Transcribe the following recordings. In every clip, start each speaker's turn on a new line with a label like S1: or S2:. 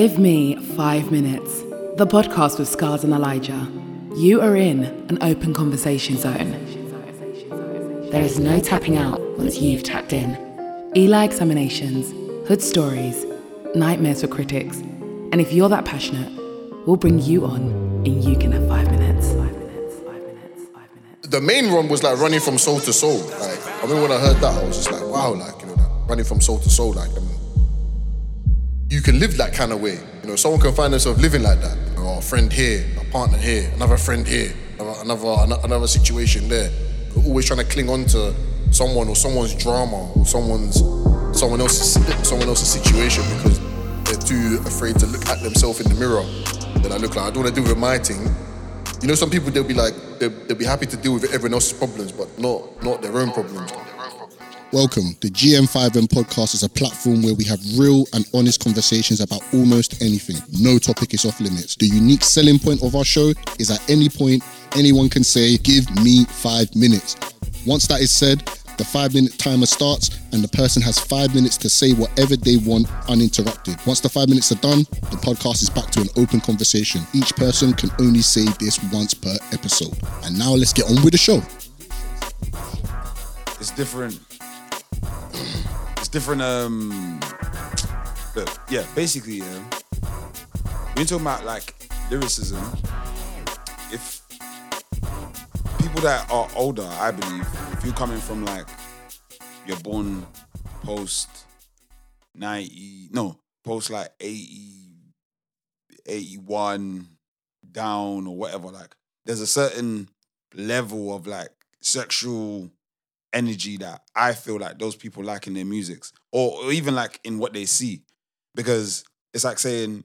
S1: Give me five minutes. The podcast with Scarz and Elijah. You are in an open conversation zone. There is no tapping out once you've tapped in. Eli examinations, hood stories, nightmares for critics. And if you're that passionate, we'll bring you on and you can have five minutes. Five minutes, five minutes,
S2: the main one was like running from soul to soul. Like I remember when I heard that, I was just like, wow, like you know, like, running from soul to soul. Like um, you can live that kind of way. You know, someone can find themselves living like that. You know, a friend here, a partner here, another friend here, another another, another situation there. You're always trying to cling on to someone or someone's drama or someone's someone else's someone else's situation because they're too afraid to look at themselves in the mirror. Then I look like I don't want to deal with my thing. You know, some people they'll be like they'll, they'll be happy to deal with everyone else's problems, but not not their own problems.
S3: Welcome. The GM5M podcast is a platform where we have real and honest conversations about almost anything. No topic is off limits. The unique selling point of our show is at any point, anyone can say, Give me five minutes. Once that is said, the five minute timer starts and the person has five minutes to say whatever they want uninterrupted. Once the five minutes are done, the podcast is back to an open conversation. Each person can only say this once per episode. And now let's get on with the show.
S4: it's different. It's different. Um, look, yeah, basically, yeah. When you're talking about like lyricism, if people that are older, I believe, if you're coming from like you're born post ninety, no, post like 80, 81 down or whatever, like there's a certain level of like sexual energy that I feel like those people like in their musics or, or even like in what they see. Because it's like saying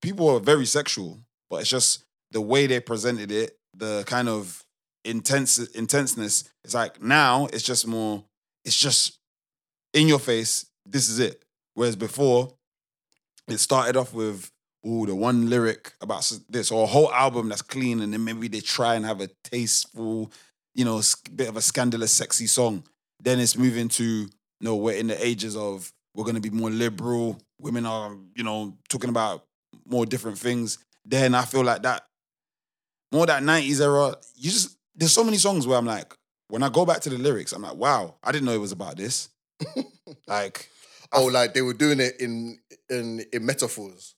S4: people are very sexual, but it's just the way they presented it, the kind of intense intenseness. It's like now it's just more, it's just in your face, this is it. Whereas before, it started off with ooh, the one lyric about this, or a whole album that's clean, and then maybe they try and have a tasteful, you know, bit of a scandalous, sexy song. Then it's moving to you no, we're in the ages of we're gonna be more liberal. Women are, you know, talking about more different things. Then I feel like that more that 90s era, you just there's so many songs where I'm like, when I go back to the lyrics, I'm like, wow, I didn't know it was about this. like,
S2: Oh, like they were doing it in in in metaphors.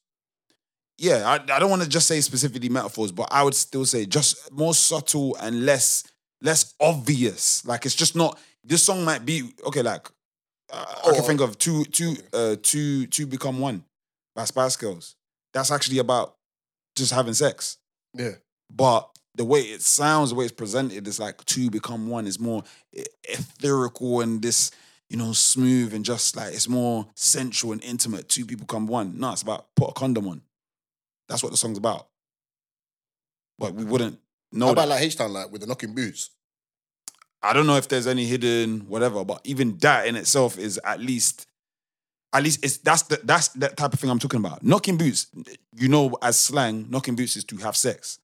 S4: yeah, I, I don't want to just say specifically metaphors, but I would still say just more subtle and less less obvious. Like it's just not this song might be okay. Like uh, I can
S2: Oh,
S4: think of two two uh two two become one by Spice Girls. That's actually about just having sex,
S2: Yeah.
S4: but the way it sounds, the way it's presented, is like two become one. Is more ethereal and this you know smooth and just like it's more sensual and intimate. Two people become one. No, it's about put a condom on. That's what the song's about. But we wouldn't know
S2: How about like H Town, like with the knocking boots?
S4: I don't know if there's any hidden whatever, but even that in itself is at least, at least it's that's the that's that type of thing I'm talking about. Knocking boots, you know, as slang, knocking boots is to have sex,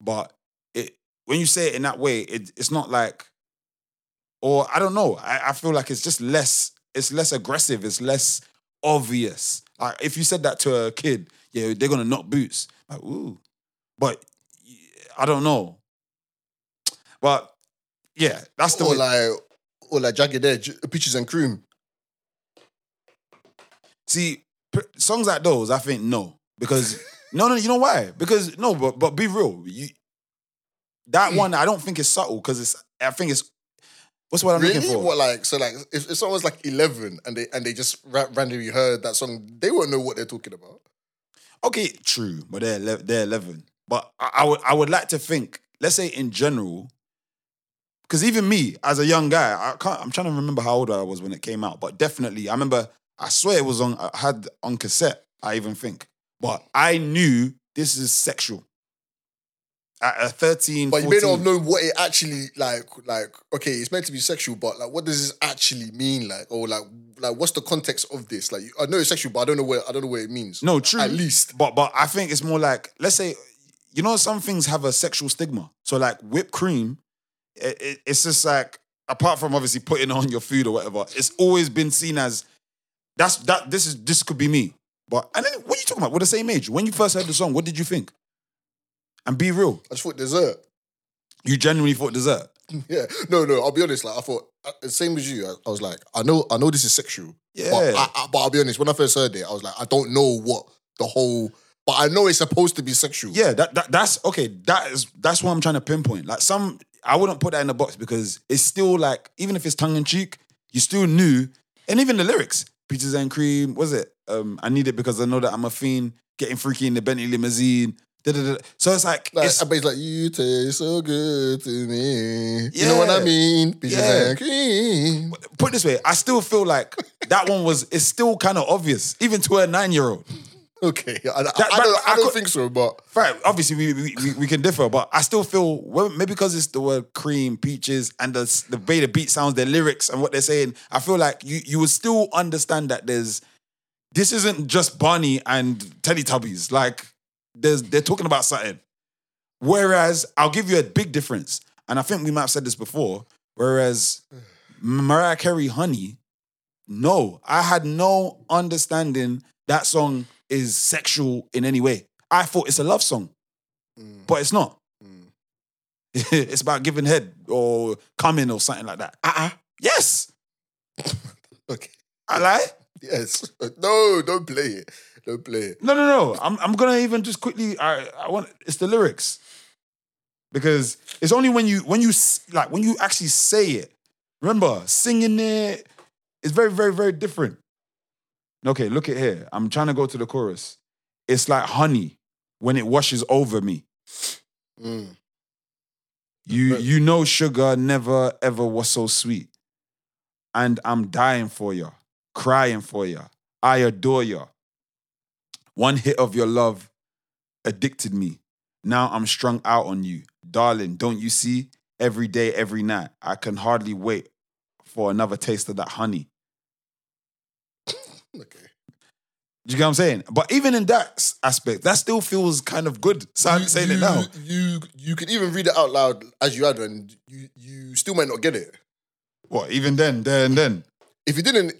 S4: but it when you say it in that way, it, it's not like, or I don't know. I, I feel like it's just less. It's less aggressive. It's less obvious. Like if you said that to a kid, yeah, they're gonna knock boots. Like ooh, but I don't know. But yeah, that's the
S2: or
S4: way.
S2: like or like Jagged Edge, Peaches and Cream.
S4: See, songs like those, I think no, because no, no, you know why? Because no, but but be real. You, that
S2: Hmm.
S4: one, I don't think is subtle because it's. I think it's. What's what I'm
S2: really?
S4: looking for?
S2: What like so like if, if someone's like eleven and they and they just ra- randomly heard that song, they won't know what they're talking about.
S4: Okay, true, but they're ele- they're eleven. But I, I would I would like to think, let's say in general, because even me as a young guy, I can't. I'm trying to remember how old I was when it came out, but definitely I remember. I swear it was on. I had on cassette. I even think, but I knew this is sexual. At a 13,
S2: But you may not have known what it actually like. Like, okay, it's meant to be sexual, but like, what does this actually mean? Like, or like, like, what's the context of this? Like, I know it's sexual, but I don't know what I don't know what it means.
S4: No, true.
S2: At least,
S4: But but I think it's more like let's say, you know, some things have a sexual stigma. So like whipped cream, it, it- it's just like apart from obviously putting on your food or whatever, it's always been seen as that's that. This is this could be me. But and then what are you talking about? We're the same age. When you first heard the song, what did you think? And be real.
S2: I just thought dessert.
S4: You genuinely thought dessert.
S2: Yeah, no, no. I'll be honest. Like I thought, uh, the same as you. I, I was like, I know, I know this is sexual.
S4: Yeah.
S2: But, I, I, but I'll be honest. When I first heard it, I was like, I don't know what the whole. But I know it's supposed to be sexual.
S4: Yeah, that, that that's okay. That is that's what I'm trying to pinpoint. Like some, I wouldn't put that in the box because it's still like even if it's tongue in cheek, you still knew, and even the lyrics, peaches and cream. Was it? Um, I need it because I know that I'm a fiend. Getting freaky in the Bentley limousine. Da-da-da. So it's like,
S2: Like,
S4: it's,
S2: but it's like you taste so good to me. You know what I mean? Peaches
S4: Yeah.
S2: and cream.
S4: put it this way, I still feel like that one was. It's still kind of obvious, even to a nine year old.
S2: Okay, I, I-
S4: That-
S2: I don't, I don't
S4: could-
S2: think so. But
S4: Right. Obviously, we, we, we, we can differ, but I still feel well, maybe because it's the word cream, peaches, and the the way the beat sounds, their lyrics, and what they're saying. I feel like you you would still understand that there's this isn't just Barney and Teletubbies. Like there's they're talking about something. Whereas I'll give you a big difference, and I think we might have said this before. Whereas Mariah Carey, Honey, no, I had no understanding that song is sexual in any way. I thought it's a love song,
S2: Mm,
S4: but it's not.
S2: mm.
S4: it's about giving head or coming or something like that.
S2: uh-uh.
S4: Yes,
S2: Okay.
S4: I lie.
S2: Yes. No, don't play it. Don't play it.
S4: No, no, no. I'm I'm gonna even just quickly. I I want it's the lyrics because it's only when you when you like when you actually say it. Remember, singing it is very very very different. Okay, look at here. I'm trying to go to the chorus. It's like honey when it washes over me.
S2: Mm.
S4: You you know sugar never ever was so sweet. And I'm dying for you, crying for you. I adore you. One hit of your love addicted me. Now I'm strung out on you. Darling, don't you see? Every day, every night. I can hardly wait for another taste of that honey.
S2: Okay.
S4: Do you get what I'm saying? But even in that aspect, that still feels kind of good. So I'm
S2: You-
S4: saying
S2: you,
S4: it now.
S2: You you could even read it out loud as you had, and you you still might not get it.
S4: What? Even then, there and then.
S2: If you didn't,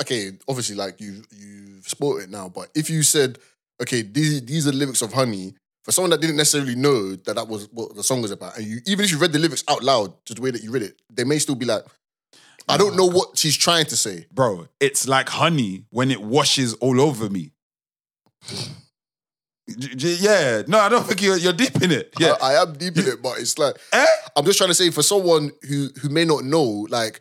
S2: okay, obviously, like you you've sport it now. But if you said, okay, these these are the lyrics of Honey, for someone that didn't necessarily know that that was what the song was about, and you even if you read the lyrics out loud, just the way that you read it, they may still be like, I don't know what she's trying to say.
S4: bro, it's like honey when it washes all over me. J- j- yeah, no, I don't think you're, you're deep in it. Yeah,
S2: I, I am deep in it, but it's like
S4: Eh?
S2: I'm just trying to say for someone who who may not know, like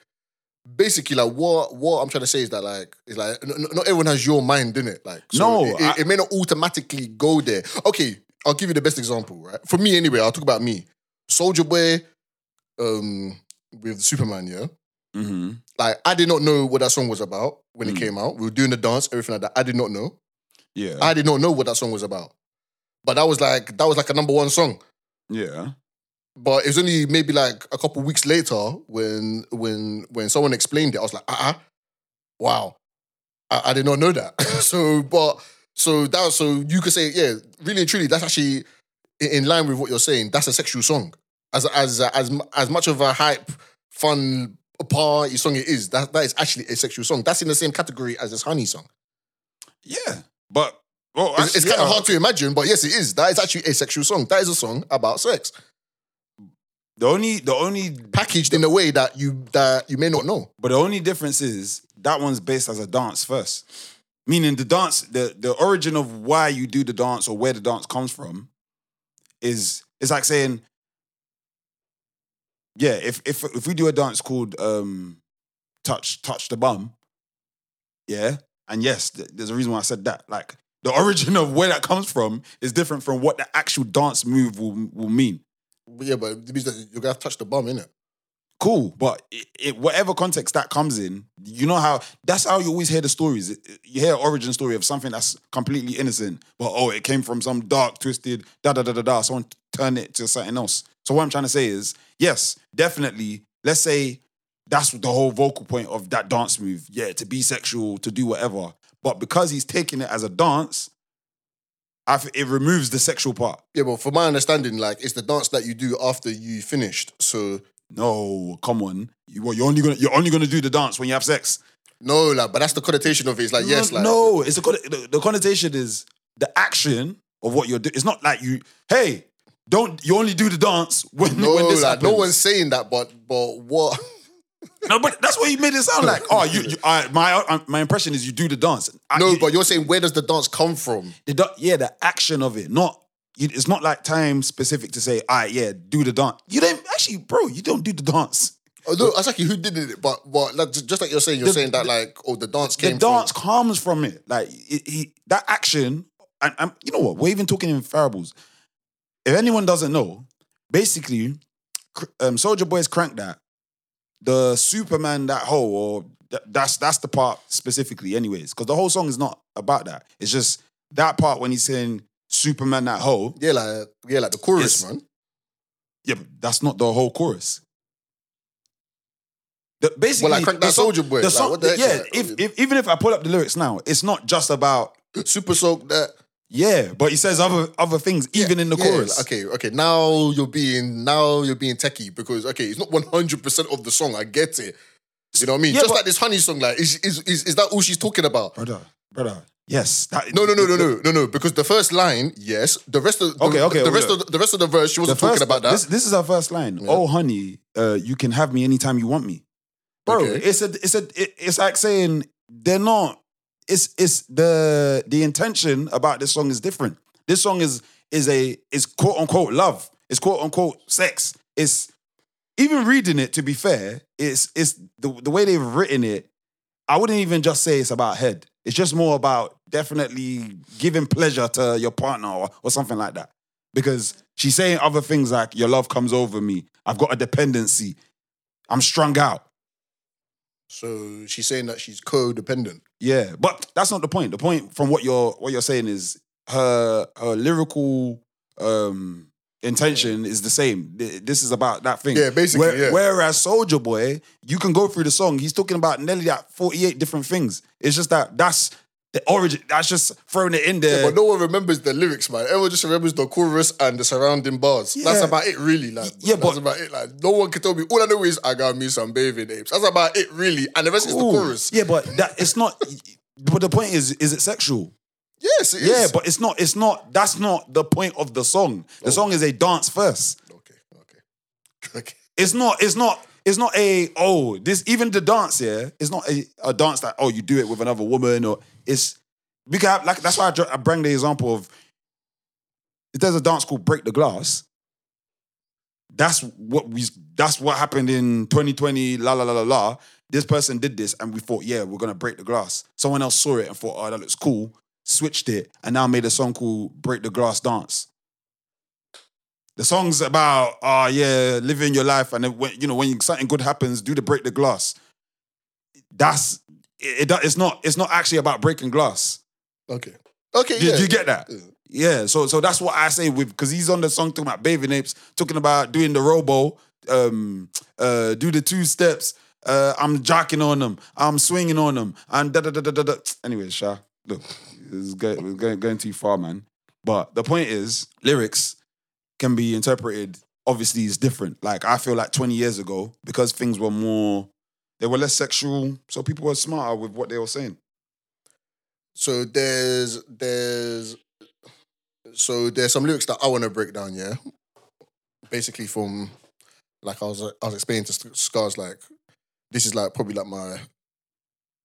S2: basically, like what what I'm trying to say is that like it's like n- n- not everyone has your mind in it. Like so
S4: No,
S2: it, it-
S4: I-
S2: it may not automatically go there. Okay, I'll give you the best example. Right for me anyway, I'll talk about me. Soulja Boy, um, with Superman. Yeah,
S4: hmm
S2: like I did not know what that song was about when
S4: Mm.
S2: it came out. We were doing the dance, everything like that. I did not know.
S4: yeah,
S2: I did not know what that song was about. But that was like that was like a number one song.
S4: yeah.
S2: But it was only maybe like a couple weeks later when when when someone explained it, I was like, uh uh wow, I, I did not know that. so, but so that so you could say, yeah, really and truly, that's actually in, in line with what you're saying. That's a sexual song, as as as as much of a hype, fun party song it is. That that is actually a sexual song. That's in the same category as this honey song.
S4: Yeah, but well,
S2: It's, it's
S4: actually,
S2: kind of hard to imagine, but yes, it is. That is actually a sexual song. That is a song about sex,
S4: The only, the only,
S2: packaged in a way that you that you may not know.
S4: but the only difference is that one's based as a dance first, meaning the dance, the the origin of why you do the dance or where the dance comes from, is it's like saying, yeah, if if if we do a dance called um, touch touch the bum, yeah, and yes, th- there's a reason why I said that. Like the origin of where that comes from is different from what the actual dance move will will mean.
S2: Yeah, but it means that you're gonna have to touch the bum, innit?
S4: Cool, but it, it, whatever context that comes in, you know how that's how you always hear the stories. You hear origin story of something that's completely innocent, but oh, it came from some dark, twisted, da da da da da. Someone turned it to something else. So what I'm trying to say is, yes, definitely. Let's say that's the whole vocal point of that dance move. Yeah, to be sexual, to do whatever. But because he's taking it as a dance, f- it removes the sexual part.
S2: Yeah, but for my understanding, like it's the dance that you do after you finished. So
S4: No, come on. You, what, you're only gonna you're only gonna do the dance when you have sex.
S2: No, like, but that's the connotation of it. It's like, yes, like,
S4: no, it's a the, the connotation is the action of what you're doing. It's not like you, hey, don't you only do the dance when
S2: no,
S4: when this
S2: like, no one's saying that, but but what?
S4: no, but that's what you made it sound like. Oh, you, you I, my uh, my impression is you do the dance. I-
S2: No,
S4: you-
S2: but you're saying where does the dance come from?
S4: the, yeah, the action of it, not. You- It's not like time specific to say, all right, yeah, do the dance. You don't actually, bro. You don't do the dance.
S2: Oh, Although that's actually who did it, but but like, just like you're saying, you're
S4: The-
S2: saying that like oh the dance
S4: The dance
S2: from
S4: comes from it. Like it, he, that action, and, and you know what? We're even talking in parables. If anyone doesn't know, basically, um, Soulja Boy's crank that the Superman that whole or th- that's that's the part specifically, anyways, because the whole song is not about that. It's just that part when he's saying Superman that whole.
S2: yeah like yeah like the chorus man.
S4: Yeah, but that's not the whole chorus. The, basically,
S2: Well, like Crank That
S4: the
S2: Soulja Boy,
S4: the
S2: like,
S4: song-
S2: what the
S4: yeah,
S2: like,
S4: if, if even if I pull up the lyrics now, it's not just about
S2: Super soak that
S4: yeah, but he says other other things even in the
S2: Yeah,
S4: chorus.
S2: Okay, okay. Now you're being now you're being techie because okay, it's not one hundred percent of the song. I get it. You know what I mean?
S4: Yeah,
S2: Just
S4: but-
S2: like this honey song, like is, is is is that all she's talking about?
S4: brother, brother. Yes, that,
S2: No, no, no, no, no, no, no. Because the first line, yes. The rest of the,
S4: Okay, okay,
S2: the
S4: okay.
S2: rest of the, the rest of the verse, she wasn't
S4: first,
S2: talking about that.
S4: This, this is our first line. Oh, honey, uh, you can have me anytime you want me, bro.
S2: Okay.
S4: It's a, it's a, it- it's like saying they're not. It's, it's the the intention about this song is different. This song is is a is quote unquote love. It's quote unquote sex. It's even reading it. To be fair, it's it's the the way they've written it. I wouldn't even just say it's about head. It's just more about definitely giving pleasure to your partner or, or something like that. Because she's saying other things like, your love comes over me. I've got a dependency. I'm strung out.
S2: so she's saying that she's codependent.
S4: Yeah. But that's not the point. The point from what you're what you're saying is her her lyrical um intention is the same. This is about that thing.
S2: Yeah, basically,
S4: Where-
S2: yeah.
S4: Whereas Soulja Boy, you can go through the song. He's talking about nearly like 48 different things. It's just that that's the origin. That's just throwing it in there.
S2: Yeah, But no one remembers the lyrics, man. Everyone just remembers the chorus and the surrounding bars. That's about it, really. Like,
S4: Yeah,
S2: that's
S4: but-
S2: about it. Like, no one can tell me. All I know is I got me some bathing apes. That's about it, really. And the rest is the chorus.
S4: Yeah, but that it's not. But the point is, is it sexual?
S2: Yes, it is.
S4: Yeah, but it's not. It's not. That's not the point of the song. The
S2: Oh.
S4: song is a dance first.
S2: okay, okay, okay.
S4: It's not. It's not. It's not a oh this even the dance yeah. It's not a, a dance that oh you do it with another woman or it's have, like that's why I, I bring the example of there's a dance called Break the Glass. That's what we. That's what happened in 2020. La la la la la. This person did this, and we thought, yeah, we're gonna break the glass. Someone else saw it and thought, oh, that looks cool. Switched it, and now made a song called "Break the Glass Dance." The song's about, oh yeah, living your life, and when, you know when something good happens, do the break the glass. That's it, it- It's not. It's not actually about breaking glass.
S2: Okay. Okay,
S4: Do,
S2: yeah.
S4: do you get that?
S2: Yeah.
S4: Yeah. So so that's what I say with because he's on the song talking about bathing apes, talking about doing the robo, um, uh, do the two steps. Uh, I'm jacking on them. I'm swinging on them. And da da da da da. da. Anyway, Sha, look, it's going, going, going too far, man. But the point is, lyrics can be interpreted. Obviously, is different. Like I feel like 20 years ago, because things were more, they were less sexual, so people were smarter with what they were saying.
S2: So there's there's so there's some lyrics that I want to break down. Yeah, basically from like I was I was explaining to Scarz like this is like probably like my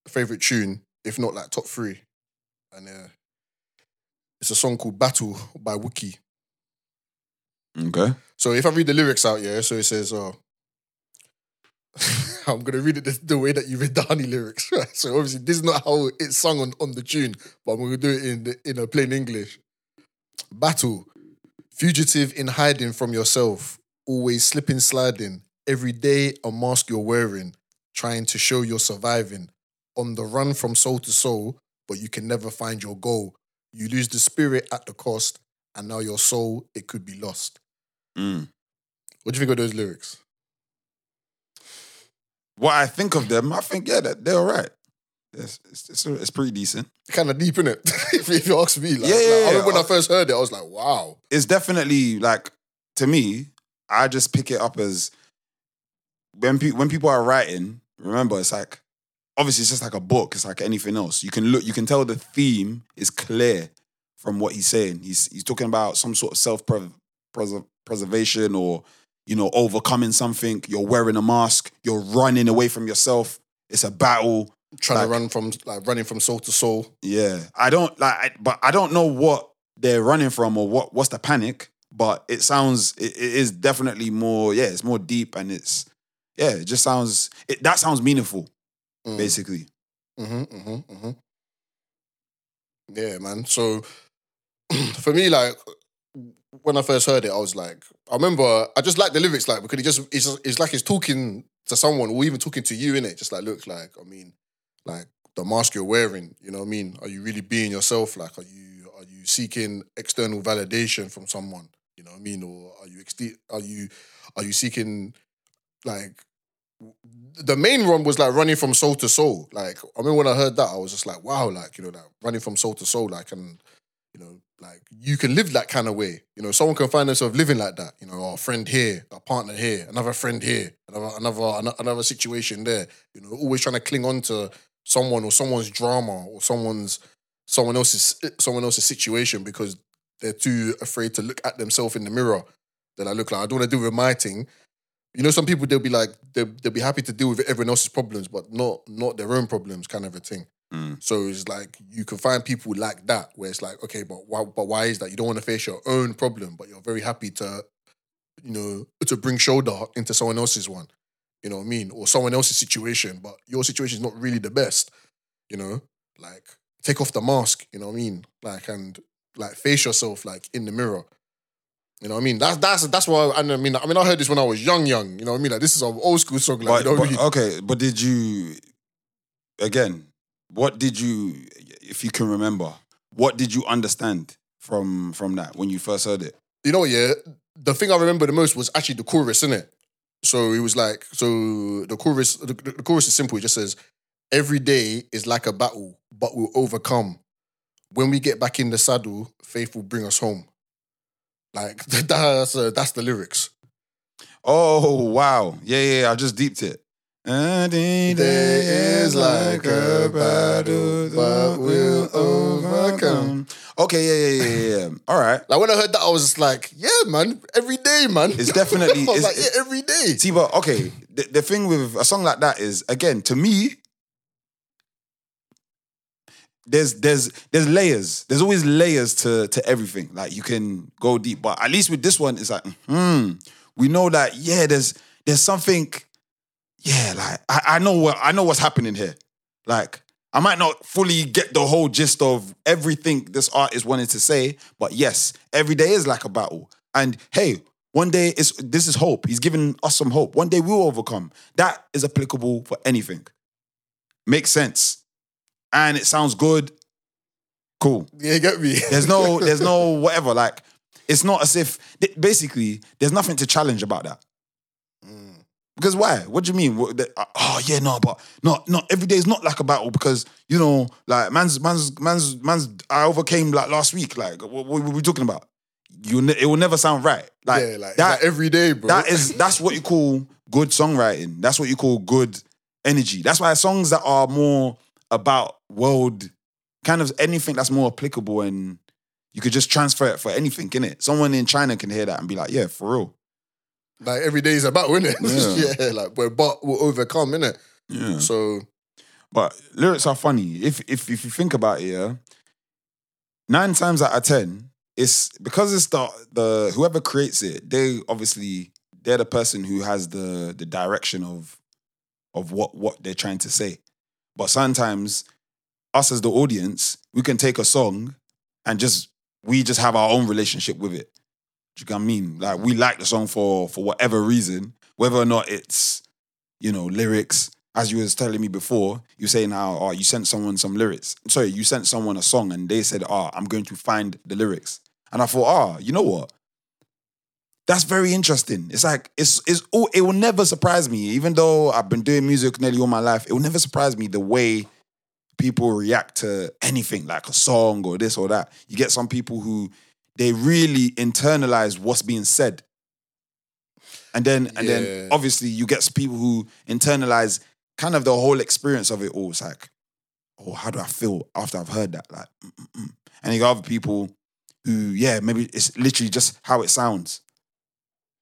S2: favorite tune, if not like top three, and uh, it's a song called Battle by Wookie.
S4: Okay.
S2: So if I read the lyrics out, yeah, so it says, uh, I'm gonna read it the, the way that you read the honey lyrics. Right? So obviously this is not how it's sung on, on the tune, but I'm gonna do it in the, in a plain English. Battle, fugitive in hiding from yourself, always slipping, sliding. Every day a mask you're wearing, trying to show you're surviving. On the run from soul to soul, but you can never find your goal. You lose the spirit at the cost, and now your soul it could be lost.
S4: Mm.
S2: What do you think of those lyrics?
S4: what I think of them, I think yeah, that they're all right. It's, it's, it's, it's pretty decent.
S2: Kind of deep in it, if, if you ask me. Like,
S4: Yeah, yeah,
S2: like, I
S4: yeah.
S2: remember when I first heard it, I was like, wow.
S4: It's definitely like to me. I just pick it up as when pe- when people are writing. Remember, it's like obviously it's just like a book. It's like anything else. You can look. You can tell the theme is clear from what he's saying. He's he's talking about some sort of self preservation or you know overcoming something. You're wearing a mask. You're running away from yourself. It's a battle.
S2: Trying
S4: Like-
S2: to run from like running from soul to soul.
S4: Yeah, I don't like, I- but I don't know what they're running from or what what's the panic. But it sounds it, it is definitely more. Yeah, it's more deep and it's yeah. It just sounds it, that sounds meaningful
S2: Mm.
S4: basically.
S2: Mm-hmm, mm-hmm, mm-hmm. Yeah, man. So for me, like when I first heard it, I was like, I remember I just like the lyrics, like because he just it's just, it's like he's talking to someone or even talking to you in it. Just like, look, like I mean, like the mask you're wearing. You know what I mean? Are you really being yourself? Like, are you are you seeking external validation from someone? You know what I mean? Or are you are you are you seeking like the main run was like running from soul to soul. Like I mean, when I heard that, I was just like, wow, like you know, like running from soul to soul, like and you know, like you can live that kind of way. You know, someone can find themselves living like that. You know, a friend here, a partner here, another friend here, another another another situation there. You know, always trying to cling on to someone or someone's drama or someone's someone else's eh, someone else's situation because they're too afraid to look at themselves in the mirror. That I look like I don't want to deal with my thing. You know, some people they'll be like they'll, they'll be happy to deal with everyone else's problems, but not not their own problems, kind of a thing.
S4: Mm.
S2: So it's like you can find people like that where it's like, okay, but why, but why is that? You don't want to face your own problem, but you're very happy to, you know, to bring shoulder into someone else's one. You know what I mean? Or someone else's situation, but your situation is not really the best. You know, like take off the mask. You know what I mean? Like and like face yourself like in the mirror. You know what I mean? That's that's that's why I mean. I mean, I heard this when I was young, young. You know what I mean? Like this is an old school song. Like,
S4: But,
S2: you know what I mean?
S4: okay, but did you again? What did you, if you can remember, what did you understand from from that when you first heard it?
S2: you know yeah? The thing I remember the most was actually the chorus, in it. So it was like, so the chorus, the, the chorus is simple. It just says, "Every day is like a battle, but we'll overcome. When we get back in the saddle, faith will bring us home." Like that's uh, that's the lyrics.
S4: Oh wow, yeah, yeah, yeah, I just deeped it. Every day is like a battle, but we'll overcome. Okay, yeah, yeah, yeah, yeah. All right.
S2: Like when I heard that, I was just like, "Yeah, man, every day, man."
S4: It's definitely-
S2: I was
S4: it's-
S2: like, "Yeah, every day."
S4: See, but okay, the, the thing with a song like that is, again, to me, there's there's there's layers. There's always layers to to everything. Like you can go deep, but at least with this one, it's like, hmm, we know that yeah, there's there's something, yeah, like I, I know what I know what's happening here. Like I might not fully get the whole gist of everything this artist wanted to say, but yes, every day is like a battle. And hey, one day is this is hope. He's giving us some hope. One day we'll overcome. That is applicable for anything. Makes sense. And it sounds good. Cool.
S2: Yeah, get me.
S4: There's no, there's no whatever. Like, it's not as if basically there's nothing to challenge about that. Mm. Because why? What do you mean? What, the- uh, oh yeah, no, but not not every day is not like a battle because you know, like man's man's man's man's. I overcame like last week. Like, what, what were we talking about? You, ne- it will never sound right. Like
S2: yeah, like,
S4: that.
S2: like every day, bro.
S4: that is that's what you call good songwriting. That's what you call good energy. That's why songs that are more about world, kind of anything that's more applicable and you could just transfer it for anything, innit? Someone in China can hear that and be like, yeah, for real.
S2: Like every day is a battle, innit?
S4: Yeah.
S2: yeah, like but but we'll overcome, innit?
S4: Yeah.
S2: So
S4: But lyrics are funny. If if if you think about it, yeah, nine times out of ten, it's because it's the the whoever creates it, they obviously they're the person who has the the direction of of what what they're trying to say. But sometimes us as the audience, we can take a song and just we just have our own relationship with it. Do you get what I mean? Like we like the song for for whatever reason, whether or not it's you know lyrics. As you was telling me before, you saying how oh you sent someone some lyrics. Sorry, you sent someone a song and they said, "Oh, I'm going to find the lyrics." And I thought, "Oh, you know what? That's very interesting. It's like it's it's oh, it will never surprise me, even though I've been doing music nearly all my life. It will never surprise me the way people react to anything like a song or this or that. You get some people who they really internalize what's being said. And then and
S2: Yeah.
S4: then obviously you get people who internalize kind of the whole experience of it all. It's like, oh, how do I feel after I've heard that? Like, mm, mm, mm. and you got other people who, yeah, maybe it's literally just how it sounds.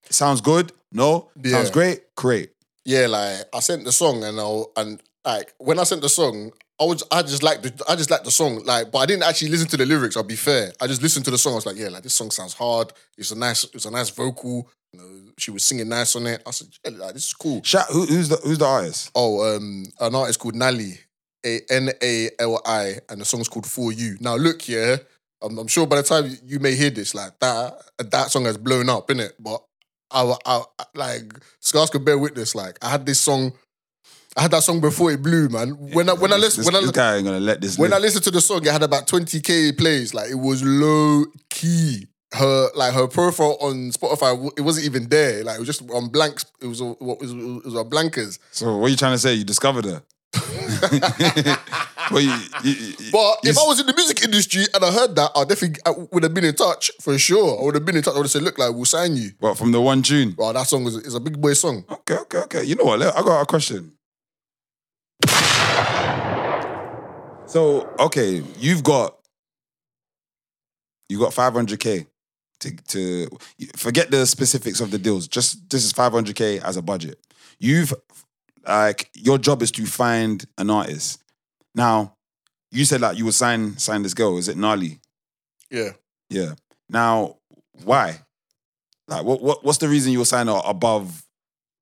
S4: It sounds good. No,
S2: Yeah.
S4: sounds great. Great.
S2: Yeah, like I sent the song and I and like when I sent the song, I was I just liked the I just liked the song, like, but I didn't actually listen to the lyrics. I'll be fair. I just listened to the song. I was like, yeah, like this song sounds hard. It's a nice, it's a nice vocal. You know, she was singing nice on it. I said, yeah, like this is cool.
S4: Shout, who, who's the who's the artist?
S2: Oh, um, an artist called Nali, A N A L I, and the song's called For You. Now look, yeah, I'm, I'm sure by the time you may hear this, like that, that song has blown up, innit? But I, I, I like Scarz could bear witness. Like I had this song, I had that song before it blew, man. When I when I listen,
S4: this,
S2: when I
S4: this guy ain't gonna let this.
S2: when I listened to the song, it had about 20k plays. Like it was low key. Her like her profile on Spotify, it wasn't even there. Like it was just on blanks. It was a, what was it was a blankers.
S4: so what are you trying to say? You discovered her. well, you, you, you-
S2: But if I was in the music industry and I heard that, I definitely I would have been in touch for sure. I would have been in touch. I would have said, "Look, like we'll sign you."
S4: what from the one tune?
S2: Well, that song is, is a big boy song.
S4: Okay, okay, okay. You know what? let- I got a question. So, okay, you've got you got 500k to to forget the specifics of the deals. Just this is 500k as a budget. You've like your job is to find an artist. Now, you said like you would sign sign this girl. Is it Nali?
S2: Yeah.
S4: Yeah. Now, why? Like, what, what what's the reason you were signing her above?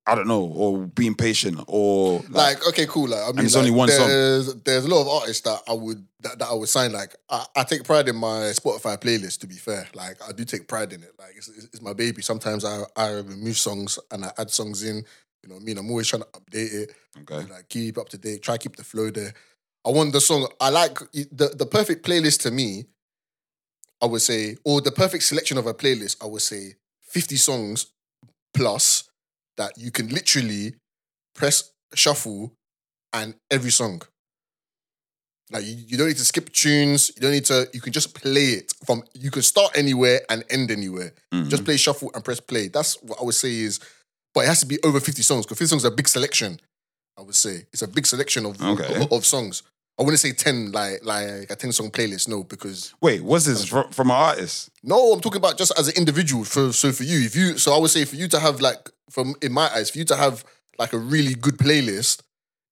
S4: I don't know, or being patient, or like,
S2: Like, okay, cool. Like, I mean,
S4: it's
S2: like,
S4: only one song.
S2: there's, There's a lot of artists that I would that, that I would sign. Like, I, I take pride in my Spotify playlist. To be fair, like I do take pride in it. Like, it's, it's, it's my baby. Sometimes I I remove songs and I add songs in. You know what I mean? I'm always trying to update it.
S4: okay,
S2: like keep up to date, try keep the flow there. I want the song. I like the the perfect playlist to me. I would say, or the perfect selection of a playlist. I would say fifty songs plus that you can literally press shuffle and every song. Like you, you don't need to skip tunes. You don't need to. You can just play it from. You can start anywhere and end anywhere.
S4: Mhm.
S2: Just play shuffle and press play. That's what I would say is. But it has to be over fifty songs because fifty songs is a big selection. I would say it's a big selection of
S4: Okay.
S2: of, of songs. I wouldn't say ten like like a ten song playlist. No, because
S4: wait, what's this from, from an artist?
S2: no, I'm talking about just as an individual. For so for you, if you so I would say for you to have like from in my eyes, for you to have like a really good playlist,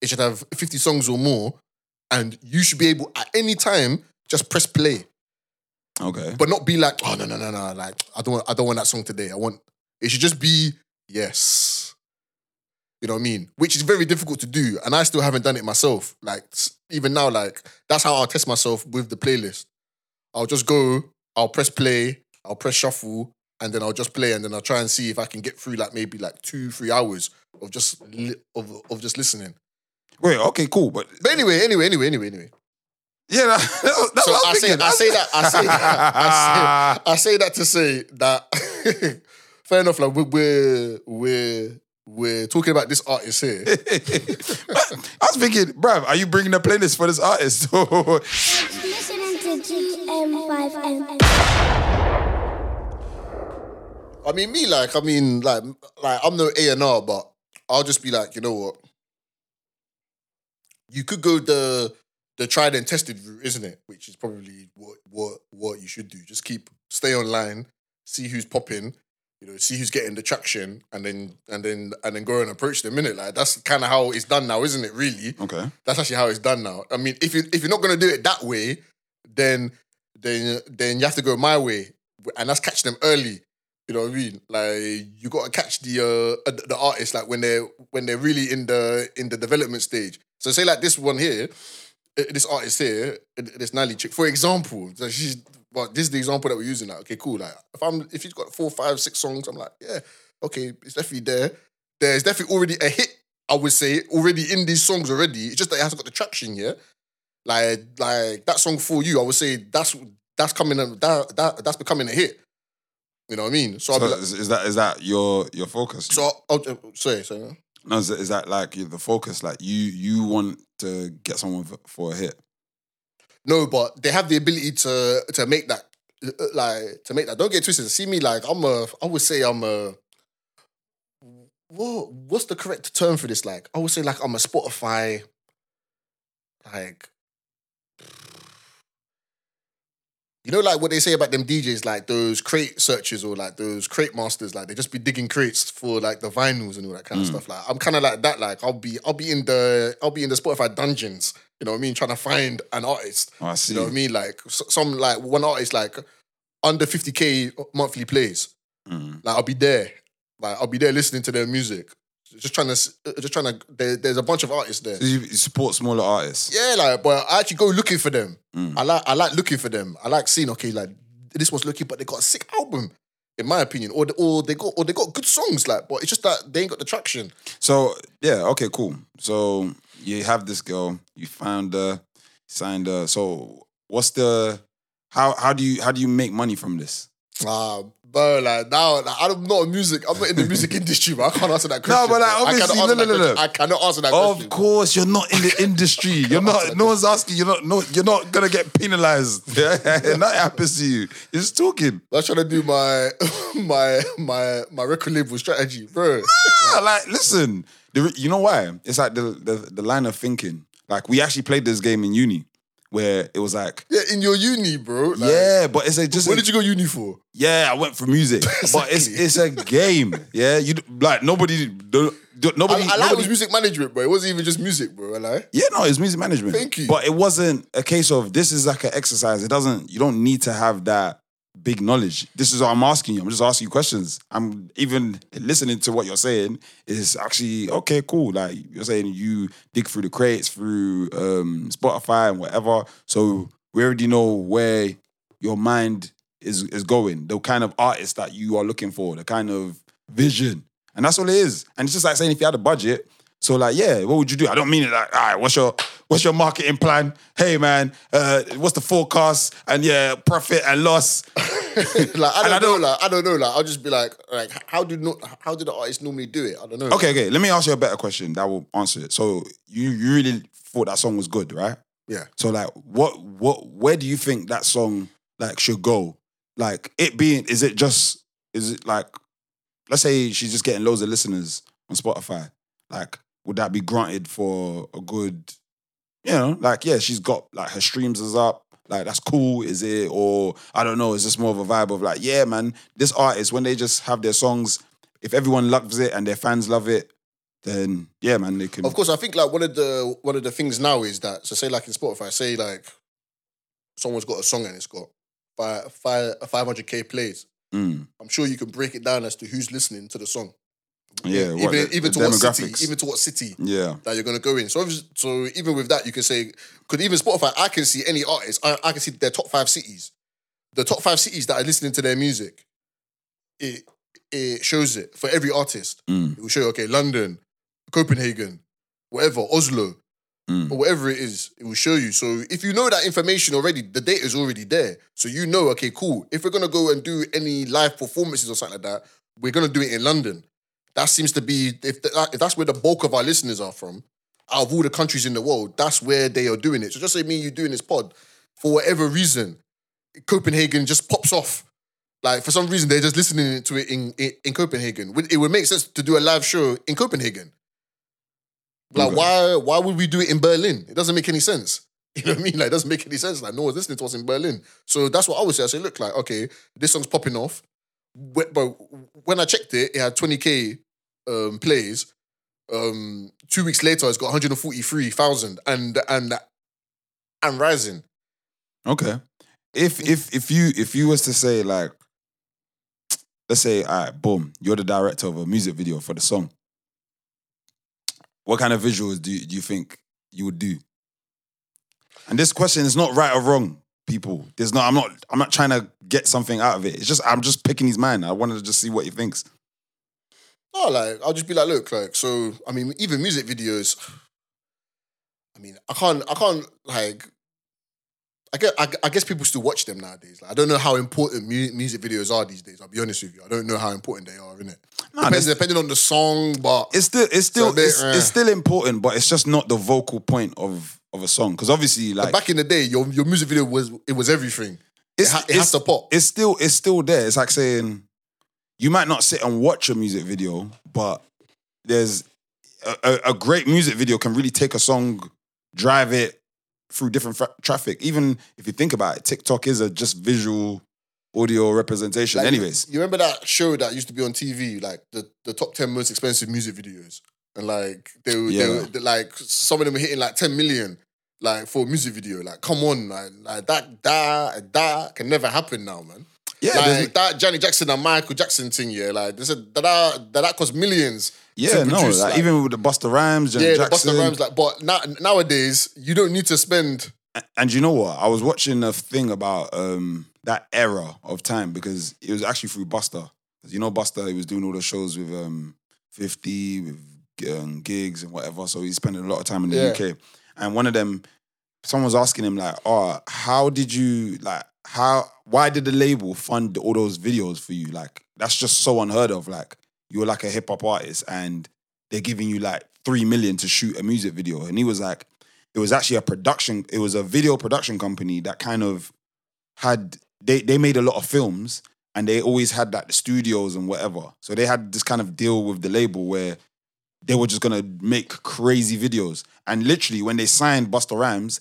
S2: it should have 50 songs or more, and you should be able at any time just press play,
S4: Okay,
S2: but not be like, oh no no no no, like I don't want I don't want that song today. I want it should just be yes. You know what I mean? Which is very difficult to do, and I still haven't done it myself. Like even now, like that's how I'll test myself with the playlist. I'll just go, I'll press play, I'll press shuffle, and then I'll just play, and then I'll try and see if I can get through like maybe like two, three hours of just li- of of just listening.
S4: wait, okay, cool, but
S2: But anyway, anyway, anyway, anyway, anyway.
S4: yeah, that, that, that's
S2: So
S4: what I
S2: I
S4: was
S2: say,
S4: thinking.
S2: I say that, I say that, I say, I say that to say that. fair enough. Like we're we're we're, we're talking about this artist here.
S4: I was thinking, bruv, are you bringing a playlist for this artist?
S5: Listening to GM5M.
S2: I mean, me like, I mean, like, like I'm no A and R, but I'll just be like, you know what? You could go the the tried and tested route, isn't it? Which is probably what what what you should do. Just keep stay online, see who's popping, you know, see who's getting the traction, and then and then and then go and approach them. Minute like that's kind of how it's done now, isn't it? Really,
S4: okay,
S2: that's actually how it's done now. I mean, if you if you're not gonna do it that way, then then then you have to go my way, and that's catch them early. You know what I mean? Like you got to catch the uh the artist like when they're when they're really in the in the development stage. So say like this one here, uh, this artist here, uh, this Nali chick, for example, she's well, this is the example that we're using. Like, okay, cool. Like if I'm if he's got four, five, six songs, I'm like, yeah, okay, it's definitely there. There's definitely already a hit. I would say already in these songs already. It's just that it hasn't got the traction yet. Like like that song for you, I would say that's that's coming that that that's becoming a hit. You know what I mean? So,
S4: so
S2: like,
S4: is, is that is that your your focus?
S2: so I'll, I'll, sorry, sorry.
S4: no, is, is that like the focus? Like you you want to get someone for, a hit?
S2: No, but they have the ability to to make that like to make that. Don't get twisted. See me like I'm a. I would say I'm a. what what's the correct term for this? Like, I would say like I'm a Spotify, like you know, like what they say about them DJs, like those crate searches or like those crate masters, like they just be digging crates for like the vinyls and all that kind of stuff. Like I'm kind of like that. Like I'll be I'll be in the I'll be in the Spotify dungeons. You know what I mean? Trying to find an artist.
S4: Oh, I see.
S2: You know what I mean? Like some like one artist like under 50k monthly plays.
S4: Mm.
S2: Like I'll be there. Like I'll be there listening to their music. Just trying to, just trying to. There, there's a bunch of artists there.
S4: So you, support smaller artists.
S2: Yeah, like, but I actually go looking for them.
S4: Mm.
S2: I like, I like looking for them. I like seeing, okay, like this one's looking, but they got a sick album, in my opinion, or or they got or they got good songs, like, but it's just that they ain't got the traction.
S4: So yeah, okay, cool. So you have this girl, you found her, signed her. So what's the how how do you how do you make money from this?
S2: Ah, bro, like now, like, I'm not a music. I'm not in the music industry, but I can't answer that question.
S4: No, but, like.
S2: I
S4: obviously- no, no, no,
S2: question.
S4: no.
S2: I cannot answer that
S4: Of
S2: question.
S4: course, you're not in the industry. You're not. No one's asking. You're not. No, you're not gonna get penalized. Yeah, nothing happens to you. You're talking.
S2: I'm trying to do my my my my record label strategy, bro.
S4: Ah, like, listen. The, you know why? It's like the, the the line of thinking. Like we actually played this game in uni, where it was like,
S2: Yeah, in your uni, bro. Like,
S4: yeah, but it's a just.
S2: Where did you go uni for?
S4: Yeah, I went for music, but it's it's a game. Yeah, you like nobody, do, do,
S2: I,
S4: nobody.
S2: I like it was music management, bro. It wasn't even just music, bro. I like.
S4: yeah, no, it's music management.
S2: Thank you.
S4: But it wasn't a case of this is like an exercise. It doesn't. You don't need to have that big knowledge. This is what I'm asking you. I'm just asking you questions. I'm even listening to what you're saying. Is actually okay, cool. Like you're saying, you dig through the crates through um, Spotify and whatever. So we already know where your mind is is going. The kind of artist that you are looking for. The kind of vision. And that's all it is. And it's just like saying if you had a budget, so like, yeah, what would you do? I don't mean it like, all right, what's your what's your marketing plan? Hey man, uh, what's the forecast? And yeah, profit and loss.
S2: like I don't,
S4: I
S2: know,
S4: don't-
S2: like I don't know, like I'll just be like, like how do no, how do the artists normally do it? I don't know.
S4: Okay, okay. Let me ask you a better question that will answer it. So you you really thought that song was good, right?
S2: Yeah.
S4: So like, what what where do you think that song like should go? Like it being, is it just is it like, let's say she's just getting loads of listeners on Spotify. Like, would that be granted for a good, you know, like yeah, she's got like her streams is up. Like that's cool, is it? Or I don't know, is this more of a vibe of like, yeah, man, this artist when they just have their songs, if everyone loves it and their fans love it, then yeah, man, they can.
S2: Of course, I think like one of the one of the things now is that so say like in Spotify, say like someone's got a song and it's got five five hundred k plays.
S4: Mm,
S2: I'm sure you can break it down as to who's listening to the song.
S4: Yeah,
S2: even
S4: the-
S2: even
S4: the
S2: to what city, even to what city
S4: yeah,
S2: that you're gonna go in. So so even with that, you can say, could even Spotify, I can see any artist, I, I can see their top five cities, the top five cities that are listening to their music. It it shows it for every artist.
S4: Mm.
S2: It will show you, okay, London, Copenhagen, whatever, Oslo,
S4: Mm.
S2: or whatever it is. It will show you. So if you know that information already, the data is already there. So you know, okay, cool. If we're gonna go and do any live performances or something like that, we're gonna do it in London. That seems to be if, that, if that's where the bulk of our listeners are from, out of all the countries in the world, that's where they are doing it. So just say me, and you doing this pod for whatever reason, Copenhagen just pops off. Like for some reason, they're just listening to it in in, in Copenhagen. It would make sense to do a live show in Copenhagen. Like
S4: Okay.
S2: why why would we do it in Berlin? It doesn't make any sense. You know what I mean? Like it doesn't make any sense. Like no one's listening to us in Berlin. So that's what I would say. I say, look, like okay, this song's popping off. But when I checked it, it had 20k um, plays. Um, two weeks later, it's got 143,000 and and and rising.
S4: Okay. If if if you if you was to say like, let's say, all right, boom, you're the director of a music video for the song. What kind of visuals do you, do you think you would do? And this question is not right or wrong, people. There's not. I'm not. I'm not trying to get something out of it. It's just I'm just picking his mind. I wanted to just see what he thinks.
S2: Oh, like I'll just be like, look, like so. I mean, even music videos. I mean, I can't, I can't like. I guess, I, I guess people still watch them nowadays. Like, I don't know how important mu- music videos are these days. I'll be honest with you. I don't know how important they are, innit?
S4: Nah,
S2: Depends,
S4: there's-
S2: depending on the song, but
S4: It's still it's still
S2: bit,
S4: it's,
S2: eh.
S4: it's still important, but it's just not the vocal point of of a song. Because obviously, like
S2: back in the day, your your music video was it was everything.
S4: it's,
S2: it, ha- it has to pop.
S4: It's still it's still there. It's like saying you might not sit and watch a music video, but there's a, a, a great music video can really take a song, drive it through different fra- traffic. Even if you think about it, TikTok is a just visual audio representation.
S2: Like,
S4: Anyways,
S2: you remember that show that used to be on TV, like the, the top ten most expensive music videos, and like they were,
S4: Yeah.
S2: they were they- like some of them were hitting like ten million, like for a music video. Like, come on, man, like that that that can never happen now, man.
S4: Yeah,
S2: like that Janet Jackson and Michael Jackson thing, yeah, like they said that that that, cost millions.
S4: yeah, no,
S2: produce,
S4: like, even with the Busta Rhymes, Janet
S2: yeah, the
S4: Jackson,
S2: Busta Rhymes, like, but now nowadays you don't need to spend.
S4: And you know what? I was watching a thing about um, that era of time because it was actually through Busta. You know, Busta, he was doing all the shows with um, 50, with um, gigs and whatever. So he's spending a lot of time in the
S2: Yeah.
S4: UK. And one of them, someone was asking him, like, oh, how did you, like, how, why did the label fund all those videos for you? Like, that's just so unheard of. Like, you're like a hip hop artist and they're giving you like three million to shoot a music video. And he was like, it was actually a production, it was a video production company that kind of had they they made a lot of films and they always had like the studios and whatever. So they had this kind of deal with the label where they were just gonna make crazy videos. And literally when they signed Busta Rhymes,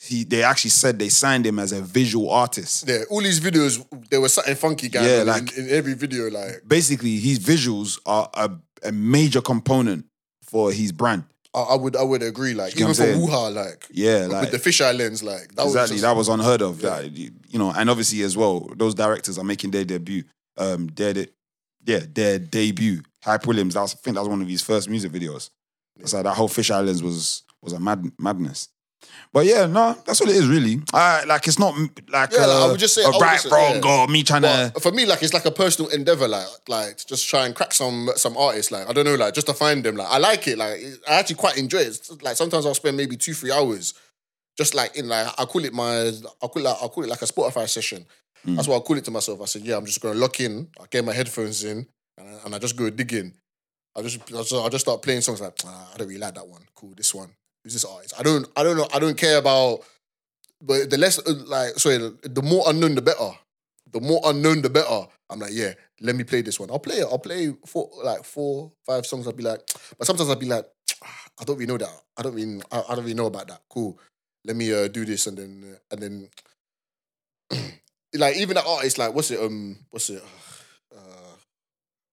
S4: he they actually said they signed him as a visual artist.
S2: Yeah, all these videos there was something funky going
S4: Yeah, like-
S2: in, in every video. Like
S4: Basically, his visuals are a, a major component for his brand.
S2: I, I would I would agree. Like
S4: You
S2: even for?
S4: Woo
S2: Hah, like
S4: Yeah, like
S2: with the fisheye lens, like that
S4: exactly
S2: was just,
S4: that was unheard of. That you know, and obviously as well, those directors are making their debut. Um, their de- yeah, their debut. Hype Williams. That was, I think that was one of his first music videos. So that whole fisheye lens was was a mad madness. But yeah, no, that's what it is really. I like it's not like
S2: Yeah, like, I
S4: uh,
S2: would just say-
S4: a
S2: I
S4: right
S2: say-
S4: wrong
S2: yeah.
S4: or me trying to.
S2: For me, like it's like a personal endeavor, like like just try and crack some some artists. Like I don't know, like just to find them. Like I like it. Like I actually quite enjoy it. It's like sometimes I'll spend maybe two three hours, just like in like I call it my I call it like, I call it like a Spotify session.
S4: Mm.
S2: That's what I call it to myself. I said, yeah, I'm just gonna lock in. I get my headphones in, and I, and I just go digging. I just I just, I just start playing songs like ah, I don't really like that one. Cool, this one. Who's this artist? I don't I don't know. I don't care about. But the less uh, like sorry, the, the more unknown the better. The more unknown the better. I'm like, yeah, let me play this one. I'll play it. I'll play four like four, five songs. I'll be like, but sometimes I'll be like, "Ah, I don't really know that. I don't really I, I don't really know about that. Cool. Let me uh, do this and then uh, and then like even that artist, like what's it? Um, what's it? Uh,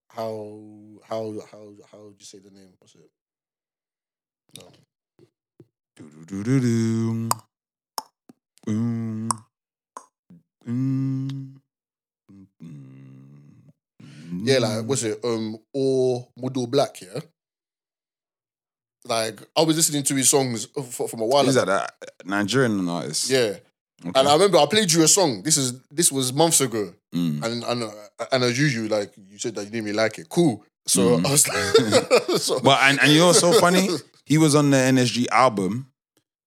S2: how how how how would you say the name? What's it? No.
S4: Do-do-do-do-do. Mm. Mm. Mm.
S2: Yeah, like what's it? Um, or Mudo Black. Yeah. Like I was listening to his songs f- from a while
S4: Is
S2: ago.
S4: that that Nigerian artist?
S2: Yeah,
S4: Okay.
S2: and I remember I played you a song. This is this was months ago,
S4: Mm.
S2: and and uh, and as usual, like you said that you didn't really like it. Cool. So
S4: Mhm.
S2: I was like, so,
S4: But and, and you know what's so funny? He was on the NSG album.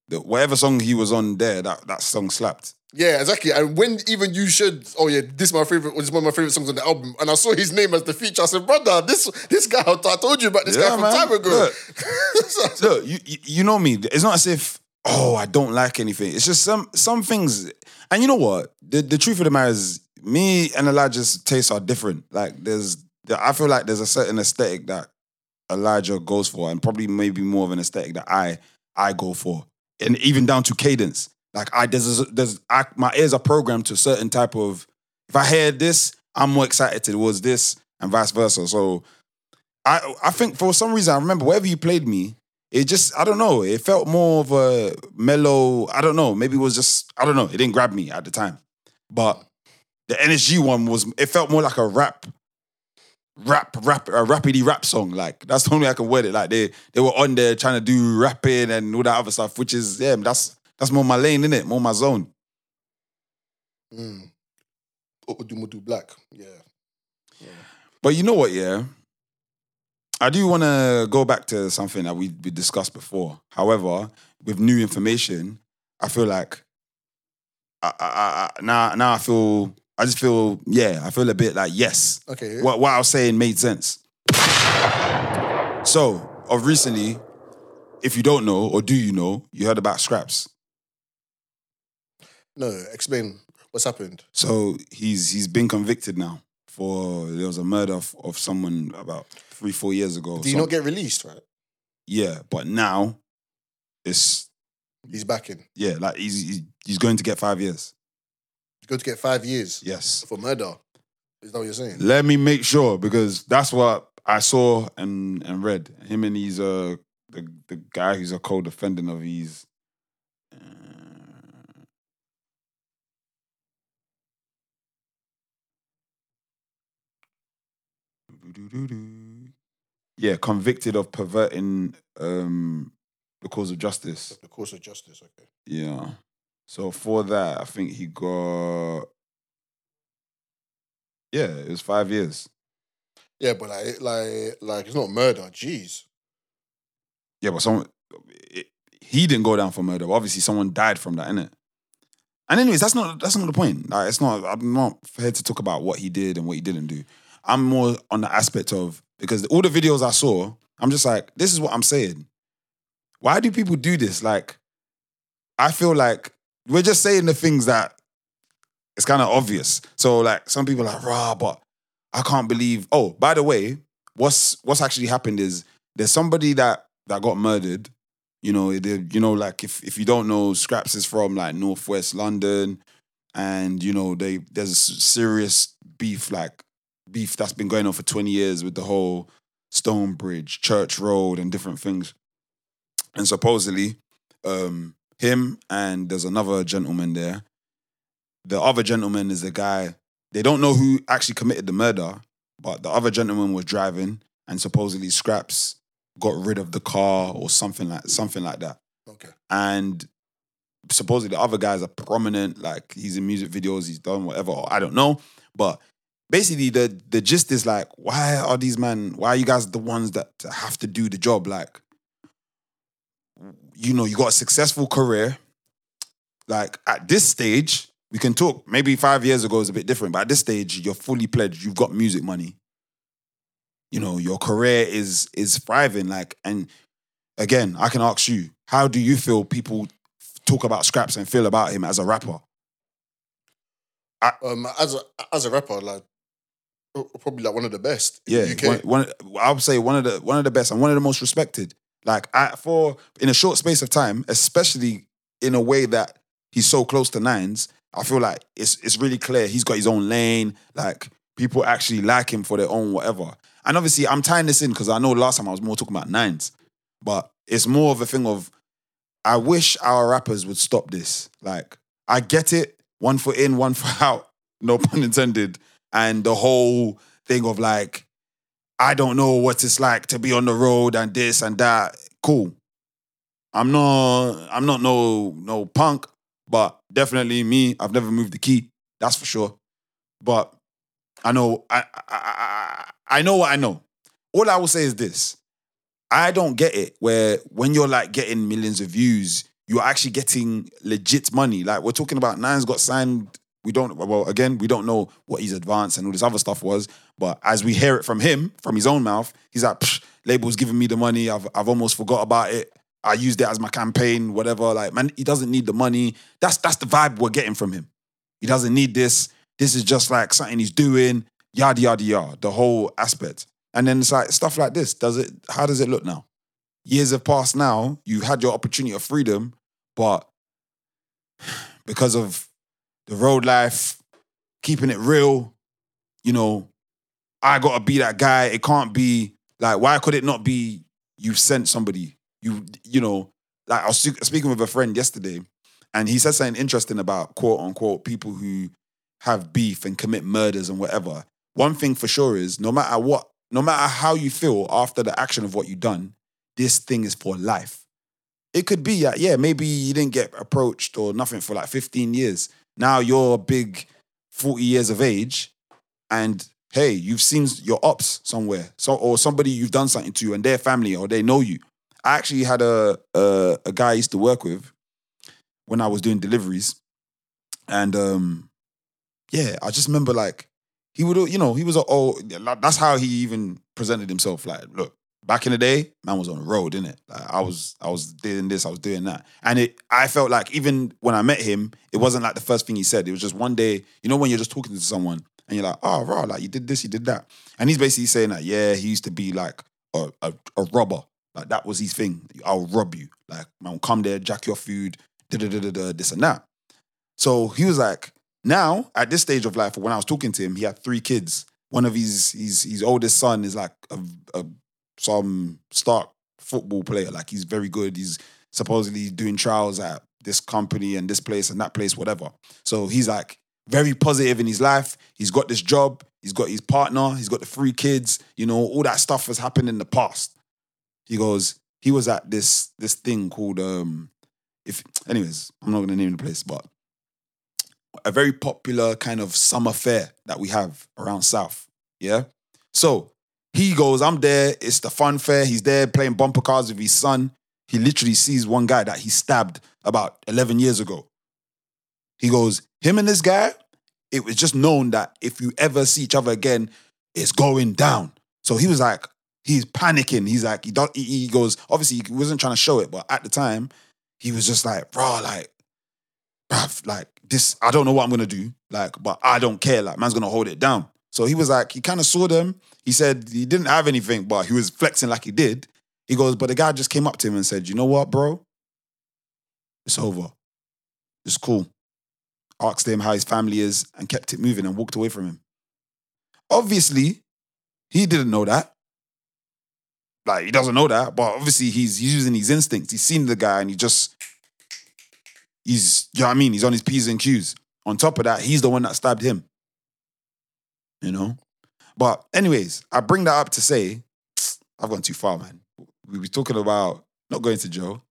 S4: The, whatever song he was on there, that, that song slapped.
S2: yeah, exactly. And when even you should, oh yeah, this is my favorite. This is one of my favorite songs on the album, and I saw his name as the feature. I said, brother, this this guy. I told you about this guy from
S4: man.
S2: time ago.
S4: Look.
S2: So-
S4: Look, you, you you know me. It's not as if oh I don't like anything. It's just some some things. And you know what? The the truth of the matter is, me and Elijah's tastes are different. Like there's, I feel like there's a certain aesthetic that Elijah goes for, and probably maybe more of an aesthetic that I I go for, and even down to cadence. Like I there's there's I, my ears are programmed to a certain type of. If I hear this, I'm more excited towards this, and vice versa. So I I think for some reason I remember wherever you played me, it just I don't know. It felt more of a mellow. I don't know. Maybe it was just I don't know. It didn't grab me at the time, but the NSG one was. It felt more like a rap, rap, rap, a rapidy rap song. Like that's the only way I can word it. Like they they were on there trying to do rapping and all that other stuff, which is yeah, that's that's more my lane, is it? More my zone.
S2: Mm. Black. Yeah.
S4: But you know what, yeah? I do want to go back to something that we, we discussed before. However, with new information, I feel like I, I, I, now now I feel I just feel yeah I feel a bit like yes
S2: Okay.
S4: what what I was saying made sense. So of recently, if you don't know or do you know, you heard about Skrapz.
S2: No, explain what's happened.
S4: So he's he's been convicted now for there was a murder of, of someone about three four years ago.
S2: Did he
S4: Some-
S2: not get released, right?
S4: yeah, but now it's
S2: He's back in.
S4: yeah, like he's he's, he's going to get five years.
S2: Going to get five years
S4: Yes.
S2: for murder. Is that what you're saying?
S4: Let me make sure because that's what I saw and and read. Him and he's uh the the guy who's a co-defendant of his. uh, Yeah, convicted of perverting um the cause of justice.
S2: The course of justice. Okay.
S4: Yeah. So for that, I think he got yeah, it was five years.
S2: Yeah, but like, like, like it's not murder. Jeez.
S4: Yeah, but someone it, he didn't go down for murder. Obviously, someone died from that, innit? And anyways, that's not that's not the point. Like, it's not. I'm not here to talk about what he did and what he didn't do. I'm more on the aspect of because all the videos I saw, I'm just like, this is what I'm saying. Why do people do this? Like, I feel like we're just saying the things that it's kind of obvious. So like, some people are like, rah, but I can't believe. Oh, by the way, what's what's actually happened is there's somebody that that got murdered. You know, they, you know, like if if you don't know, Skrapz is from like northwest London, and you know they there's a serious beef, like beef that's been going on for twenty years with the whole Stonebridge, Church Road, and different things. And supposedly, um, him and there's another gentleman there. The other gentleman is the guy. They don't know who actually committed the murder, but the other gentleman was driving, and supposedly Skrapz got rid of the car or something like something like that.
S2: Okay.
S4: And supposedly the other guys are prominent, like he's in music videos, he's done whatever. I don't know, but basically the the gist is like, why are these men? Why are you guys the ones that have to do the job? Like, you know, you got a successful career. Like at this stage, we can talk. Maybe five years ago is a bit different, but at this stage, you're fully pledged. You've got music money. You know, your career is is thriving. Like, and again, I can ask you, how do you feel people talk about Skrapz and feel about him as a rapper?
S2: Um, as a as a rapper, like probably like one of the best. in
S4: Yeah,
S2: the UK.
S4: one, one, I would say one of the one of the best and one of the most respected. Like I, for in a short space of time, especially in a way that he's so close to Nines, I feel like it's it's really clear he's got his own lane. Like people actually like him for their own whatever. And obviously, I'm tying this in because I know last time I was more talking about Nines, but it's more of a thing of I wish our rappers would stop this. Like I get it, one foot in, one foot out, no pun intended, and the whole thing of like I don't know what it's like to be on the road and this and that. Cool. I'm not I'm not no no punk, but definitely me. I've never moved the key. That's for sure. But I know I I, I, I know what I know. All I will say is this. I don't get it where when you're like getting millions of views, you're actually getting legit money. Like we're talking about Nines got signed. We don't well again, we don't know what his advance and all this other stuff was. But as we hear it from him, from his own mouth, he's like, label's giving me the money. I've I've almost forgot about it. I used it as my campaign, whatever. Like, man, he doesn't need the money. That's that's the vibe we're getting from him. He doesn't need this. This is just like something he's doing, yada yada yada, the whole aspect. And then it's like stuff like this. Does it how does it look now? Years have passed now. You had your opportunity of freedom, but because of the road life, keeping it real, you know, I gotta be that guy. It can't be like, why could it not be you sent somebody? You, you know, like I was speaking with a friend yesterday, and he said something interesting about quote unquote people who have beef and commit murders and whatever. One thing for sure is no matter what, no matter how you feel after the action of what you've done, this thing is for life. It could be that, yeah, maybe you didn't get approached or nothing for like 15 years. Now you're a big 40 years of age, and hey, you've seen your ops somewhere, so or somebody you've done something to, and their family or they know you. I actually had a a, a guy I used to work with when I was doing deliveries, and um, yeah, I just remember like he would, you know, he was a oh, that's how he even presented himself. Like, look, back in the day, man was on the road, innit? Like I was, I was doing this, I was doing that, and it. I felt like even when I met him, it wasn't like the first thing he said. It was just one day, you know, when you're just talking to someone And you're like, ah, oh, raw, like you did this, you did that. And he's basically saying that, yeah, he used to be like a, a, a robber. Like that was his thing. I'll rob you. Like, man, come there, jack your food, da da da da da, this and that. So he was like, now at this stage of life, when I was talking to him, he had three kids. One of his his his oldest son is like a, a some start football player. Like he's very good. He's supposedly doing trials at this company and this place and that place, whatever. So he's like very positive in his life. He's got this job. He's got his partner. He's got the three kids. You know, all that stuff has happened in the past. He goes, he was at this this thing called um if anyways, I'm not gonna name the place, but a very popular kind of summer fair that we have around South. Yeah. So he goes, I'm there. It's the fun fair. He's there playing bumper cars with his son. He literally sees one guy that he stabbed about 11 years ago. He goes, him and this guy, it was just known that if you ever see each other again, it's going down. So he was like, he's panicking. He's like, he, he, he goes, obviously he wasn't trying to show it, but at the time, he was just like, bro, like, bruv, like this, I don't know what I'm gonna do, like, but I don't care. Like, man's gonna hold it down. So he was like, he kind of saw them. He said he didn't have anything, but he was flexing like he did. He goes, but the guy just came up to him and said, you know what, bro? It's over. It's cool. Asked him how his family is and kept it moving and walked away from him. Obviously, he didn't know that. Like, he doesn't know that, but obviously he's using his instincts. He's seen the guy and he just he's, you know what I mean? He's on his P's and Q's. On top of that, he's the one that stabbed him. You know? But, anyways, I bring that up to say, I've gone too far, man. We were talking about not going to jail.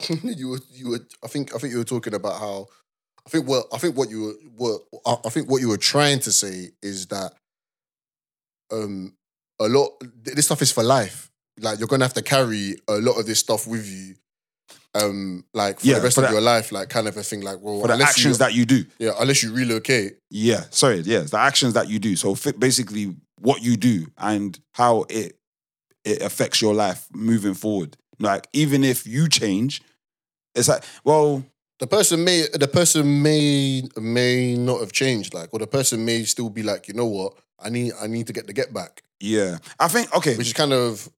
S2: you were you were I think I think you were talking about how I think what I think what you were I I think what you were trying to say is that um a lot this stuff is for life. Like you're gonna have to carry a lot of this stuff with you. Um like for
S4: Yeah,
S2: the rest
S4: for
S2: of
S4: that-
S2: your life, like kind of a thing like well
S4: For the actions
S2: you,
S4: that you do.
S2: yeah, unless you relocate.
S4: Yeah, sorry, yeah, it's the actions that you do. So basically, what you do and how it it affects your life moving forward. Like even if you change, it's like, well,
S2: The person may the person may may not have changed, like, or the person may still be like, you know what, I need I need to get the get back.
S4: yeah, I think okay.
S2: Which is kind of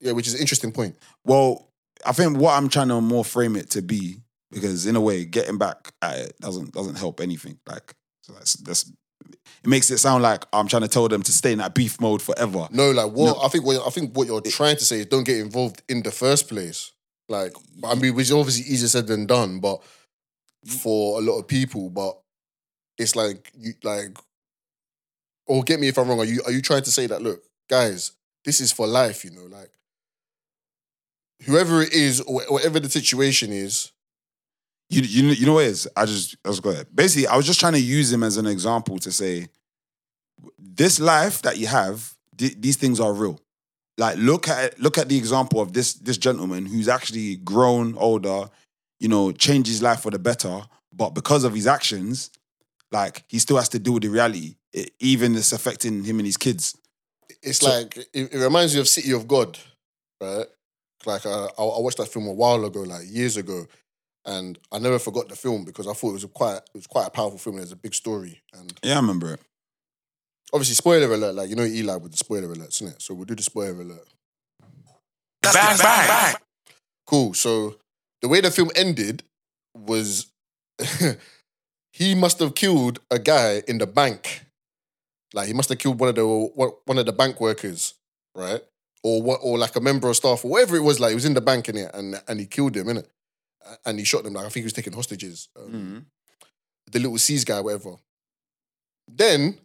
S2: yeah, which is an interesting point.
S4: Well, I think what I'm trying to more frame it to be because in a way, getting back at it doesn't doesn't help anything. Like so that's that's it makes it sound like I'm trying to tell them to stay in that beef mode forever.
S2: No, like what
S4: No.
S2: I think what I think what you're trying to say is don't get involved in the first place. Like I mean, which is obviously easier said than done, but for a lot of people, but it's like you like or get me if I'm wrong, are you are you trying to say that look, guys, this is for life, you know, like whoever it is or whatever the situation is,
S4: You you know, you know what it is? I just I was going basically I was just trying to use him as an example to say this life that you have, th- these things are real. Like look at look at the example of this this gentleman who's actually grown older, you know, changed his life for the better, but because of his actions, like he still has to deal with the reality. It, even it's affecting him and his kids.
S2: it's
S4: So-
S2: like it, it reminds me of City of God, right? Like uh, I, I watched that film a while ago, like years ago, and I never forgot the film because I thought it was a quite it was quite a powerful film. There's a big story, and
S4: Yeah, I remember it.
S2: obviously spoiler alert. Like you know Eli with the spoiler alerts, isn't it? So we'll do the spoiler alert.
S6: Bang, bang, bang.
S2: Cool. So the way the film ended was he must have killed a guy in the bank. Like he must have killed one of the one of the bank workers, right? Or what? Or like a member of staff, or whatever it was. Like he was in the bank in it, and and he killed him in it, and he shot them. Like I think he was taking hostages. Um, The little C's guy, whatever. Then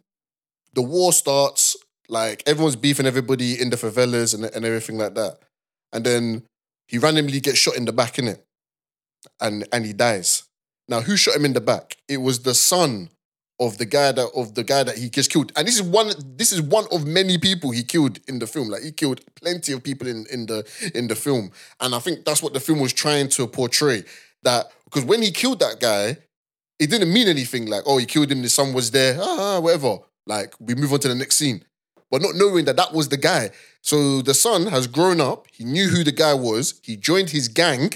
S2: the war starts. Like everyone's beefing everybody in the favelas and, and everything like that. And then he randomly gets shot in the back, in it, and and he dies. Now, who shot him in the back? It was the son of the guy that of the guy that he just killed. And this is one. This is one of many people he killed in the film. Like he killed plenty of people in in the in the film. And I think that's what the film was trying to portray. That because when he killed that guy, it didn't mean anything. Like oh, he killed him. The son was there. Ah, ah, whatever. Like we move on to the next scene. But not knowing that that was the guy. So the son has grown up. He knew who the guy was. He joined his gang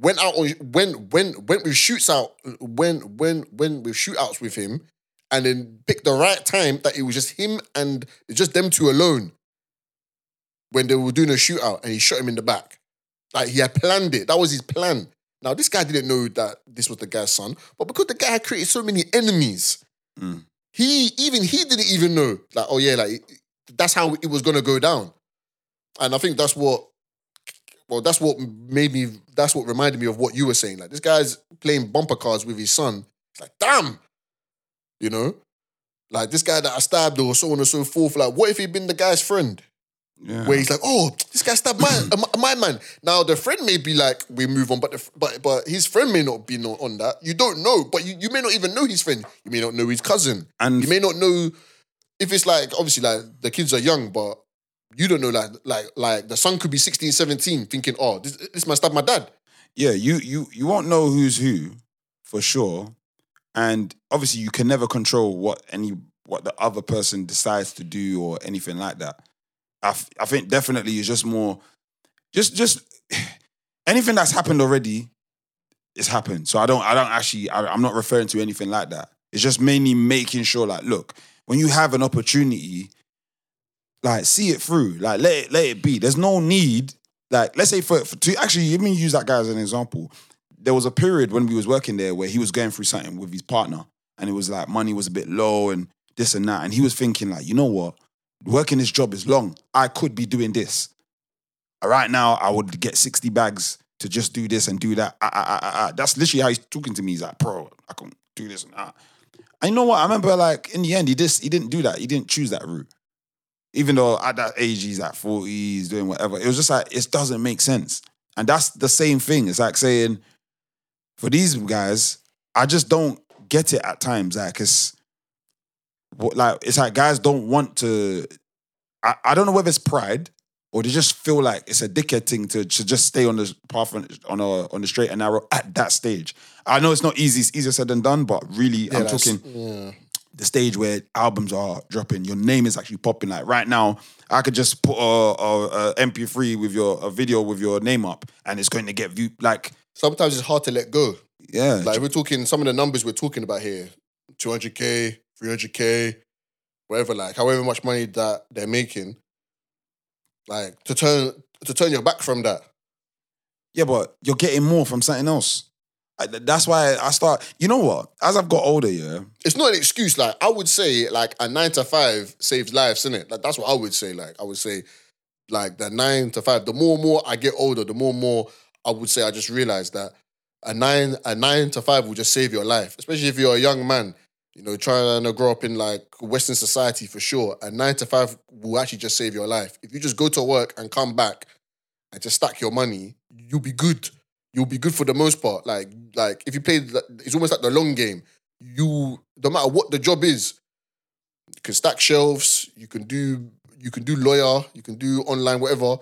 S2: went out on when when went with shoots out when when when with shootouts with him and then picked the right time that it was just him and just them two alone when they were doing a shootout and he shot him in the back. Like he had planned it. That was his plan. Now this guy didn't know that this was the guy's son, but because the guy had created so many enemies,
S4: Mm.
S2: he even he didn't even know. Like, oh yeah, like that's how it was gonna go down. And I think that's what well, that's what made me that's what reminded me of what you were saying. Like this guy's playing bumper cars with his son. It's like, damn, you know? Like this guy that I stabbed or so on and so forth. Like, what if he'd been the guy's friend?
S4: Yeah.
S2: Where he's like, oh, this guy stabbed my, uh, my man. Now the friend may be like, we move on, but the, but but his friend may not be on, on that. You don't know, but you, you may not even know his friend. You may not know his cousin.
S4: And
S2: You may not know if it's like obviously like the kids are young, but you don't know like like like the son could be 16, 17, thinking, oh, this this man stabbed my dad.
S4: yeah, you you you won't know who's who for sure, and obviously you can never control what any what the other person decides to do or anything like that. I, f- I think definitely it's just more, just just anything that's happened already, it's happened. So I don't I don't actually I, I'm not referring to anything like that. It's just mainly making sure like look when you have an opportunity, like see it through, like let it let it be. There's no need like let's say for, for to actually let me use that guy as an example. There was a period when we was working there where he was going through something with his partner and it was like money was a bit low and this and that. And he was thinking like you know what? Working this job is long. I could be doing this. Right now i would get 60 bags to just do this and do that. Ah, ah, ah. that's literally how he's talking to me. He's like bro i can do this and that. And you know what? I remember like in the end he just he didn't do that. He didn't choose that route even though at that age he's at 40, he's doing whatever. It was just like it doesn't make sense. And that's the same thing. It's like saying, for these guys, I just don't get it at times. Like it's what like it's like guys don't want to I, I don't know whether it's pride or they just feel like it's a dickhead thing to, to just stay on the path on, on a on the straight and narrow at that stage. I know it's not easy, it's easier said than done, but really I'm talking
S2: Yeah.
S4: The stage where albums are dropping, your name is actually popping. Like right now, I could just put a, a, a MP3 with your a video with your name up, and it's going to get viewed. Like,
S2: Sometimes it's hard to let go.
S4: yeah,
S2: Like we're talking some of the numbers we're talking about here, 200k, 300k, whatever, like however much money that they're making. Like to turn to turn your back from that.
S4: yeah, but you're getting more from something else. I- that's why I start. You know what? As I've got older, yeah,
S2: It's not an excuse. Like I would say, like a nine to five saves lives, isn't it? Like that's what I would say. Like I would say, like the nine to five. The more and more I get older, the more and more I would say I just realized that a nine a nine to five will just save your life, especially if you're a young man. You know, trying to grow up in like Western society for sure. A nine to five will actually just save your life. If you just go to work and come back and just stack your money, you'll be good. You'll be good for the most part. Like, like if you play, it's almost like the long game. You, no matter what the job is, you can stack shelves. You can do, you can do lawyer. You can do online, whatever.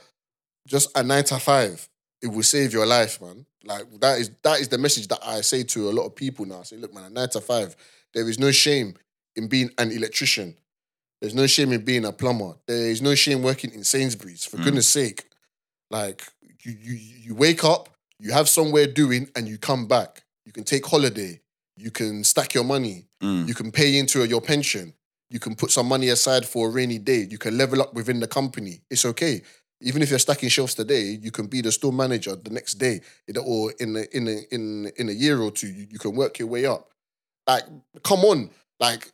S2: Just a nine to five, it will save your life, man. Like that is that is the message that I say to a lot of people now. I say, look, man, a nine to five, there is no shame in being an electrician. There's no shame in being a plumber. There is no shame working in Sainsbury's. For mm. goodness sake, like you, you, you wake up, you have somewhere doing, and you come back. You can take holiday. You can stack your money.
S4: Mm.
S2: You can pay into your pension. You can put some money aside for a rainy day. You can level up within the company. It's okay. Even if you're stacking shelves today, you can be the store manager the next day, or in a, in a, in in a year or two. You, you can work your way up. Like, come on, like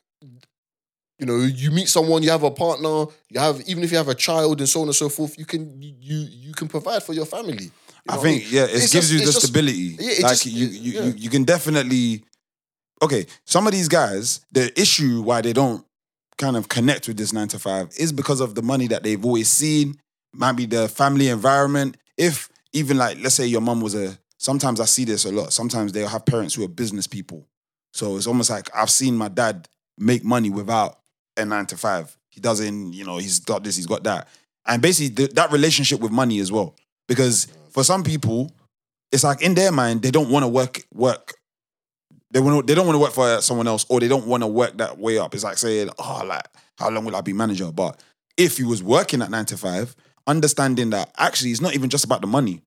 S2: you know, you meet someone, you have a partner, you have even if you have a child and so on and so forth, you can you you, you can provide for your family. You
S4: I
S2: know what
S4: think
S2: mean?
S4: yeah, it
S2: It's
S4: gives
S2: just-
S4: you the
S2: just-
S4: stability.
S2: Yeah,
S4: like
S2: just-
S4: you, you,
S2: yeah.
S4: you, you can definitely. Okay, some of these guys, the issue why they don't kind of connect with this nine to five is because of the money that they've always seen. Might be the family environment. If even like, let's say your mom was a. Sometimes I see this a lot. Sometimes they'll have parents who are business people. So it's almost like I've seen my dad make money without a nine to five. He doesn't, you know, he's got this, he's got that. And basically th- that relationship with money as well. Because for some people, it's like in their mind, they don't want to work, work. They want they don't want to work for someone else or they don't want to work that way up. It's like saying, oh, like, how long will I be manager? But if you was working at nine to five, understanding that actually it's not even just about the money.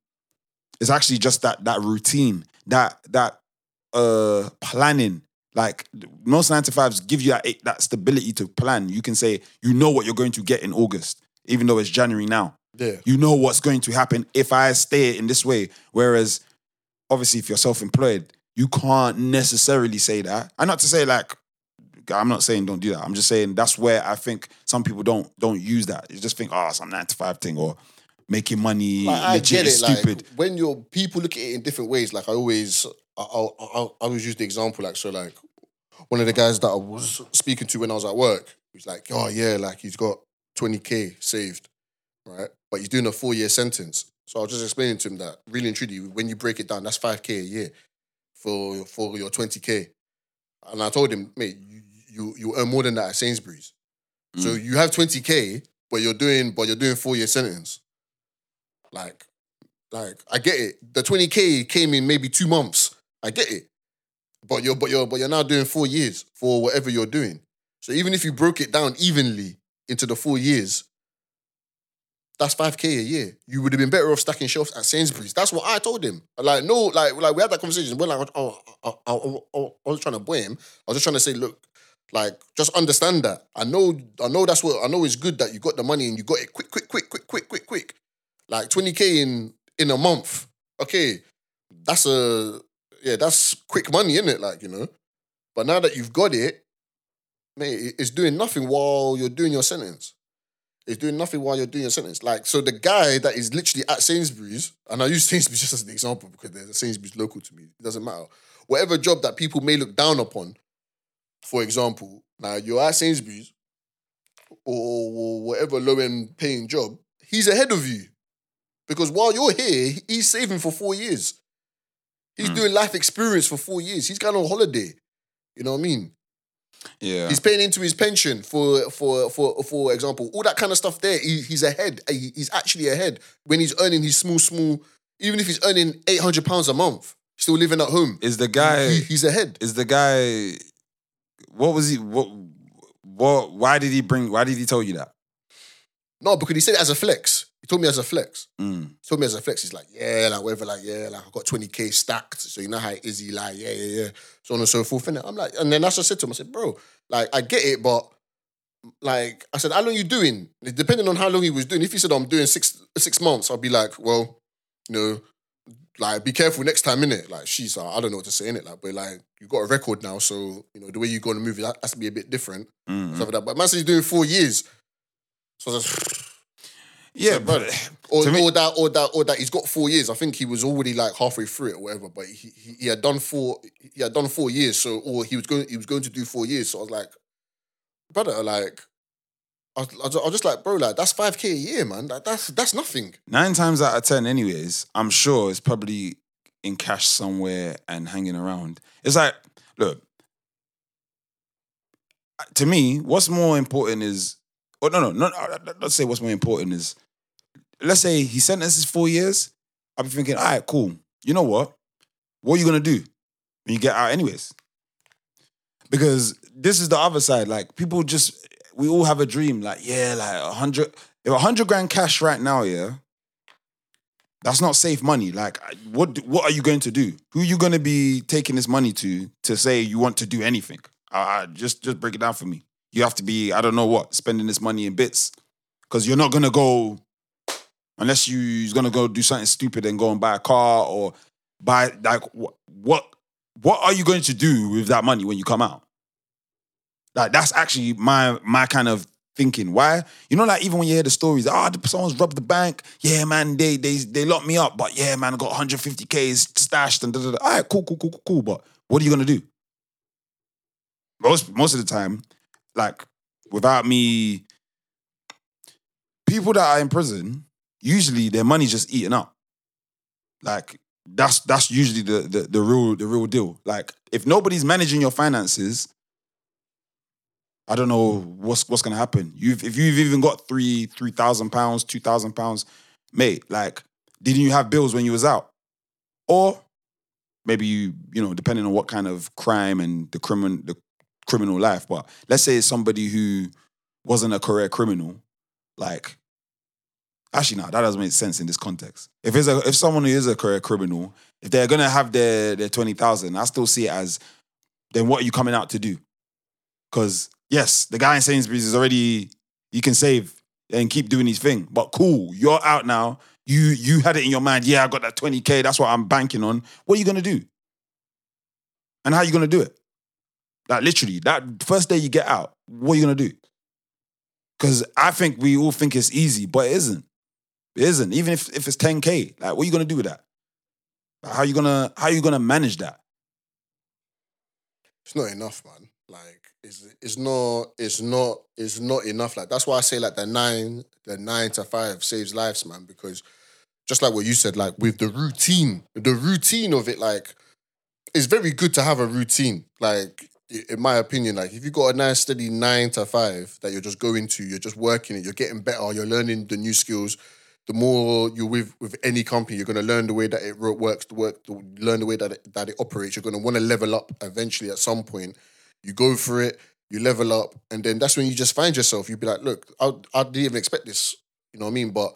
S4: It's actually just that that routine, that that uh planning, Like most nine to fives give you that, that stability to plan. You can say you know what you're going to get in August, even though it's January now.
S2: Yeah.
S4: You know what's going to happen if I stay in this way. Whereas, obviously, if you're self-employed, you can't necessarily say that. And not to say like, I'm not saying don't do that. I'm just saying that's where I think some people don't don't use that. You just think, oh, some nine to five thing or making money
S2: Like, I
S4: legit
S2: get
S4: is
S2: it.
S4: stupid.
S2: Like when your people look at it in different ways. Like I always, I, I, I, I always use the example. Like so, like one of the guys that I was speaking to when I was at work, he's like, "Oh yeah, like he's got twenty k saved, right? But he's doing a four year sentence." So I was just explaining to him that really and truly, when you break it down, that's five k a year for for your twenty k. And I told him, mate, you, you you earn more than that at Sainsbury's. So
S4: Mm.
S2: you have twenty k, but you're doing but you're doing four year sentence. Like, like I get it. The twenty k came in maybe two months. I get it, but you're but you're but you're now doing four years for whatever you're doing. So even if you broke it down evenly into the four years, that's five k a year. You would have been better off stacking shelves at Sainsbury's. That's what I told him. Like no, like like we had that conversation. We're like, oh, oh, oh, oh I, I, I, I wasn't trying to boy him. I was just trying to say, look, like just understand that. I know, I know that's what I know. It's good that you got the money and you got it quick, quick, quick, quick, quick, quick, quick. Like twenty k in in a month. Okay, that's a yeah, that's quick money, isn't it? Like you know. But now that you've got it, mate, it- it's doing nothing while you're doing your sentence. It's doing nothing while you're doing your sentence. Like, so the guy that is literally at Sainsbury's, and I use Sainsbury's just as an example because there's a Sainsbury's local to me. It doesn't matter. Whatever job that people may look down upon, for example, now you're at Sainsbury's or, or whatever low end paying job, he's ahead of you. Because while you're here, he's saving for four years. He's
S4: Mm.
S2: doing life experience for four years. He's going on holiday. You know what I mean?
S4: Yeah.
S2: He's paying into his pension for for for for example, all that kind of stuff. There, he, he's ahead. He- He's actually ahead when he's earning his small small. Even if he's earning eight hundred pounds a month, still living at home.
S4: Is the guy
S2: He- he's ahead.
S4: is the guy what was he what what why did he bring why did he tell you that?
S2: No, because he said it as a flex. He told me as a flex.
S4: Mm.
S2: He told me as a flex. He's like, yeah, like whatever, like yeah, like I got twenty k stacked. So you know how it is. He like, yeah, yeah, yeah, so on and so forth. And I'm like, and then that's what I said to him. I said, bro, like I get it, but like I said, how long you doing? Depending on how long he was doing. If he said I'm doing six six months, I'll be like, well, you know, like be careful next time in it. Like she's, I don't know what to say in it. Like, but like you got a record now, so you know the way you go on the movie that has to be a bit different.
S4: Mm.
S2: Stuff like that. But man said he's doing four years. So I was like,
S4: Yeah,
S2: brother.
S4: but
S2: or,
S4: me-
S2: or that, or that, or that he's got four years. I think he was already like halfway through it or whatever. But he, he, he had done four. He had done four years. So, or he was going. He was going to do four years. So I was like, brother, like, I was, I I was just like, bro, like that's five k a year, man. Like, that's that's nothing.
S4: nine times out of ten, anyways, I'm sure it's probably in cash somewhere and hanging around. It's like, look, to me, what's more important is, oh no, no, no, no let's say what's more important is, let's say he sentences four years. I'll be thinking, all right, cool. You know what? What are you gonna do when you get out, anyways? Because this is the other side. Like people just, we all have a dream. Like yeah, like a hundred, if a hundred grand cash right now, yeah, that's not safe money. Like, what what are you going to do? Who are you to be taking this money to to say you want to do anything? Uh, just just break it down for me. You have to be, I don't know what, spending this money in bits because you're not gonna go unless you, you're gonna go do something stupid and go and buy a car or buy like what what what are you going to do with that money when you come out? Like that's actually my my kind of thinking. Why? You know, like even when you hear the stories, ah, oh, someone's robbed the bank. Yeah, man, they they they locked me up, but yeah, man, I got 150k stashed and da, da, da. all right, cool, cool, cool, cool, cool. But what are you gonna do? Most most of the time, like without me, people that are in prison, usually their money's just eaten up. Like that's that's usually the the, the real the real deal. Like if nobody's managing your finances, I don't know what's what's gonna happen. You've if you've even got three three thousand pounds, two thousand pounds, mate. Like, didn't you have bills when you was out? Or maybe you you know depending on what kind of crime and the criminal the criminal life. But let's say it's somebody who wasn't a career criminal, like. Actually, no, that doesn't make sense in this context. If it's a if someone who is a career criminal, if they're gonna have their their twenty thousand, I still see it as then what are you coming out to do? Because yes, the guy in Sainsbury's is already you can save and keep doing his thing. But cool, you're out now. You you had it in your mind. Yeah, I got that 20k. That's what I'm banking on. What are you gonna do? And how are you gonna do it? Like literally, that first day you get out, what are you gonna do? Because I think we all think it's easy, but it isn't. It isn't. Even if, if it's 10k, like what are you gonna do with that? Like, how you gonna how you gonna manage that?
S2: It's not enough, man. Like it's it's not it's not it's not enough. Like that's why I say like the nine the nine to five saves lives, man. Because just like what you said, like with the routine, the routine of it, like it's very good to have a routine. Like in my opinion, like if you got a nice steady nine to five that you're just going to, you're just working it, you're getting better, you're learning the new skills. The more you're with with any company, you're gonna learn the way that it works, the work, the, learn the way that it, that it operates. You're gonna want to level up eventually at some point. You go for it, you level up, and then that's when you just find yourself. You'd be like, look, I, I didn't even expect this. You know what I mean? But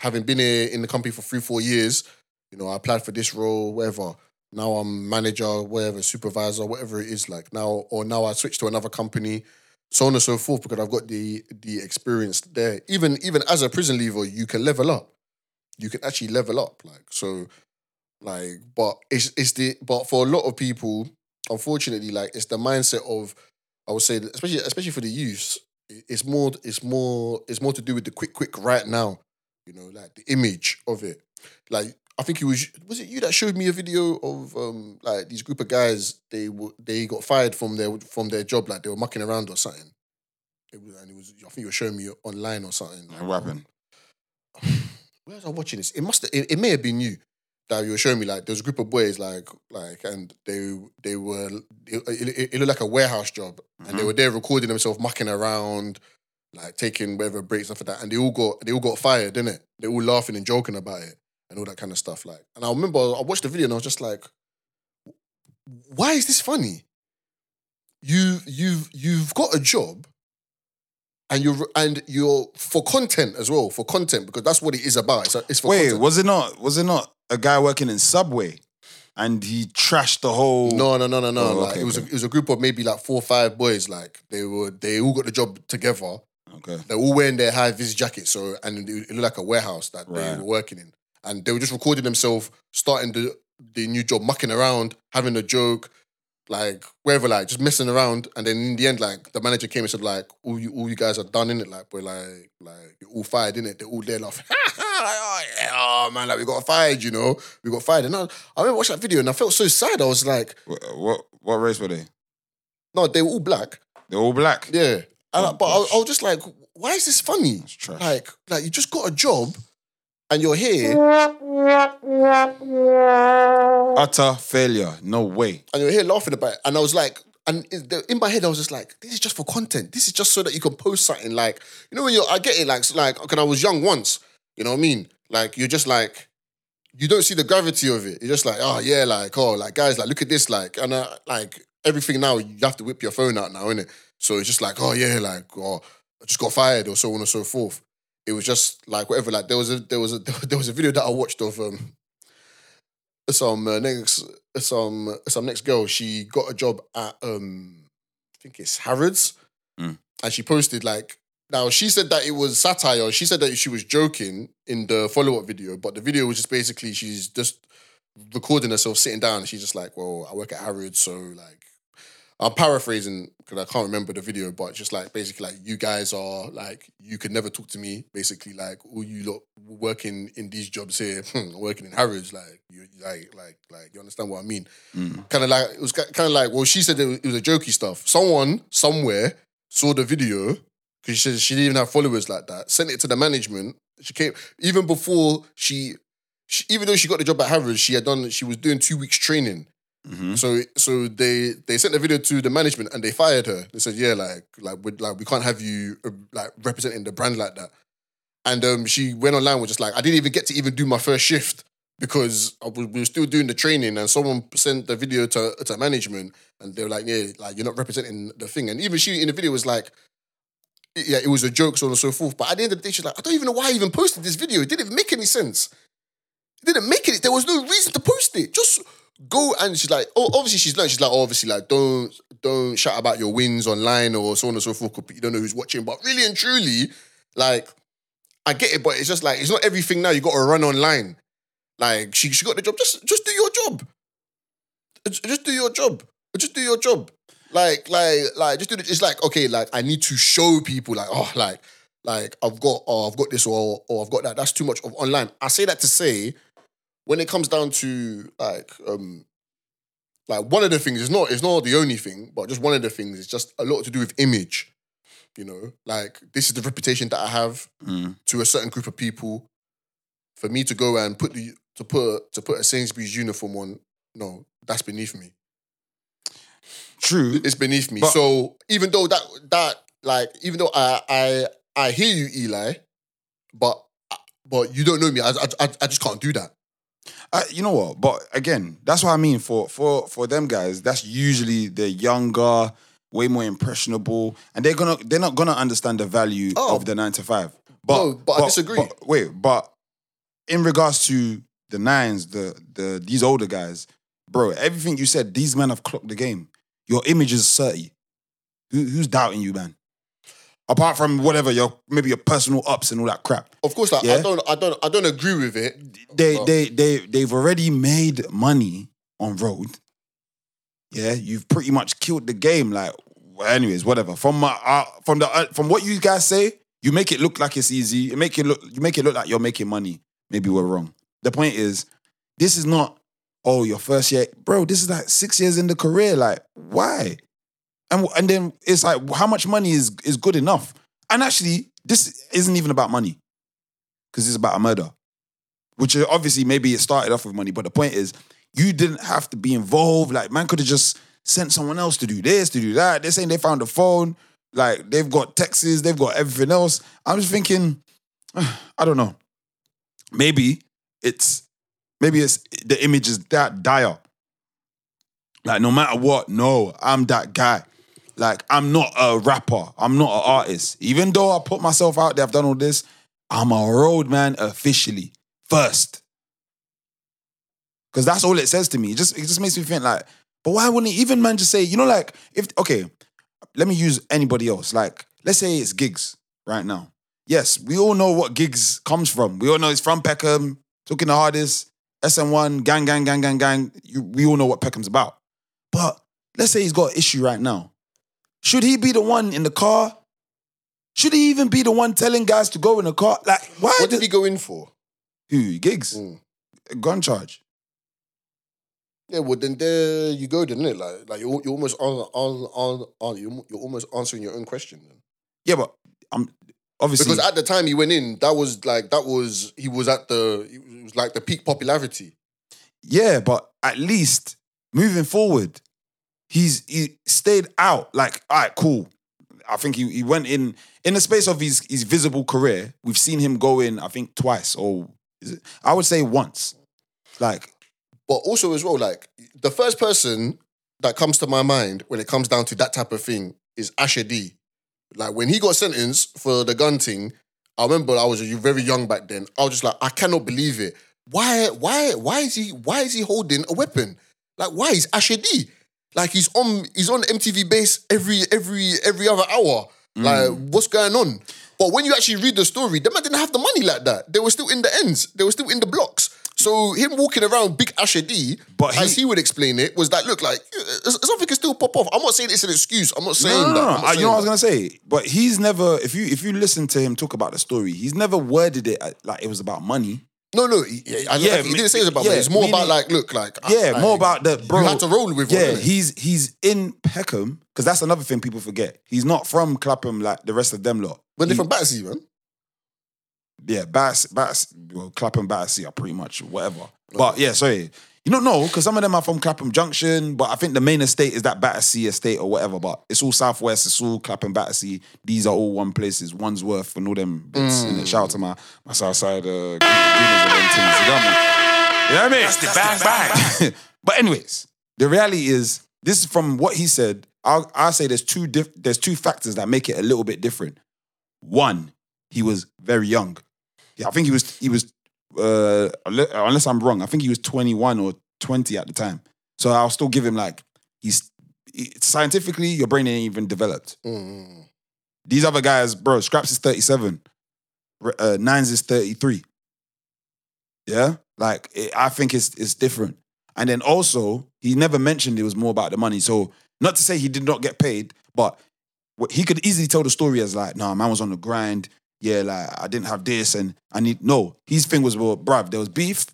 S2: having been here in the company for three, four years, you know, I applied for this role, whatever. Now I'm manager, whatever, supervisor, whatever it is like now, or now I switch to another company, so on and so forth, because I've got the the experience there. Even even as a prison leaver, you can level up. You can actually level up. Like so, like, but it's it's the but for a lot of people, unfortunately, like it's the mindset of I would say, especially especially for the youth, it's more it's more it's more to do with the quick quick right now. You know, like the image of it. Like I think it was was it you that showed me a video of um like these group of guys they were they got fired from their from their job like they were mucking around or something. It was and it was I think you were showing me online or something.
S4: Like, what happened?
S2: Where was I watching this? It must it, it may have been you that you were showing me like there was a group of boys like like and they they were it, it, it looked like a warehouse job and they were there recording themselves mucking around like taking whatever breaks like that and they all got they all got fired didn't it they all laughing and joking about it and all that kind of stuff like and I remember I watched the video and I was just like why is this funny you you've you've got a job and you're and you're for content as well for content because that's what it is about it's, it's for
S4: Wait,
S2: content.
S4: was it not? Was it not a guy working in Subway, and he trashed the whole?
S2: No, no, no, no, no.
S4: Oh,
S2: like
S4: okay,
S2: it was a, it was a group of maybe like four or five boys. Like they were they all got the job together.
S4: Okay.
S2: They're all wearing their high vis jackets. So and it, it looked like a warehouse that they were working in. And they were just recording themselves starting the the new job, mucking around, having a joke, like wherever, like just messing around. And then in the end, like the manager came and said, like, all you all you guys are done in it, like we're like like you're all fired in it. They're all there laughing. like, oh yeah, oh man, like we got fired, you know, we got fired. And I, I remember watching that video and I felt so sad. I was like,
S4: What, what what race were they?
S2: no, they were all black.
S4: They're all black.
S2: Yeah. And
S4: Oh,
S2: but I. I was just like, why is this funny? Like, like you just got a job and you're here
S4: Utter failure. No way.
S2: and you're here laughing about it. And I was like, and in the- in my head, I was just like, this is just for content. This is just so that you can post something. Like, you know, when you're, I get it. Like, so like, when I was young once, you know what I mean? Like, you're just like, you don't see the gravity of it. You're just like, oh yeah, like, oh, like guys, like, look at this, like, and uh, like everything now, you have to whip your phone out now, innit? So it's just like, oh yeah, like, oh, I just got fired or so on and so forth. It was just like whatever. Like there was a there was a there was a video that I watched of um some uh, next some some next girl. She got a job at um I think it's Harrods,
S4: Mm.
S2: and she posted like now she said that it was satire. She said that she was joking in the follow up video, but the video was just basically she's just recording herself sitting down. And she's just like, "Well, I work at Harrods, so like." I'm paraphrasing because I can't remember the video, but just like basically like you guys are like you could never talk to me. Basically, like all you lot working in these jobs here, working in Harrods, like you like like like you understand what I mean?
S4: Mm.
S2: Kind of like it was kind of like well, she said it was, it was a jokey stuff. Someone somewhere saw the video because she said she didn't even have followers like that. Sent it to the management. She came even before she, she even though she got the job at Harrods, she had done she was doing two weeks training.
S4: Hmm
S2: So so they they sent the video to the management and they fired her. They said, yeah, like like we like we can't have you uh, like representing the brand like that. And um, she went online was just like, I didn't even get to even do my first shift because was, we were still doing the training and someone sent the video to to management and they were like, yeah, like you're not representing the thing. And even she in the video was like, yeah, it was a joke, so on and so forth. But at the end of the day, she's like, I don't even know why I even posted this video. It didn't make any sense. It didn't make it. There was no reason to post it. Just go and she's like, oh, obviously she's learned. She's like, oh, obviously, like, don't don't shout about your wins online or so on and so forth. You don't know who's watching, but really and truly, like, I get it, but it's just like it's not everything now. You got to run online. Like she she got the job. Just just do your job. Just just do your job. Just do your job. Like like like just do it. It's like okay, like I need to show people like oh like like I've got oh I've got this or or I've got that. That's too much of online. I say that to say when it comes down to like um like one of the things is not it's not the only thing, but just one of the things is just a lot to do with image. You know, like this is the reputation that I have
S4: Mm.
S2: to a certain group of people. For me to go and put the to put to put a Sainsbury's uniform on, no, that's beneath me.
S4: True.
S2: It's beneath me.
S4: But-
S2: so even though that that like even though I I I hear you, Eli, but but you don't know me. I I, I just can't do that.
S4: Uh, you know what? But again, that's what I mean. For for for them guys, that's usually they're younger, way more impressionable, and they're gonna they're not gonna understand the value
S2: Oh.
S4: of the nine to five. But
S2: No, but I disagree.
S4: but- wait, but in regards to the nines, the the these older guys, bro, everything you said, these men have clocked the game. Your image is thirty. Who, who's doubting you, man? Apart from whatever your maybe your personal ups and all that crap.
S2: Of course, like
S4: Yeah.
S2: I don't I don't I don't agree with it.
S4: they
S2: But-
S4: they they they've already made money on road. Yeah, you've pretty much killed the game. Like, well, anyways, whatever. From my uh, from the uh, from what you guys say, you make it look like it's easy. You make it look you make it look like you're making money. Maybe we're wrong. The point is, this is not oh your first year, bro. This is like six years in the career. Like, why? And and then it's like how much money is is good enough? And actually, this isn't even about money because it's about a murder which is obviously maybe it started off with money, but the point is you didn't have to be involved. Like man could have just sent someone else to do this, to do that. They're saying they found a phone, like they've got texts, they've got everything else. I'm just thinking, I don't know. Maybe it's maybe it's the image is that dire. Like no matter what, no, I'm that guy. Like I'm not a rapper. I'm not an artist. Even though I put myself out there, I've done all this. I'm a road man officially first. Because that's all it says to me. It just it just makes me think like, but why wouldn't even man just say, you know, like if okay, let me use anybody else. Like, let's say it's Giggs right now. Yes, we all know what Giggs comes from. We all know it's from Peckham, talking the hardest, SN1, gang, gang, gang, gang, gang. You, we all know what Peckham's about. But let's say he's got an issue right now. Should he be the one in the car? Should he even be the one telling guys to go in the car? Like, why?
S2: What did he go in for?
S4: who? Giggs?
S2: Mm.
S4: Gun charge.
S2: Yeah, well then there you go, then, innit? Like, like you're, you're almost on, on, on, on you're, you're almost answering your own question. Then.
S4: Yeah, but I'm obviously
S2: Because at the time he went in, that was like that was he was at the it was like the peak popularity.
S4: yeah, but at least moving forward, he's he stayed out. Like, all right, cool. I think he, he went in in the space of his his visible career. We've seen him go in, I think, twice or it, I would say once. Like,
S2: But also as well, like the first person that comes to my mind when it comes down to that type of thing is Asher D. Like when he got sentenced for the gun thing, I remember I was very young back then. I was just like, I cannot believe it. Why, why, why is he why is he holding a weapon? Like, why is Asher D? Like he's on he's on MTV base every every every other hour. Like, what's going on? But when you actually read the story, the man didn't have the money like that. They were still in the ends. They were still in the blocks. So him walking around big Asher D,
S4: But he-
S2: as he would explain it, was that look like something can still pop off. I'm not saying it's an excuse. I'm not saying
S4: no, no,
S2: that. not
S4: I- you know what I was gonna say? But he's never. If you if you listen to him talk about the story, he's never worded it uh, like it was about money.
S2: No, no. He, I,
S4: Yeah,
S2: he didn't say it was about
S4: yeah.
S2: It's more
S4: meaning-
S2: about like, look, like
S4: Yeah,
S2: I-
S4: more about the bro.
S2: You had to roll with.
S4: Yeah,
S2: one,
S4: he's he's in Peckham because that's another thing people forget. He's not from Clapham like the rest of them lot.
S2: when they're
S4: He-
S2: from Battersea, man.
S4: yeah, Bass, Bass, well, Clapham, Battersea are pretty much whatever. But yeah, sorry, you don't know because some of them are from Clapham Junction, but I think the main estate is that Battersea estate or whatever. But it's all Southwest, it's all Clapham, Battersea. These are all one places, Wandsworth and all them bits. innit? Shout out to my my Southside uh. You got me? You know what I mean?
S6: That's the bang bang.
S4: but anyways, the reality is this is from what he said. I'll, I'll say there's two diff- there's two factors that make it a little bit different. One, he was very young. Yeah, I think he was he was uh, unless I'm wrong, I think he was 21 or 20 at the time. So I'll still give him like he's he- scientifically your brain ain't even developed.
S2: Mm.
S4: These other guys, bro, Skrapz is 37. Uh, Nines is 33. Yeah? Like, it, I think it's, it's different. And then also, he never mentioned it was more about the money. So, not to say he did not get paid, but he could easily tell the story as like, nah, man was on the grind. Yeah, like, I didn't have this and I need, no. His thing was, well, bruv, there was beef.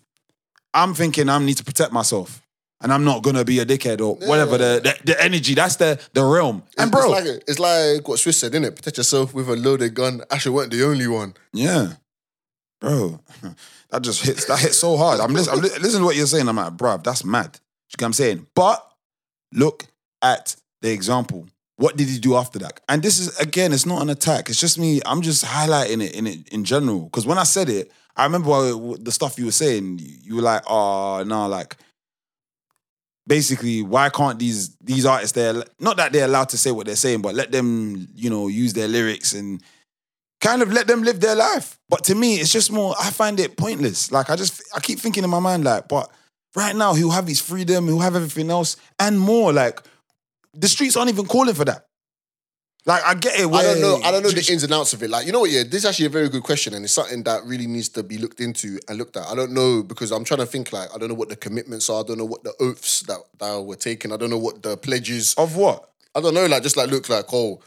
S4: I'm thinking I need to protect myself. And I'm not gonna be a dickhead or whatever the, the the energy. That's the the realm. And
S2: It's-
S4: bro,
S2: it's like, it's like what Swiss said, didn't it? Protect yourself with a loaded gun. Actually, weren't the only one.
S4: Yeah, bro, that just hits. That hits so hard. I'm li- listening to what you're saying. I'm like, bruv, that's mad. You get what I'm saying? But look at the example. What did he do after that? And this is again, it's not an attack. It's just me. I'm just highlighting it in it in general. Because when I said it, I remember the stuff you were saying. You were like, ah, oh no, like basically, why can't these these artists? They're not that they're allowed to say what they're saying, but let them, you know, use their lyrics and kind of let them live their life. But to me, it's just more, I find it pointless. Like I just I keep thinking in my mind, like, but right now he'll have his freedom, he'll have everything else and more. Like the streets aren't even calling for that. Like I get it.
S2: I don't know. I don't know the ins and outs of it. Like, you know what? Yeah, this is actually a very good question, and it's something that really needs to be looked into and looked at. I don't know because I'm trying to think. Like, I don't know what the commitments are. I don't know what the oaths that, that were taken. I don't know what the pledges.
S4: of what?
S2: I don't know. Like, just like look like oh.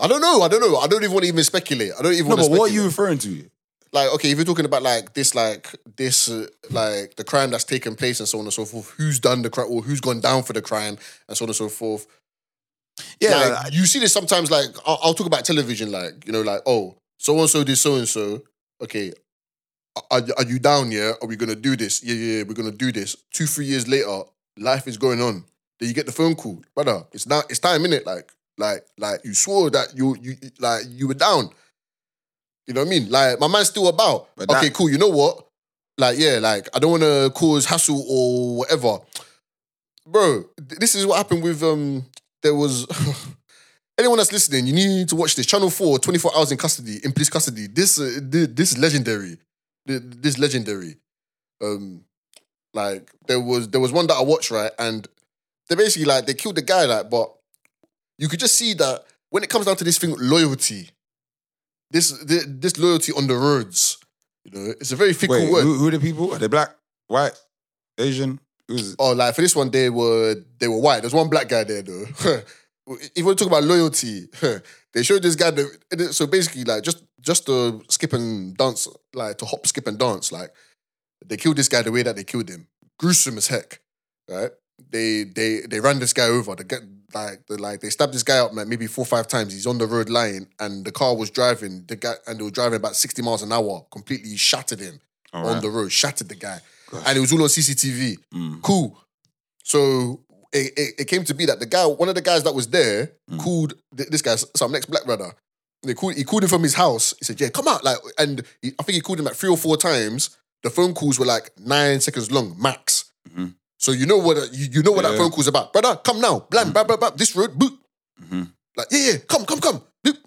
S2: I don't know. I don't know. I don't even want to even speculate. I don't even
S4: No,
S2: want to
S4: but what are you referring to?
S2: Like okay, if you're talking about like this, like this, uh, like the crime that's taken place and so on and so forth, who's done the crime or who's gone down for the crime and so on and so forth.
S4: Yeah,
S2: like,
S4: like,
S2: you see this sometimes. Like I'll, I'll talk about television, like you know, like oh, so and so did so and so. Okay, are, are you down? Yeah, are we gonna do this? Yeah, yeah, yeah, we're gonna do this. Two, three years later, life is going on. Then you get the phone call, brother. It's now. It's time, innit? Like, like, like you swore that you, you, like you were down. You know what I mean? Like my man's still about.
S4: But
S2: okay,
S4: that-
S2: cool. You know what? Like, yeah, like I don't want to cause hassle or whatever, bro. th- This is what happened with um. There was anyone that's listening. You need to watch this. Channel Four, 24 hours in custody, in police custody. This, uh, thi- this is legendary. Thi- This is legendary. Um, like there was there was one that I watched right, and they basically like they killed the guy like, but you could just see that when it comes down to this thing, loyalty. This thi- this loyalty on the roads, you know, it's a very fickle
S4: wait,
S2: word.
S4: who, who are the people? Are they black, white, Asian? Who's
S2: Oh, like for this one, they were they were white. There's one black guy there though. if you want to talk about loyalty, they showed this guy. The, so basically, like just just to skip and dance, like to hop, skip and dance, like they killed this guy the way that they killed him, gruesome as heck, right? They they they ran this guy over. Get like the like they stabbed this guy up like maybe four or five times. He's on the road lying, and the car was driving. The guy and they were driving about sixty miles an hour. Completely shattered him
S4: All
S2: on
S4: right.
S2: the road, shattered the guy,
S4: Gosh.
S2: and it was all on CCTV.
S4: Mm.
S2: Cool. So it, it, it came to be that the guy, one of the guys that was there,
S4: Mm.
S2: called th- this guy, some next black brother. They called, he called him from his house. He said, "Yeah, come out!" Like, and he, I think he called him like three or four times. The phone calls were like nine seconds long, max.
S4: Mhm.
S2: So you know what you, you know what that
S4: Yeah.
S2: phone call's about, brother. Come now, blam, blah blah blah. This road, boot.
S4: Mhm.
S2: Like, yeah, yeah, come, come, come. Boop.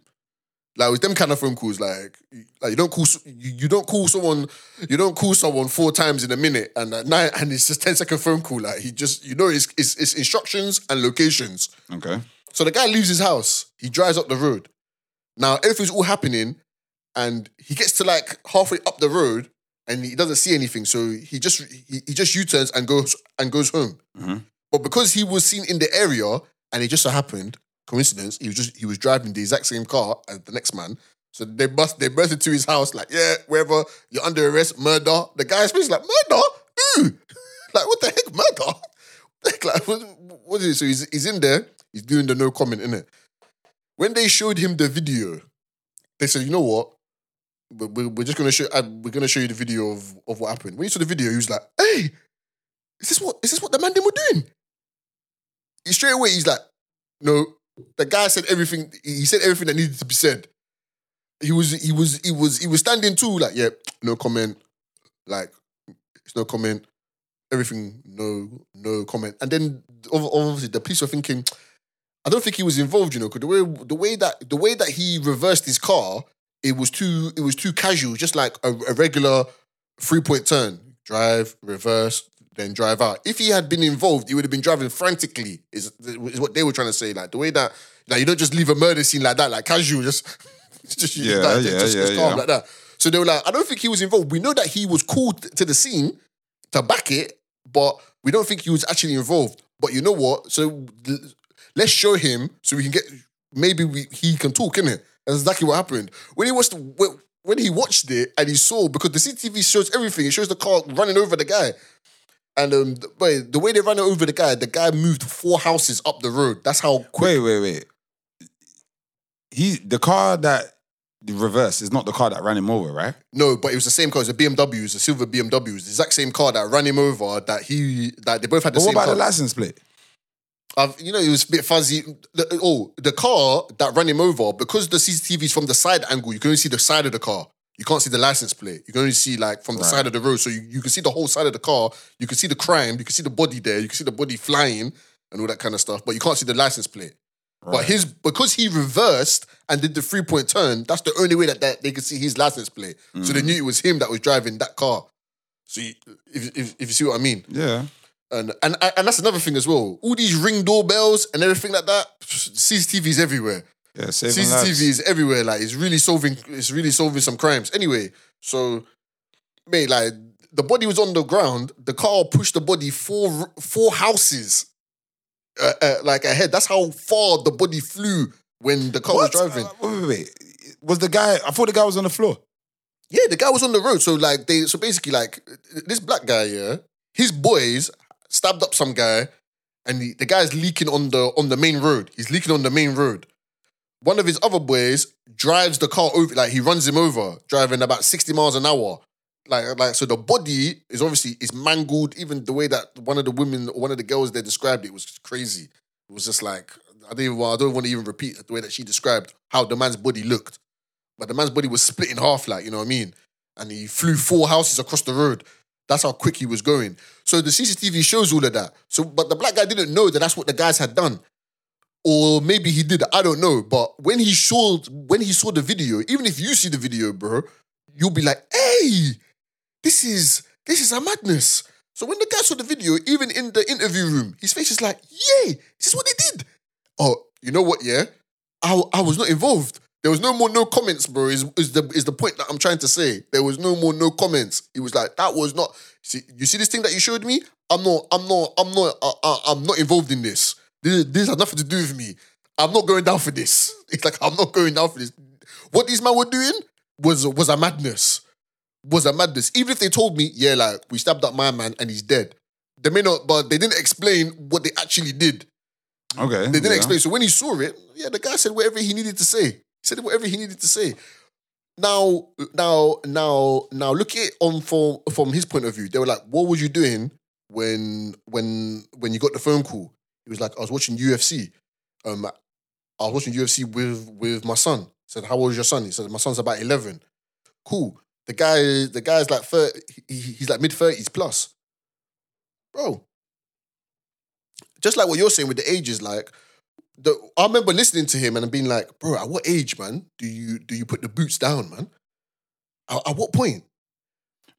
S2: Like with them kind of phone calls, like, you- like you don't call you, you don't call someone you don't call someone four times in a minute and at night and it's just 10 second phone call. Like he just you know it's, it's it's instructions and locations.
S4: Okay.
S2: So the guy leaves his house, he drives up the road. Now everything's all happening, and he gets to like halfway up the road and he doesn't see anything. So he just he, he just U-turns and goes and goes home.
S4: Mhm.
S2: But because he was seen in the area and it just so happened, coincidence, he was just he was driving the exact same car as the next man. So they bust they burst into his house, like, yeah, wherever, you're under arrest, murder. The guy's face like, murder? Ooh. like, what the heck, murder? like, what, what is it? So he's, he's in there, he's doing the no comment, innit? When they showed him the video, they said, you know what? We- we- We're just gonna show. uh, We're gonna show you the video of, of what happened. When you saw the video, he was like, "Hey, is this what is this what the man them were doing?" He straight away, he's like, "No." The guy said everything. He said everything that needed to be said. He was he was he was he was standing too. Like, yeah, no comment. Like, it's no comment. Everything, no no comment. And then obviously the police were thinking, I don't think he was involved, you know, because the way the way that the way that he reversed his car, it was too it was too casual, just like a, a regular three point turn, drive, reverse, then drive out. If he had been involved, he would have been driving frantically. Is is what they were trying to say. Like the way that like you don't just leave a murder scene like that, like casual, just just,
S4: Yeah,
S2: like,
S4: yeah,
S2: just, just calm
S4: yeah.
S2: like that. So they were like, I don't think he was involved. We know that he was called to the scene to back it, but we don't think he was actually involved. But you know what? So let's show him so we can get maybe we, he can talk in it. That's exactly what happened when he watched when- he watched it and he saw because the CCTV shows everything. It shows the car running over the guy. And um, wait, the way they ran over the guy, the guy moved four houses up the road. That's how quick.
S4: Wait, wait, wait. He the car that the reverse is not the car that ran him over, right?
S2: No, but it was the same car. It was a BMW. It was a silver BMW. It was the exact same car that ran him over. That he that they both had the
S4: But what
S2: same
S4: about
S2: car.
S4: the license plate?
S2: I've, you know, it was a bit fuzzy. The- oh, the car that ran him over, because the CCTV is from the side angle, you can only see the side of the car. You can't see the license plate. You can only see like from the
S4: Right.
S2: side of the road. So you, you can see the whole side of the car. You can see the crime. You can see the body there. You can see the body flying and all that kind of stuff. But you can't see the license plate. But his because he reversed and did the three point turn, that's the only way that, that they could see his license plate. So they mm. knew it was him that was driving that car. So you, if, if if you see what I mean.
S4: Yeah.
S2: And, and and that's another thing as well. All these ring doorbells and everything like that. CCTV is everywhere.
S4: Yeah, saving
S2: CCTV
S4: lives.
S2: is everywhere. Like it's really solving. It's really solving some crimes. Anyway, so mate, like the body was on the ground. The car pushed the body four four houses, uh, uh, like ahead. That's how far the body flew when the car
S4: What?
S2: was driving.
S4: Uh, wait, wait, wait. Was the guy? I thought the guy was on the floor.
S2: Yeah, the guy was on the road. So like they so basically like this black guy, yeah, his boys stabbed up some guy, and the, the guy's leaking on the on the main road. He's leaking on the main road. One of his other boys drives the car over, like he runs him over, driving about 60 miles an hour. Like, like so the body is obviously is mangled. Even the way that one of the women, one of the girls there described it was crazy. It was just like I don't even I don't want to even repeat the way that she described how the man's body looked. But the man's body was split in half, like, you know what I mean? And he flew four houses across the road. That's how quick he was going. So the CCTV shows all of that. So, but the black guy didn't know that that's what the guys had done. Or maybe he did, I don't know. But when he showed, when he saw the video, even if you see the video, bro, you'll be like, hey, this is this is a madness. So when the guy saw the video, even in the interview room, his face is like, yay, this is what they did. Oh, you know what, yeah? I, I was not involved. There was no more no comments, bro. Is is the is the point that I'm trying to say? There was no more no comments. He was like, that was not. See, you see this thing that you showed me? I'm not. I'm not. I'm not. Uh, uh, I'm not involved in this. this. This has nothing to do with me. I'm not going down for this. It's like I'm not going down for this. What these men were doing was was a madness. Was a madness. Even if they told me, yeah, like we stabbed up my man and he's dead. They may not, but they didn't explain what they actually did.
S4: Okay.
S2: They didn't
S4: yeah.
S2: explain. So when he saw it, yeah, the guy said whatever he needed to say. He said whatever he needed to say. Now, now, now, now, look at it on from from his point of view. They were like, "What was you doing when when when you got the phone call?" He was like, "I was watching UFC. Um, I was watching UFC with with my son." I said, "How old is your son?" He said, "My son's about 11. Cool. The guy, the guy's like 30, he, he's like mid thirties plus, bro. Just like what you're saying with the ages, like the, I remember listening to him and being like, bro, at what age, man, do you do you put the boots down, man? At, at what point?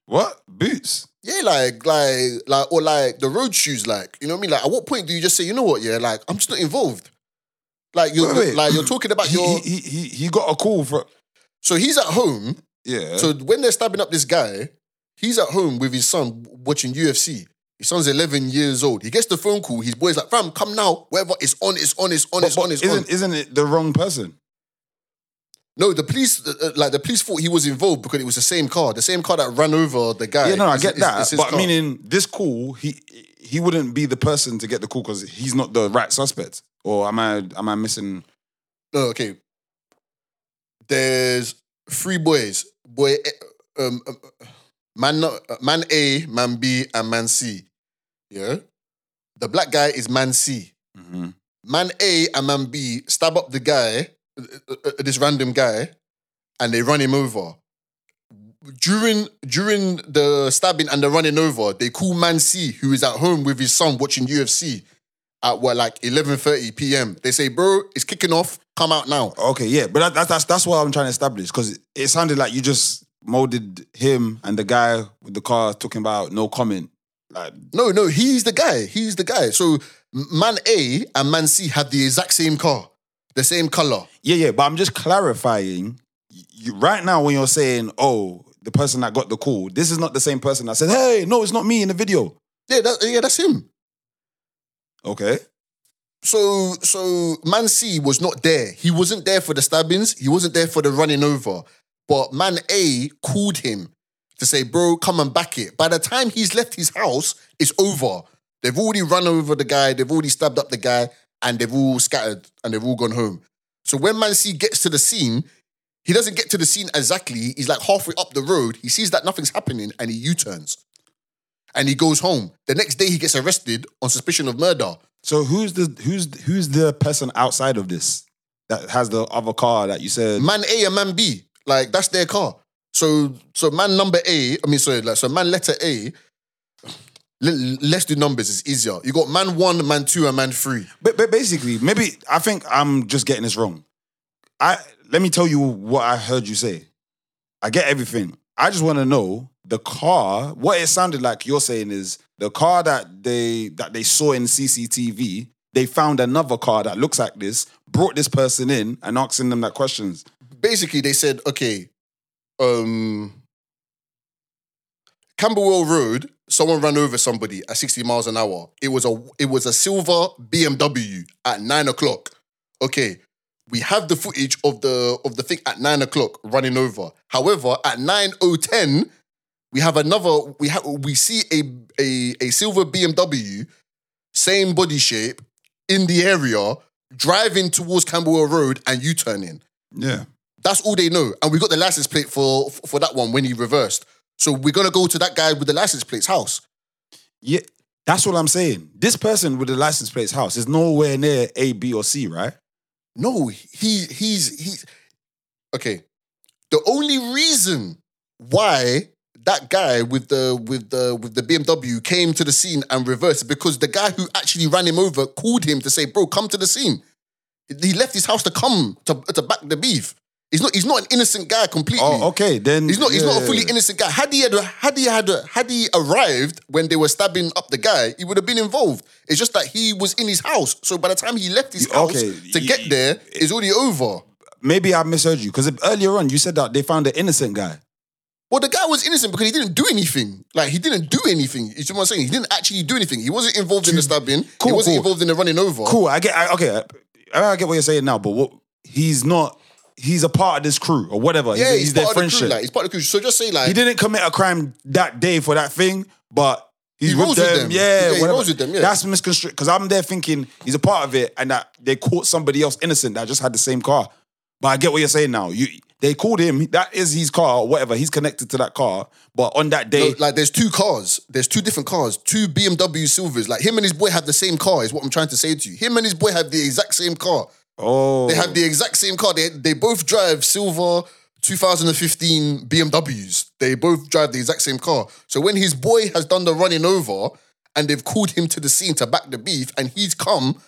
S4: What boots?
S2: Yeah, like, like, like, or like the road shoes, like, you know what I mean? Like, at what point do you just say, you know what, yeah, like, I'm just not involved. Like you're
S4: Wait, wait.
S2: like you're talking about
S4: He,
S2: your
S4: he, he, he, he got a call for.
S2: so he's at home.
S4: Yeah.
S2: So when they're stabbing up this guy, he's at home with his son watching UFC. His son's 11 years old. He gets the phone call. His boy's like, fam, come now. Whatever, it's on, it's on, it's on,
S4: But-
S2: it's
S4: but
S2: on, it's
S4: isn't,
S2: on.
S4: isn't it the wrong person?
S2: No, the police, uh, uh, like the police thought he was involved because it was the same car, the same car that ran over the guy.
S4: Yeah, no, I
S2: It's-
S4: get
S2: it's-
S4: that.
S2: it's his
S4: but
S2: car.
S4: meaning this call, he he wouldn't be the person to get the call because he's not the right suspect. Or am I am I missing?
S2: no, okay. There's three boys. Boy, eh, um, um, man, no- man A, man B, and man C. Yeah, the black guy is man C.
S4: Mm-hmm.
S2: Man A and man B stab up the guy, uh, uh, uh, this random guy, and they run him over. During during the stabbing and the running over, they call man C, who is at home with his son watching UFC at what like 11:30 p.m. They say, "Bro, it's kicking off. Come out now."
S4: Okay, yeah, but that, that's that's that's what I'm trying to establish because it sounded like you just molded him and the guy with the car talking about no comment Like,
S2: No, no, he's the guy. He's the guy. So man A and man C have the exact same car, the same color.
S4: yeah, yeah. But I'm just clarifying. You, right now, when you're saying, "Oh, the person that got the call," this is not the same person that said, "Hey, no, it's not me in the video."
S2: Yeah, that, yeah, that's him.
S4: Okay.
S2: So, so man C was not there. He wasn't there for the stabbings. He wasn't there for the running over. But man A called him to say, "Bro, come and back it." By the time he's left his house, it's over. They've already run over the guy. They've already stabbed up the guy, and they've all scattered and they've all gone home. So when man C gets to the scene, he doesn't get to the scene exactly. He's like halfway up the road. He sees that nothing's happening, and he U-turns, and he goes home. The next day, he gets arrested on suspicion of murder.
S4: So who's the who's who's the person outside of this that has the other car that you said?
S2: man A and man B. Like that's their car. So so man number A, I mean sorry, like so man letter A. Let's do numbers. It's easier. You got man one, man two, and man three.
S4: But, but basically, maybe I think I'm just getting this wrong. I let me tell you what I heard you say. I get everything. I just want to know the car. What it sounded like you're saying is the car that they that they saw in CCTV. They found another car that looks like this, brought this person in, and asking them that questions.
S2: Basically, they said, okay, um, Camberwell Road. Someone ran over somebody at sixty miles an hour. It was a it was a silver BMW at nine o'clock. Okay, we have the footage of the of the thing at nine o'clock running over. However, at nine oh ten, we have another. We have we see a a a silver BMW, same body shape, in the area, driving towards Camberwell Road and U turning.
S4: Yeah.
S2: That's all they know. And we got the license plate for for that one when he reversed. So we're gonna go to that guy with the license plate's house.
S4: Yeah. That's what I'm saying. This person with the license plate's house is nowhere near A, B, or C, right?
S2: No, he he's he's okay. The only reason why that guy with the with the with the BMW came to the scene and reversed because the guy who actually ran him over called him to say, "Bro, come to the scene." He left his house to come to to back the beef. He's not he's not an innocent guy completely.
S4: Oh, okay. Then
S2: He's not. He's not a
S4: yeah.
S2: fully innocent guy. Had he had, had he had, had he arrived when they were stabbing up the guy, he would have been involved. It's just that he was in his house. So by the time he left his house
S4: okay,
S2: to get there, it's already over.
S4: Maybe I misheard you because earlier on you said that they found an innocent guy.
S2: Well, the guy was innocent because he didn't do anything. Like he didn't do anything. You see what I'm saying? He didn't actually do anything. He wasn't involved in the stabbing.
S4: Cool,
S2: he wasn't
S4: cool.
S2: involved in the running over.
S4: Cool. I get. I, okay. I, I get what you're saying now, but what he's not. He's a part of this crew or whatever.
S2: Yeah,
S4: he's,
S2: he's,
S4: their
S2: part of the crew. Like he's part of the crew. So just say like
S4: he didn't commit a crime that day for that thing, but he's
S2: He
S4: with them.
S2: with them.
S4: Yeah,
S2: Yeah, he rolls with them, yeah.
S4: That's misconstrued because I'm there thinking he's a part of it, and that they caught somebody else innocent that just had the same car. But I get what you're saying now. You they called him. That is his car, or whatever. He's connected to that car. But on that day,
S2: No, like there's two cars. There's two different cars. Two BMW Silvers. Like him and his boy have the same car. Is what I'm trying to say to you. Him and his boy have the exact same car.
S4: Oh,
S2: They have the exact same car. They they both drive silver 2015 BMWs. They both drive the exact same car. So when his boy has done the running over and they've called him to the scene to back the beef, and he's come,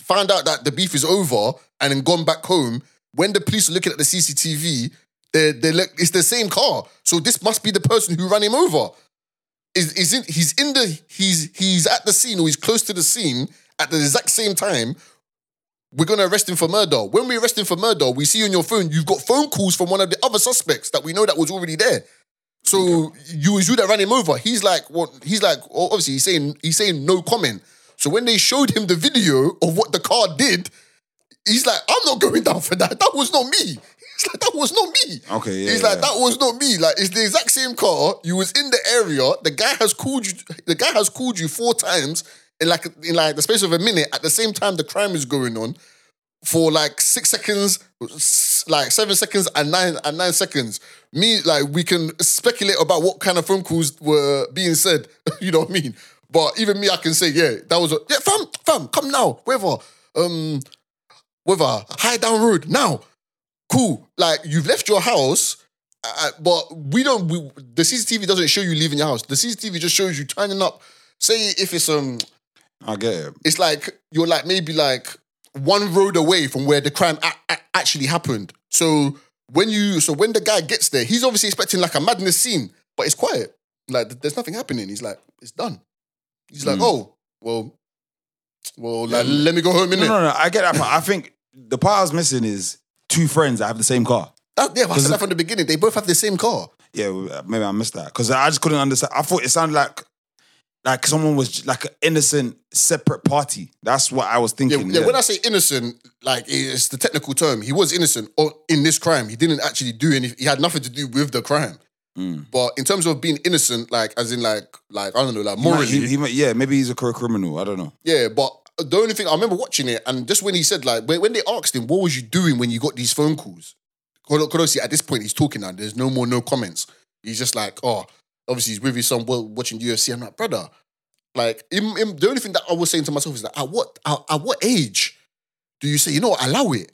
S2: found out that the beef is over, and then gone back home. When the police are looking at the CCTV, they they look it's the same car. So this must be the person who ran him over. Is is in, he's in the he's he's at the scene or he's close to the scene at the exact same time we're gonna arrest him for murder. When we arrest him for murder, we see on your phone you've got phone calls from one of the other suspects that we know that was already there. So you was you that ran him over. He's like, what? He's like, obviously he's saying he's saying no comment. So when they showed him the video of what the car did, he's like, I'm not going down for that. That was not me. He's like, that was not me.
S4: Okay, yeah,
S2: He's like,
S4: yeah.
S2: that was not me. Like, it's the exact same car. You was in the area. The guy has called you. The guy has called you four times in like in like the space of a minute. At the same time, the crime is going on for like six seconds, like seven seconds and nine and nine seconds. Me, like we can speculate about what kind of phone calls were being said. you know what I mean? But even me, I can say, yeah, that was a yeah, fam, fam, come now, whether um, whether high down road now, cool. Like you've left your house. Uh, but we don't. We, the CCTV doesn't show you leaving your house. The CCTV just shows you turning up. Say if it's um
S4: I get it.
S2: it's like you're like maybe like one road away from where the crime a- a- actually happened. So when you so when the guy gets there, he's obviously expecting like a madness scene, but it's quiet. Like there's nothing happening. He's like, it's done. He's like, hmm. oh, well, well, like, let me go home in
S4: No, no, no. I get that part. I think the part I was missing is two friends that have the same car.
S2: That, yeah, but I said that from the beginning. They both have the same car.
S4: Yeah, maybe I missed that because I just couldn't understand. I thought it sounded like like someone was like an innocent separate party. That's what I was
S2: Yeah,
S4: thinking.
S2: yeah, when I say innocent, like it's the technical term. He was innocent or in this crime. He didn't actually do any. He had nothing to do with the crime.
S4: Mm.
S2: But in terms of being innocent, like as in like like I don't know, like
S4: He might-
S2: morally,
S4: he- he might- yeah, maybe he's a cr- criminal. I don't know.
S2: yeah. But the only thing I remember watching it, and just when he said like when, when they asked him, "What was you doing when you got these phone calls?" Because obviously at this point he's talking now. There's no more no comments. He's just like, oh, obviously he's with his son watching UFC. I'm like, brother, like in, in- the only thing that I was saying to myself is that at what at, at what age do you say you know what, allow it?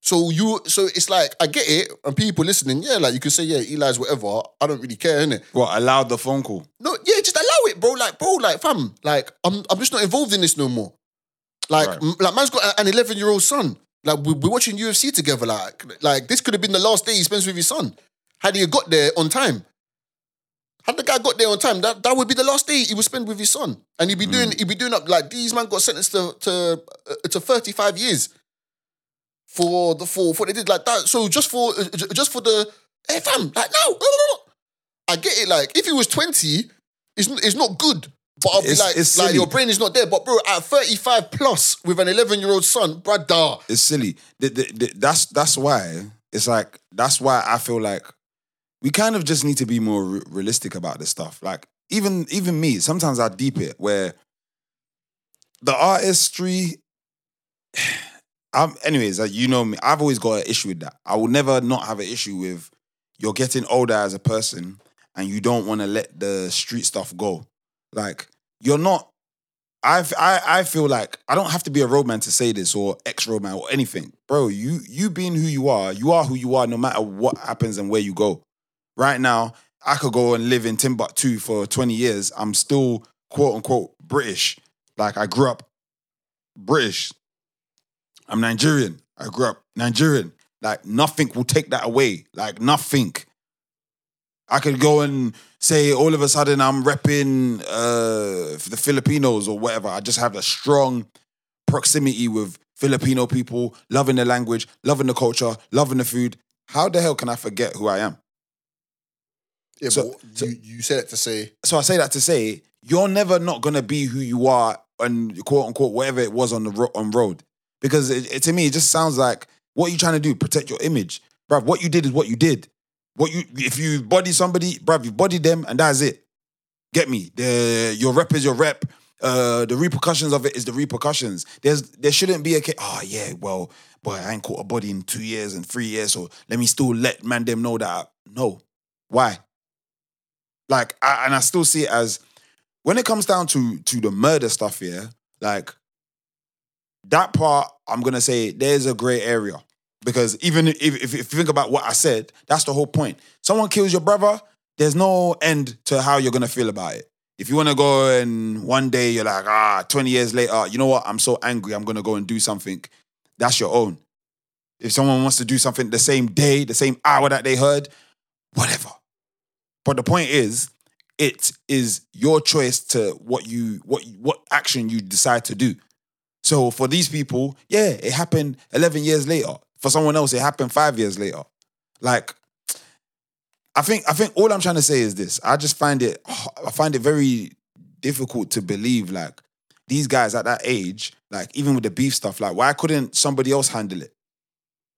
S2: So you so it's like I get it, and people listening, yeah, like you can say yeah, Eli's whatever. I don't really care, innit?
S4: What allowed the phone call?
S2: No, yeah, just allow it, bro. Like, bro, like, fam, like, I'm, I'm just not involved in this no more. Like,
S4: Right.
S2: m- like, man's got an 11 year old son. Like, we- we're watching UFC together. Like, like this could have been the last day he spends with his son. Had he got there on time, had the guy got there on time, that, that would be the last day he would spend with his son. And he'd be doing, he'd be doing up like these man got sentenced to to, uh, to 35 years for the for for what they did like that. So just for uh, just for the hey fam, like no, I get it. Like if he was 20, it's, it's not good. But I'll be
S4: It's-
S2: like,
S4: it's
S2: like your brain is not there. But bro, at 35 plus with an 11 year old son, brother.
S4: It's silly. The- the- the- that's that's why it's like that's why I feel like we kind of just need to be more re- realistic about this stuff. Like even even me, sometimes I deep it where the artistry. I'm, anyways, like, you know me, I've always got an issue with that. I will never not have an issue with you're getting older as a person and you don't want to let the street stuff go. Like you're not. I I I feel like I don't have to be a roadman to say this or ex roadman or anything, bro. You you being who you are, you are who you are, no matter what happens and where you go. Right now, I could go and live in Timbuktu for twenty years. I'm still quote unquote British. Like I grew up British. I'm Nigerian. I grew up Nigerian. Like nothing will take that away. Like nothing. I could go and say all of a sudden I'm repping uh, the Filipinos or whatever. I just have a strong proximity with Filipino people, loving the language, loving the culture, loving the food. How the hell can I forget who I am?
S2: Yeah,
S4: So-
S2: but you, you said it to say,
S4: So I say that to say you're never not gonna be who you are and quote unquote whatever it was on the ro- on road because it, it- to me it just sounds like what are you trying to do? Protect your image, bruv. What you did is what you did. What you if you body somebody, bruv, you body them and that's it. Get me? The your rep is your rep. Uh, the repercussions of it is the repercussions. There's there shouldn't be a case. Oh yeah, well, boy, I ain't caught a body in two years and three years, so let me still let man them know that. I- no, why? Like, I, and I still see it as when it comes down to to the murder stuff here, like that part, I'm gonna say there's a gray area because even if, if, if you think about what I said, that's the whole point. Someone kills your brother, there's no end to how you're gonna feel about it. If you want to go and one day you're like, ah, 20 years later, you know what? I'm so angry, I'm gonna go and do something. That's your own. If someone wants to do something the same day, the same hour that they heard, whatever. But the point is, it is your choice to what you what what action you decide to do. So for these people, yeah, it happened 11 years later. For someone else, it happened five years later. Like, I think I think all I'm trying to say is this. I just find it I find it very difficult to believe like these guys at that age, like even with the beef stuff, like why couldn't somebody else handle it?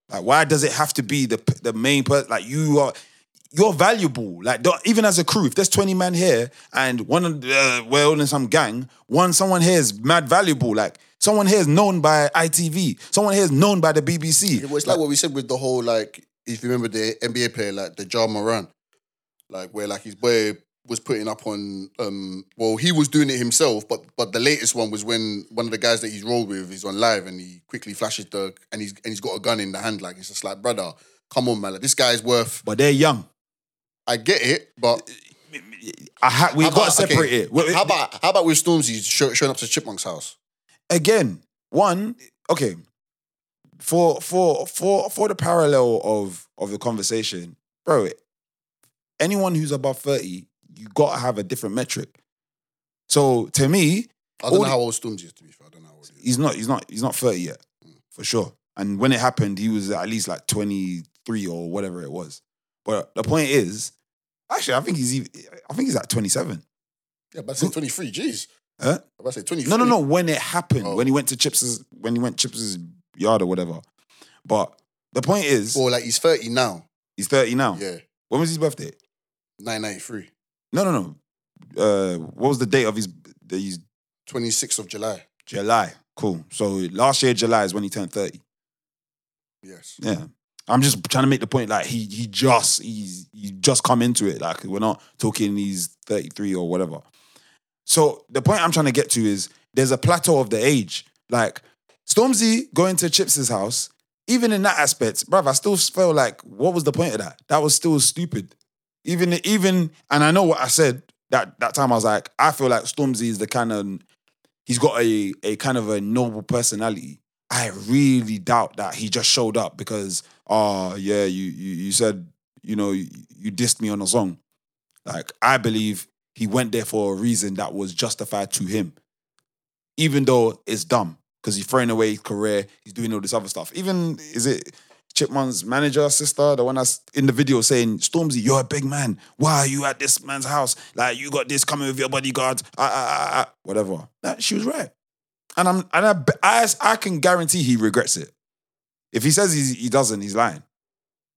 S4: Like why does it have to be the the main person? Like you are you're valuable. Like even as a crew, if there's 20 men here and one of the, uh, we're all in some gang, one someone here is mad valuable. Like someone here is known by ITV, someone here is known by the BBC.
S2: It was like what we said with the whole like if you remember the NBA player like the Ja Morant, like where like his boy was putting up on um well he was doing it himself but but the latest one was when one of the guys that he's rolled with is on live and he quickly flashes the and he's and he's got a gun in the hand like it's just like brother come on man like, this guy's worth
S4: But they're young.
S2: I get it but
S4: I ha- we
S2: how
S4: got to separate
S2: okay,
S4: it. We-
S2: how about how about with Stormzy show, showing up to Chipmunk's house
S4: again, one, okay, for for for for the parallel of of the conversation, bro. Anyone who's above thirty, you gotta have a different metric. So to me,
S2: I don't know how old Stormzy is, to be fair. I don't know how old he is.
S4: he's not he's not he's not 30 yet hmm. for sure and when it happened he was at least like 23 or whatever it was but the point is actually i think he's even, i think he's at 27
S2: Yeah, but I say 23, jeez.
S4: Huh?
S2: I say 23.
S4: no no no when it happened
S2: Oh.
S4: when he went to chips's when he went chips's yard or whatever but the point is
S2: Or like he's 30 now.
S4: he's 30 now
S2: Yeah,
S4: when was his birthday
S2: 993.
S4: no no no uh what was the date of his his
S2: 26th of July.
S4: july cool so last year july is when he turned 30
S2: Yes.
S4: Yeah. I'm just trying to make the point like he he just he's he just come into it. Like we're not talking he's 33 or whatever. So the point I'm trying to get to is there's a plateau of the age. Like Stormzy going to Chips's house, even in that aspect, bruv, I still feel like what was the point of that? That was still stupid. Even even and I know what I said that that time I was like, I feel like Stormzy is the kind of he's got a a kind of a noble personality. I really doubt that he just showed up because, oh yeah, you you, you said you know you, you dissed me on a song. Like I believe he went there for a reason that was justified to him, even though it's dumb because he's throwing away his career. He's doing all this other stuff. Even is it Chipman's manager sister, the one that's in the video saying, "Stormzy, you're a big man. Why are you at this man's house? Like you got this coming with your bodyguard, ah, ah, ah, ah," whatever." That she was right. And I'm and I, I I can guarantee he regrets it. If he says he doesn't, he's lying.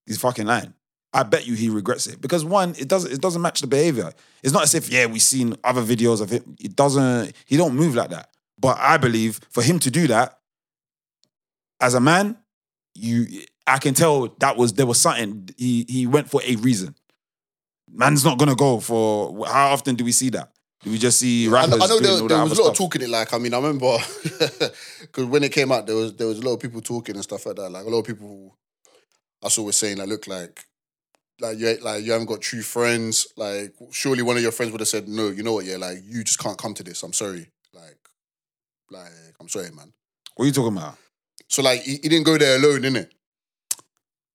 S4: He's fucking lying. I bet you he regrets it because one, it doesn't it doesn't match the behavior. It's not as if yeah we've seen other videos of him. It doesn't. He don't move like that. But I believe for him to do that, as a man, you I can tell that was there was something he he went for a reason. Man's not gonna go for how often do we see that? Do we just see
S2: I
S4: rappers
S2: know, I know there, there was a lot of talking it. Like, I mean, I remember because when it came out, there was there was a lot of people talking and stuff like that. Like a lot of people, I saw was saying, like, look, like, like you like you haven't got true friends. Like, surely one of your friends would have said, no, you know what? Yeah, like you just can't come to this. I'm sorry. Like, like I'm sorry, man.
S4: What are you talking about?
S2: So like he, he didn't go there alone, innit?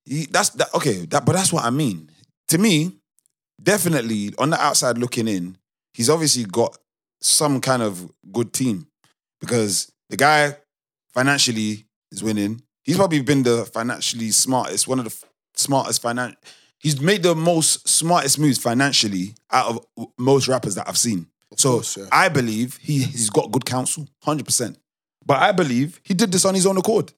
S4: He, that's that okay, that but that's what I mean. To me, definitely on the outside looking in, he's obviously got some kind of good team because the guy financially is winning. He's probably been the financially smartest, one of the f- smartest financial. He's made the most smartest moves financially out of most rappers that I've seen. so
S2: course, yeah.
S4: I believe he he's got good counsel, hundred percent. But I believe he did this on his own accord.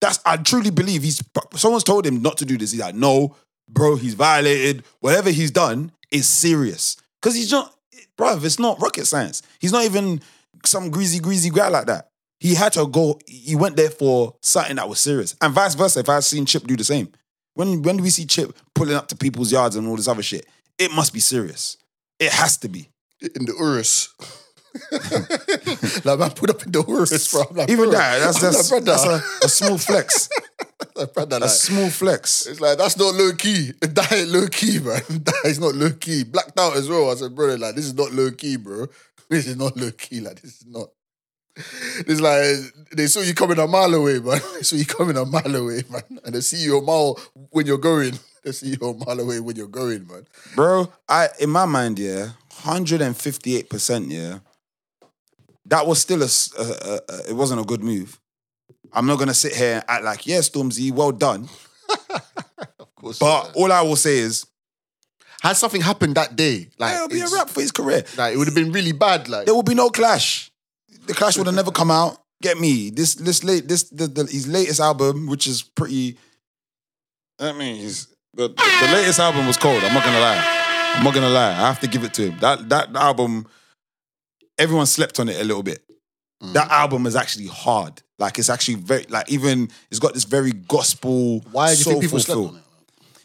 S4: That's I truly believe he's. Someone's told him not to do this. He's like, no, bro, he's violated. Whatever he's done is serious because he's not, bro. It's not rocket science. He's not even some greasy, greasy guy like that. He had to go. He went there for something that was serious, and vice versa. If I had seen Chip do the same, when when do we see Chip pulling up to people's yards and all this other shit? It must be serious. It has to be.
S2: In the Urus. like man, put up in the Urus, bro. I'm like,
S4: Even
S2: bro.
S4: that, that's that's,
S2: like,
S4: that's a, a small flex.
S2: Like, brother,
S4: A
S2: like,
S4: small flex.
S2: It's like that's not low key. That ain't low key, man. That is not low key. Blacked out as well. I said, brother, like this is not low key, bro. This is not low key. Like this is not. It's like they saw you coming a mile away, man. They saw you coming a mile away, man. And they see you a mile when you're going. They see you a mile away when you're going, man.
S4: Bro, I in my mind, yeah, 158%, yeah. That was still a. it wasn't a good move. I'm not gonna sit here and act like, yeah, Stormzy, well done.
S2: Of course.
S4: But all I will say is,
S2: had something happened that day, like
S4: it'll be a wrap for his career.
S2: Like it would have been really bad. Like
S4: There will be no clash. The clash would have never come out. Get me this this late this the, the, his latest album, which is pretty. That means the, the latest album was cold. I'm not gonna lie. I'm not gonna lie. I have to give it to him. That that album, everyone slept on it a little bit. Mm. That album is actually hard. Like it's actually very like even it's got this very gospel.
S2: why do you think people slept
S4: feel
S2: on it?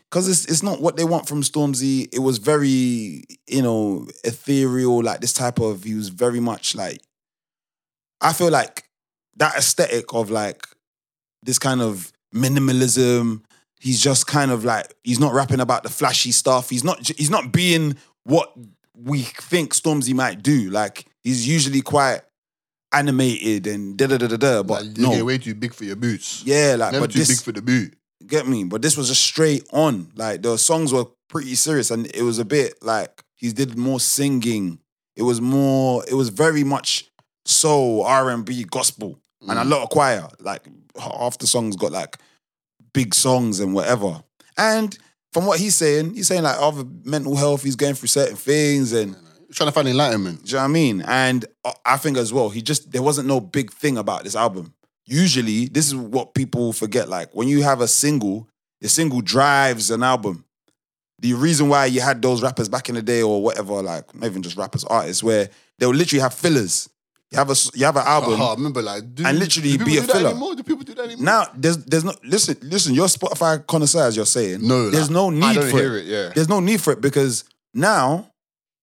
S4: because it's it's not what they want from Stormzy. It was very you know ethereal, like this type of. He was very much like. I feel like that aesthetic of like this kind of minimalism. He's just kind of like he's not rapping about the flashy stuff. He's not he's not being what we think Stormzy might do. Like he's usually quite animated and da da da da da. But
S2: Like,
S4: no,
S2: you get way too big for your boots.
S4: yeah, like
S2: Never
S4: but
S2: too
S4: this
S2: big for the boot.
S4: get me? But this was just straight on. Like the songs were pretty serious, and it was a bit like he did more singing It was more. It was very much soul, R and B, gospel, and a mm. lot of choir. Like half the songs got like big songs and whatever. And from what he's saying, he's saying like other mental health. He's going through certain things and.
S2: Trying to find enlightenment.
S4: Do you know what I mean? And I think as well, he just there wasn't no big thing about this album. Usually, this is what people forget. Like when you have a single, the single drives an album. The reason why you had those rappers back in the day or whatever, like not even just rappers, artists, where they'll literally have fillers. You have a you have an album.
S2: Oh, I remember like do,
S4: And literally
S2: do
S4: be a filler.
S2: anymore? Do people do that anymore?
S4: Now there's there's no listen listen. You're Spotify connoisseur as you're saying.
S2: No,
S4: there's
S2: like,
S4: no need
S2: I don't
S4: for
S2: hear
S4: it.
S2: it, yeah.
S4: there's no need for it because now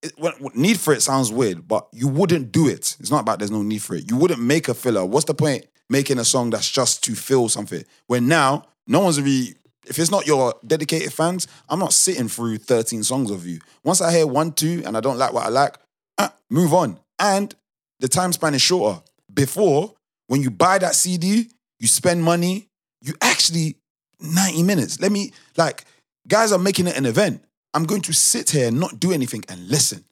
S4: it, what- need for it sounds weird, but you wouldn't do it. It's not about there's no need for it. You wouldn't make a filler. What's the point making a song that's just to fill something? When now no one's really. If it's not your dedicated fans, I'm not sitting through 13 songs of you. Once I hear one, two, and I don't like what I like, uh, move on. And the time span is shorter. Before, when you buy that CD, you spend money, you actually 90 minutes. Let me like guys are making it an event. I'm going to sit here and not do anything and listen.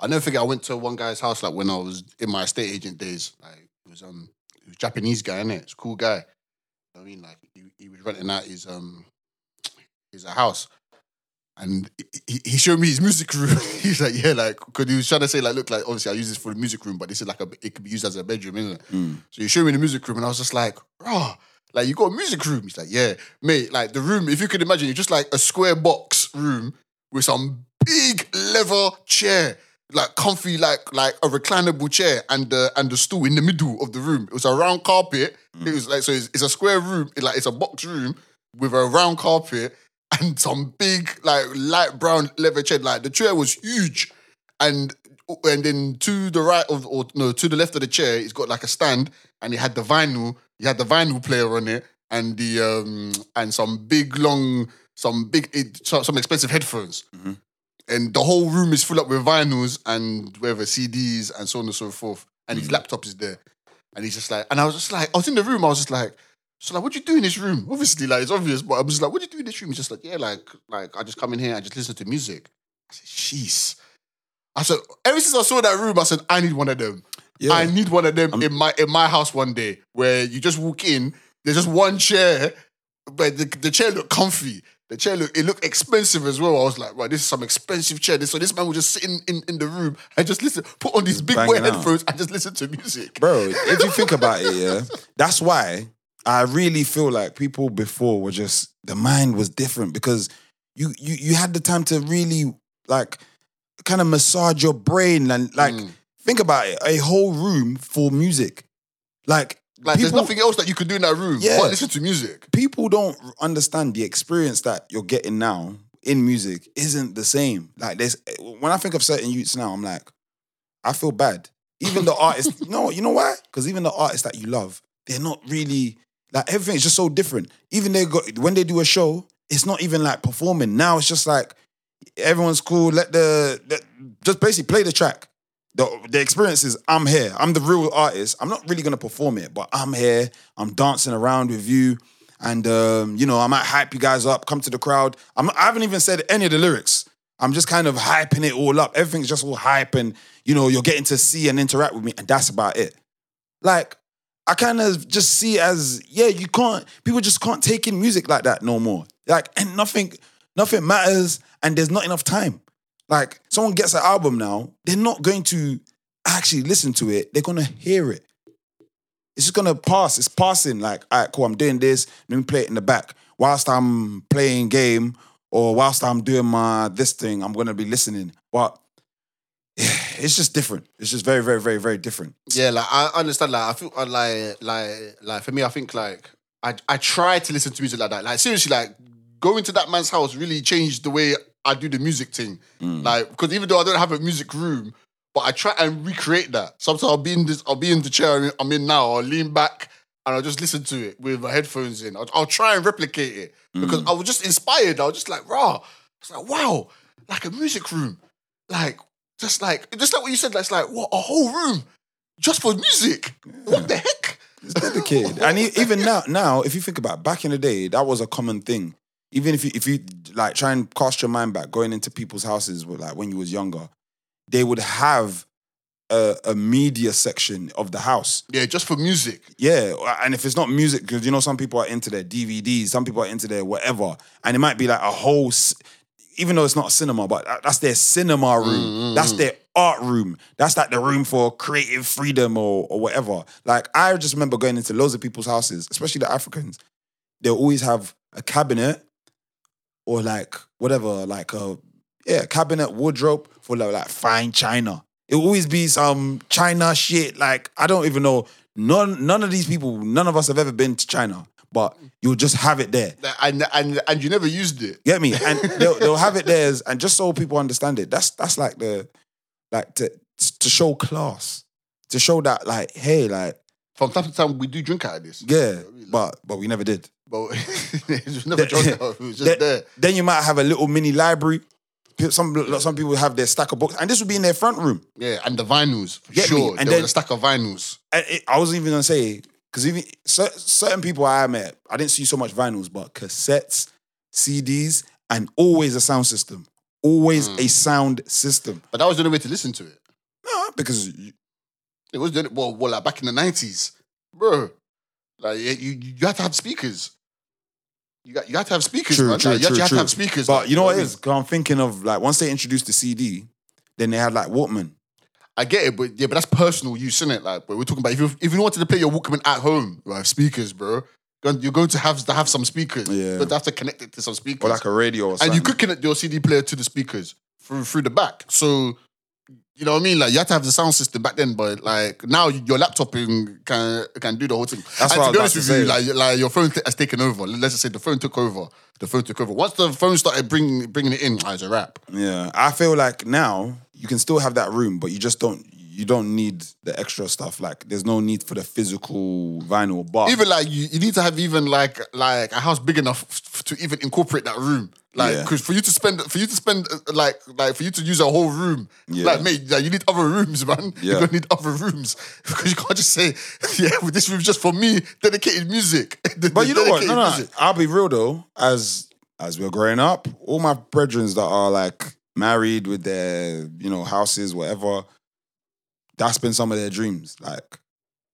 S2: I never forget. I went to one guy's house like when I was in my estate agent days. Like it was um, he was a Japanese guy, innit? It's a cool guy. I mean, like he, he was renting out his um, his house, and he- he, he showed me his music room. He's like, yeah, like because he was trying to say like, look, like obviously I use this for the music room, but this is like a it could be used as a bedroom, isn't it?
S4: Mm.
S2: So he showed me the music room, and I was just like, raw. Like you got a music room? He's like, yeah, mate. Like the room, if you could imagine, it's just like a square box room with some big leather chair, like comfy, like like a reclinable chair, and the and the stool in the middle of the room. It was a round carpet. It was like so. It's, it's a square room. It, like it's a box room with a round carpet and some big like light brown leather chair. Like the chair was huge, and and then to the right of or no to the left of the chair, it's got like a stand, and it had the vinyl. He had the vinyl player on it, and the um and some big long some big some expensive headphones. Mm-hmm. And the whole room is full up with vinyls and whatever CDs and so on and so forth. And his mm. laptop is there, and he's just like, and I was just like, I was in the room, I was just like. So like, what do you do in this room? Obviously, like it's obvious, but I was like, what do you do in this room? He's just like, yeah, like, like I just come in here, I just listen to music. I said, jeez. I said, ever since I saw that room, I said, I need one of them.
S4: Yeah.
S2: I need one of them in my in my house one day, where you just walk in, there's just one chair, but the, the chair looked comfy. The chair looked it looked expensive as well. I was like, right, this is some expensive chair. This so this man will just sit in, in, in the room and just listen, put on these big
S4: banging out.
S2: headphones and just listen to music.
S4: Bro, if you think about it, yeah, that's why I really feel like people before were just the mind was different because you you you had the time to really like kind of massage your brain and like
S2: Mm.
S4: think about it, a whole room for music. Like
S2: Like there's nothing else that you could do in that room
S4: Yeah.
S2: but listen to music.
S4: people don't understand the experience that you're getting now in music isn't the same. Like there's when I think of certain youths now, I'm like, I feel bad. Even the artists, no, you know why? Because even the artists that you love, they're not really like everything's just so different. Even they got when they do a show, it's not even like performing. Now it's just like everyone's cool. Let the, let- just basically play the track. The, the experience is I'm here. I'm the real artist. I'm not really gonna perform it, but I'm here. I'm dancing around with you, and um, you know I might hype you guys up. Come to the crowd. I'm I haven't even said any of the lyrics. I'm just kind of hyping it all up. Everything's just all hype, and you know you're getting to see and interact with me, and that's about it. Like I kind of just see as yeah, you can't. People just can't take in music like that no more. Like and nothing, nothing matters, and there's not enough time. Like someone gets an album now, they're not going to actually listen to it. They're gonna hear it. It's just gonna pass. It's passing. Like, all right, cool. I'm doing this. Let me play it in the back whilst I'm playing game or whilst I'm doing my this thing. I'm gonna be listening, but it's just different. It's just very, very, very, very different.
S2: Yeah, like I understand. Like I feel like like like for me, I think like I I try to listen to music like that. Like seriously, like going to that man's house really changed the way I do the music thing. Mm. Like because even though I don't have a music room, but I try and recreate that. Sometimes I'll be in this, I'll be in the chair I'm in now. I'll lean back and I'll just listen to it with my headphones in. I'll, I'll try and replicate it because mm. I was just inspired. I was just like, raw. It's like wow, like a music room, like just like just like what you said. That's like what a whole room just for music. What the heck?
S4: It's dedicated. and even now, now, if you think about it, back in the day, that was a common thing. Even if you if you like try and cast your mind back, going into people's houses with like when you was younger, they would have a, a media section of the house.
S2: Yeah, just for music.
S4: Yeah, and if it's not music, because you know some people are into their DVDs, some people are into their whatever, and it might be like a whole, even though it's not a cinema, but that's their cinema room, mm, mm, that's mm. their art room, that's like the room for creative freedom or or whatever. Like I just remember going into loads of people's houses, especially the Africans. They'll always have a cabinet or like whatever, like a yeah cabinet wardrobe full of like fine china. It will always be some China shit. Like I don't even know. None none of these people, none of us have ever been to China, but you'll just have it there.
S2: And and and you never used it.
S4: Get me? And they'll, they'll have it there, as- and just so people understand it. That's that's like the like to to show class, to show that like hey like
S2: From time to time, we do drink out of this.
S4: yeah, but but we never did.
S2: But it was never out. It was just
S4: then,
S2: there.
S4: then you might have a little mini library. Some some people have their stack of books, and this would be in their front room.
S2: Yeah, and the vinyls, for
S4: Get me?
S2: sure.
S4: And
S2: there
S4: then-
S2: was a stack of vinyls.
S4: It, I wasn't even gonna say because even certain people I met, I didn't see so much vinyls, but cassettes, CDs, and always a sound system. Always
S2: Hmm.
S4: a sound system.
S2: But that was the only way to listen to it.
S4: No, because you-
S2: It was the only, well, well, like back in the nineties, bro. Like you, you, you had to have speakers. You got, you had to have speakers,
S4: True,
S2: man.
S4: true,
S2: like, you,
S4: true,
S2: you had to have speakers.
S4: But
S2: like,
S4: you know what
S2: I
S4: it
S2: mean?
S4: is? 'Cause I'm thinking of like once they introduced the CD, then they had like Walkman.
S2: I get it, but yeah, but that's personal use, isn't it? Like, but we're talking about if you if you wanted to play your Walkman at home, right, speakers, bro. you're- going to have to have some speakers.
S4: Yeah.
S2: You're to have to connect it to some speakers.
S4: Or like a radio or
S2: and you could connect your CD player to the speakers through through the back. So you know what I mean? Like you had to have the sound system back then, but like now your laptop can can do the whole thing.
S4: That's
S2: and
S4: what
S2: to be honest with
S4: to
S2: you,
S4: say.
S2: like like your phone t- has taken over. Let's just say the phone took over. The phone took over. Once the phone started bringing bringing it in, ah, it's a wrap.
S4: Yeah, I feel like now you can still have that room, but you just don't. You don't need the extra stuff. Like, there's no need for the physical vinyl. But
S2: Even like you, you need to have even like like a house big enough f- to even incorporate that room. Like
S4: Yeah.
S2: because for you to spend for you to spend uh, like like for you to use a whole room,
S4: Yeah.
S2: like mate, like, you need other rooms, man.
S4: Yeah.
S2: You're gonna need other rooms because you can't just say, yeah, well, this room's just for me, dedicated music.
S4: but you know what? No, no.
S2: music.
S4: I'll be real though. As as we're growing up, all my brethren that are like married with their you know houses, whatever. That's been some of their dreams. Like,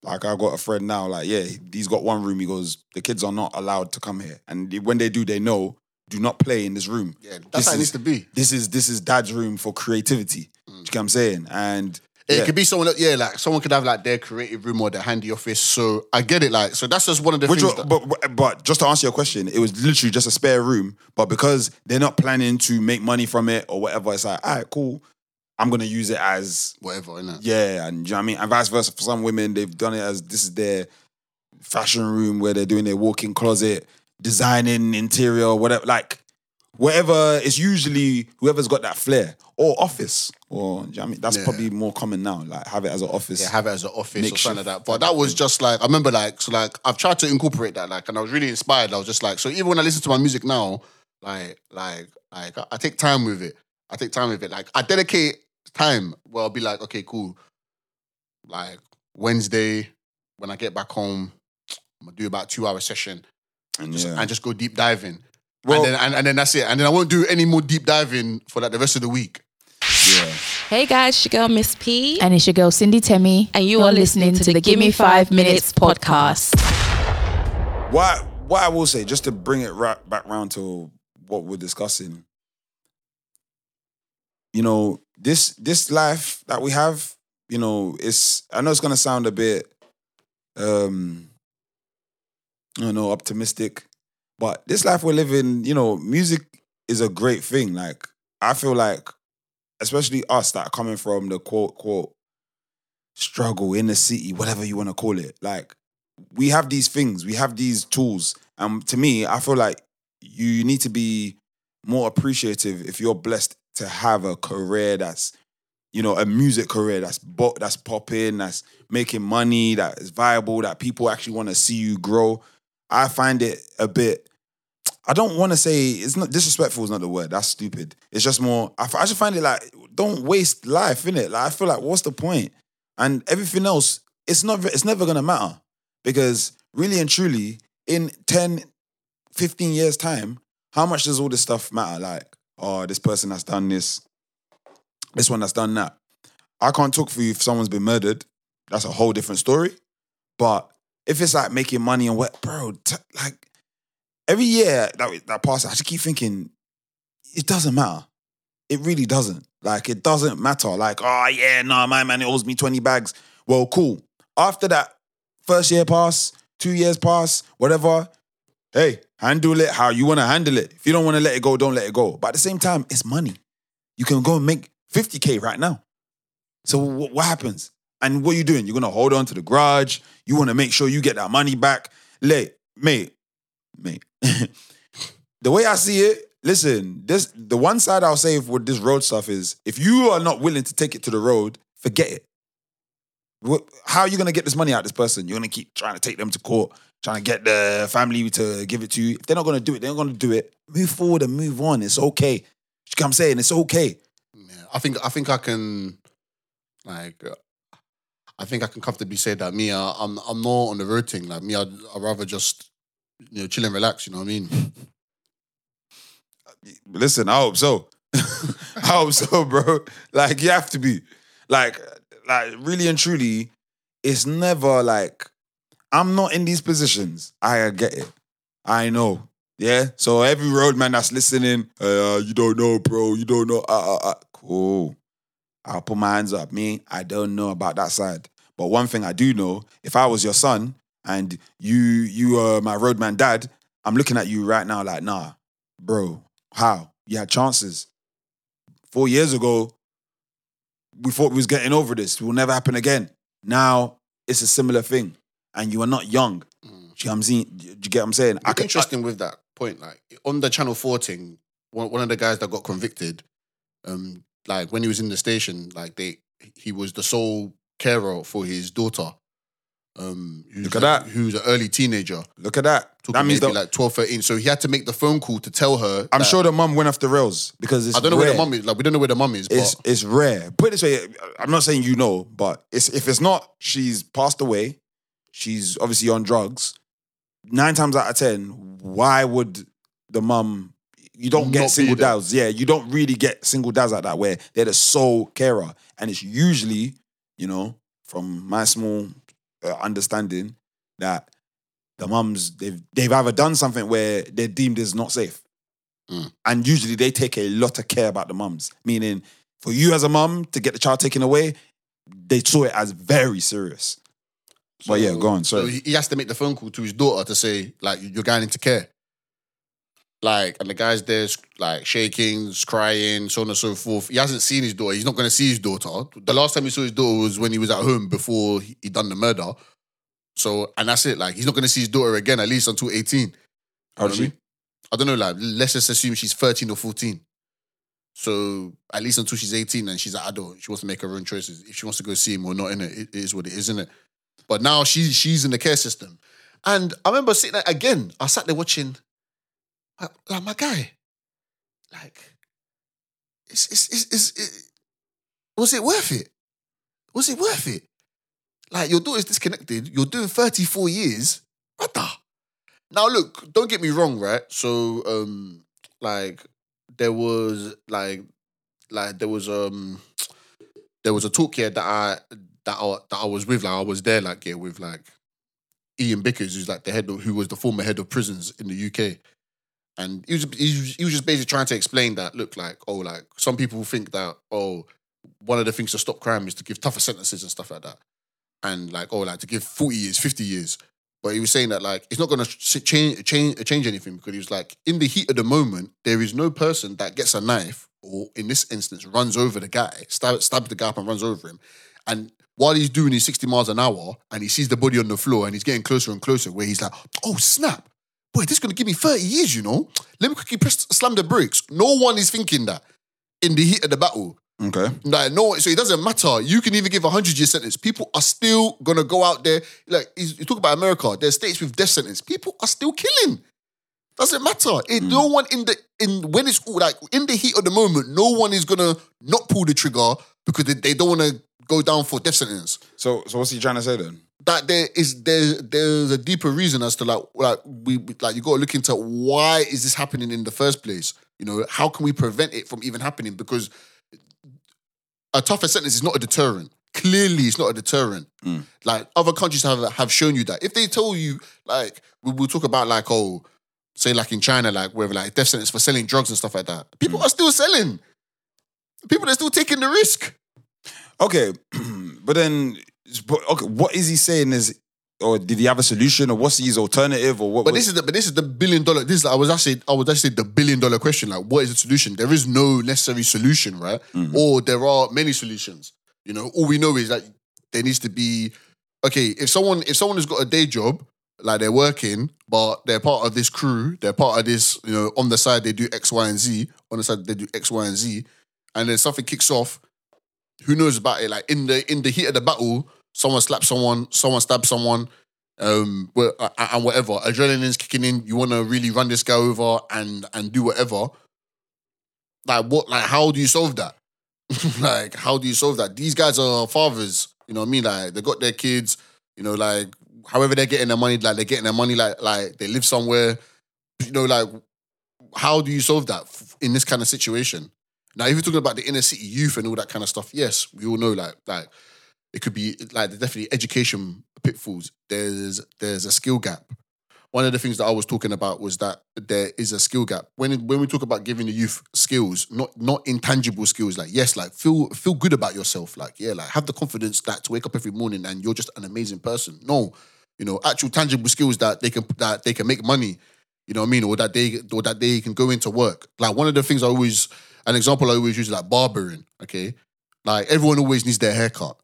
S4: like I got a friend now. Like, yeah, he's got one room. He goes, the kids are not allowed to come here, and when they do, they know do not play in this room.
S2: Yeah, that's
S4: This
S2: how it
S4: is-
S2: needs to be.
S4: This is this is dad's room for creativity. Do you get what I'm saying? And
S2: It
S4: yeah.
S2: could be someone, yeah, like someone could have like their creative room or their handy office. So I get it, like so that's just one of the
S4: Which,
S2: things.
S4: wa-
S2: that,
S4: but, but but just to answer your question, it was literally just a spare room. But because they're not planning to make money from it or whatever, it's like, all right, cool. I'm gonna use it as
S2: whatever, innit?
S4: yeah, and you know what I mean? And vice versa for some women, they've done it as this is their fashion room where they're doing their walk-in closet, designing interior, whatever. Like whatever. It's usually whoever's got that flair or office or do you know what I mean? That's
S2: Yeah.
S4: probably more common now. Like have it as an office.
S2: Yeah, have it as an office or something like that. But that was just like I remember like so like I've tried to incorporate that like and I was really inspired. I was just like so even when I listen to my music now, like like like I, I take time with it. I take time with it. Like I dedicate time where I'll be like, okay, cool. Like Wednesday when I get back home, I'm gonna do about two hour session
S4: and
S2: just,
S4: yeah.
S2: and just go deep diving.
S4: Well-
S2: and then and, and then that's it. And then I won't do any more deep diving for like the rest of the week.
S4: yeah.
S7: Hey guys, it's your girl Miss P.
S8: And it's your girl Cindy Temi.
S7: And you are listening to the Gimme Five Minutes podcast.
S4: What what I will say, just to bring it right back round to what we're discussing, you know, this this life that we have, you know, it's I know it's gonna sound a bit um I don't know, optimistic, but this life we're living, you know, music is a great thing. Like, I feel like, especially us that are coming from the quote, quote, struggle in the city, whatever you want to call it. Like, we have these things, we have these tools. And to me, I feel like you need to be more appreciative if you're blessed to have a career that's, you know, a music career that's bo- that's popping, that's making money, that is viable, that people actually want to see you grow. I find it a bit. I don't want to say it's not disrespectful. Is not the word. That's stupid. It's just more. I, just find it like don't waste life in it. Like I feel like what's the point? And everything else, it's not. It's never gonna matter because really and truly, in 10, 15 years time, how much does all this stuff matter? Like, oh, this person has done this, this one has done that. I can't talk for you if someone's been murdered. That's a whole different story. But if it's like making money and what, bro, t- like every year that that passes, I just keep thinking it doesn't matter. It really doesn't. Like it doesn't matter. Like, oh yeah, nah, my man, it owes me 20 bags. Well, cool. After that first year pass, two years pass, whatever. Hey, handle it how you want to handle it. If you don't want to let it go, don't let it go. But at the same time, it's money. You can go and make 50K right now. So wh- what happens? And what you doing? You're gonna hold on to the grudge. You want to make sure you get that money back. Late, mate, mate. the way I see it, listen, this the one side I'll say with this road stuff is if you are not willing to take it to the road, forget it. How are you gonna get this money out of this person? You're gonna keep trying to take them to court, trying to get the family to give it to you. If they're not gonna do it, they're not gonna do it. Move forward and move on. It's okay. You know I'm saying? It's okay.
S2: Yeah, I think I think I can like I think I can comfortably say that me uh, I'm I'm not on the road thing. Like me, I'd, I'd rather just you know chill and relax. You know what I mean?
S4: Listen, I hope so. I hope so, bro. Like you have to be. Like, like really and truly, it's never like I'm not in these positions. I get it. I know. Yeah. So every roadman that's listening, uh, you don't know, bro. You don't know. Uh, uh, uh. Cool. I'll put my hands up. Me, I don't know about that side. But one thing I do know, if I was your son and you you are my roadman dad, I'm looking at you right now like, nah, bro, how? You had chances. Four years ago, we thought we was getting over this. It will never happen again. Now it's a similar thing. And you are not young. Do you, get what I'm saying? Do you get what I'm saying?
S2: I
S4: can-
S2: interesting with that point. Like on the Channel Four thing, one, one of the guys that got convicted, um, like when he was in the station, like they he was the sole carer for his daughter. Um, who's
S4: Look at
S2: a-
S4: that.
S2: Who's an early teenager.
S4: Look at that. That means that
S2: like 12, 13. So he had to make the phone call to tell her.
S4: I'm
S2: that-
S4: sure the mum went off the rails because it's
S2: I don't know
S4: rare.
S2: where the mum is. Like we don't know where the mum is. But
S4: It's it's rare. Put it this way, I'm not saying you know, but it's if it's not, she's passed away. She's obviously on drugs. Nine times out of ten, why would the mum? You don't get single dads. Yeah, you don't really get single dads like that where they're the sole carer, and it's usually, you know, from my small uh, understanding, that the mums they've they've either done something where they're deemed as not safe,
S2: Mm.
S4: and usually they take a lot of care about the mums. Meaning, for you as a mum to get the child taken away, they saw it as very serious. but yeah, go on.
S2: So
S4: Sorry.
S2: he he has to make the phone call to his daughter to say, like, you're going into care. Like, and the guy's there, like, shaking, crying, so on and so forth. He hasn't seen his daughter. He's not going to see his daughter. The last time he saw his daughter was when he was at home before he, he done the murder. So, and that's it. Like, he's not going to see his daughter again, at least until 18.
S4: How old is
S2: You know what I
S4: she?
S2: mean? I don't know, like, let's just assume she's 13 or 14. So, at least until she's 18 and she's an adult, she wants to make her own choices. If she wants to go see him or not in it, it is what it is, isn't it? But now she's she's in the care system. And I remember sitting there again, I sat there watching, like, my guy, like, it's, it's, it's, it's, it, was it worth it? Was it worth it? Like, your daughter's disconnected, you're doing 34 years. Now, look, don't get me wrong, right? So, um, like, there was, like, like, there was, um, there was a talk here that I, that I, that I was with, like, I was there, like, yeah, with, like, Ian Bickers, who's like the head of, who was the former head of prisons in the UK. And he was, he was just basically trying to explain that, look, like, oh, like some people think that, oh, one of the things to stop crime is to give tougher sentences and stuff like that. And like, oh, like to give 40 years, 50 years. But he was saying that like it's not gonna change change uh, change anything because he was like, in the heat of the moment, there is no person that gets a knife, or in this instance, runs over the guy, stab, stabs the guy up and runs over him. And while he's doing his 60 miles an hour and he sees the body on the floor and he's getting closer and closer, where he's like, oh snap, boy, this is gonna give me 30 years, you know. Let me quickly press slam the brakes. No one is thinking that in the heat of the battle.
S4: Okay.
S2: Like, no, so it doesn't matter. You can even give a hundred year sentence. People are still gonna go out there. Like you talk about America, there's states with death sentence. People are still killing. Doesn't matter. It, mm. No one in the in when it's all like in the heat of the moment, no one is gonna not pull the trigger because they, they don't want to go down for death sentence.
S4: So so what's he trying to say then?
S2: That there is there there's a deeper reason as to like like we like you got to look into why is this happening in the first place. You know how can we prevent it from even happening because a tougher sentence is not a deterrent. Clearly, it's not a deterrent. Mm. Like other countries have have shown you that. If they tell you, like, we will talk about like, oh, say like in China, like where like death sentence for selling drugs and stuff like that. People mm. are still selling. People are still taking the risk.
S4: Okay, but then, okay, what is he saying? Is or did he have a solution, or what's his alternative, or what?
S2: But
S4: was-
S2: this is the but this is the billion dollar. This is, I was actually I was actually the billion dollar question. Like, what is the solution? There is no necessary solution, right? Mm-hmm. Or there are many solutions. You know, all we know is that there needs to be okay. If someone if someone has got a day job, like they're working, but they're part of this crew, they're part of this. You know, on the side they do X, Y, and Z. On the side they do X, Y, and Z, and then something kicks off. Who knows about it? Like in the in the heat of the battle, someone slaps someone, someone stabs someone um, and whatever. Adrenaline's kicking in. You want to really run this guy over and and do whatever. Like what? Like how do you solve that? like how do you solve that? These guys are fathers. You know what I mean? Like they got their kids. You know, like however they're getting their money, like they're getting their money. Like like they live somewhere. You know, like how do you solve that in this kind of situation? Now, if you're talking about the inner city youth and all that kind of stuff, yes, we all know like like it could be like there's definitely education pitfalls. There's there's a skill gap. One of the things that I was talking about was that there is a skill gap. When when we talk about giving the youth skills, not not intangible skills, like yes, like feel feel good about yourself, like yeah, like have the confidence that to wake up every morning and you're just an amazing person. No, you know, actual tangible skills that they can that they can make money. You know what I mean, or that they or that they can go into work. Like one of the things I always, an example I always use is like barbering. Okay, like everyone always needs their haircut.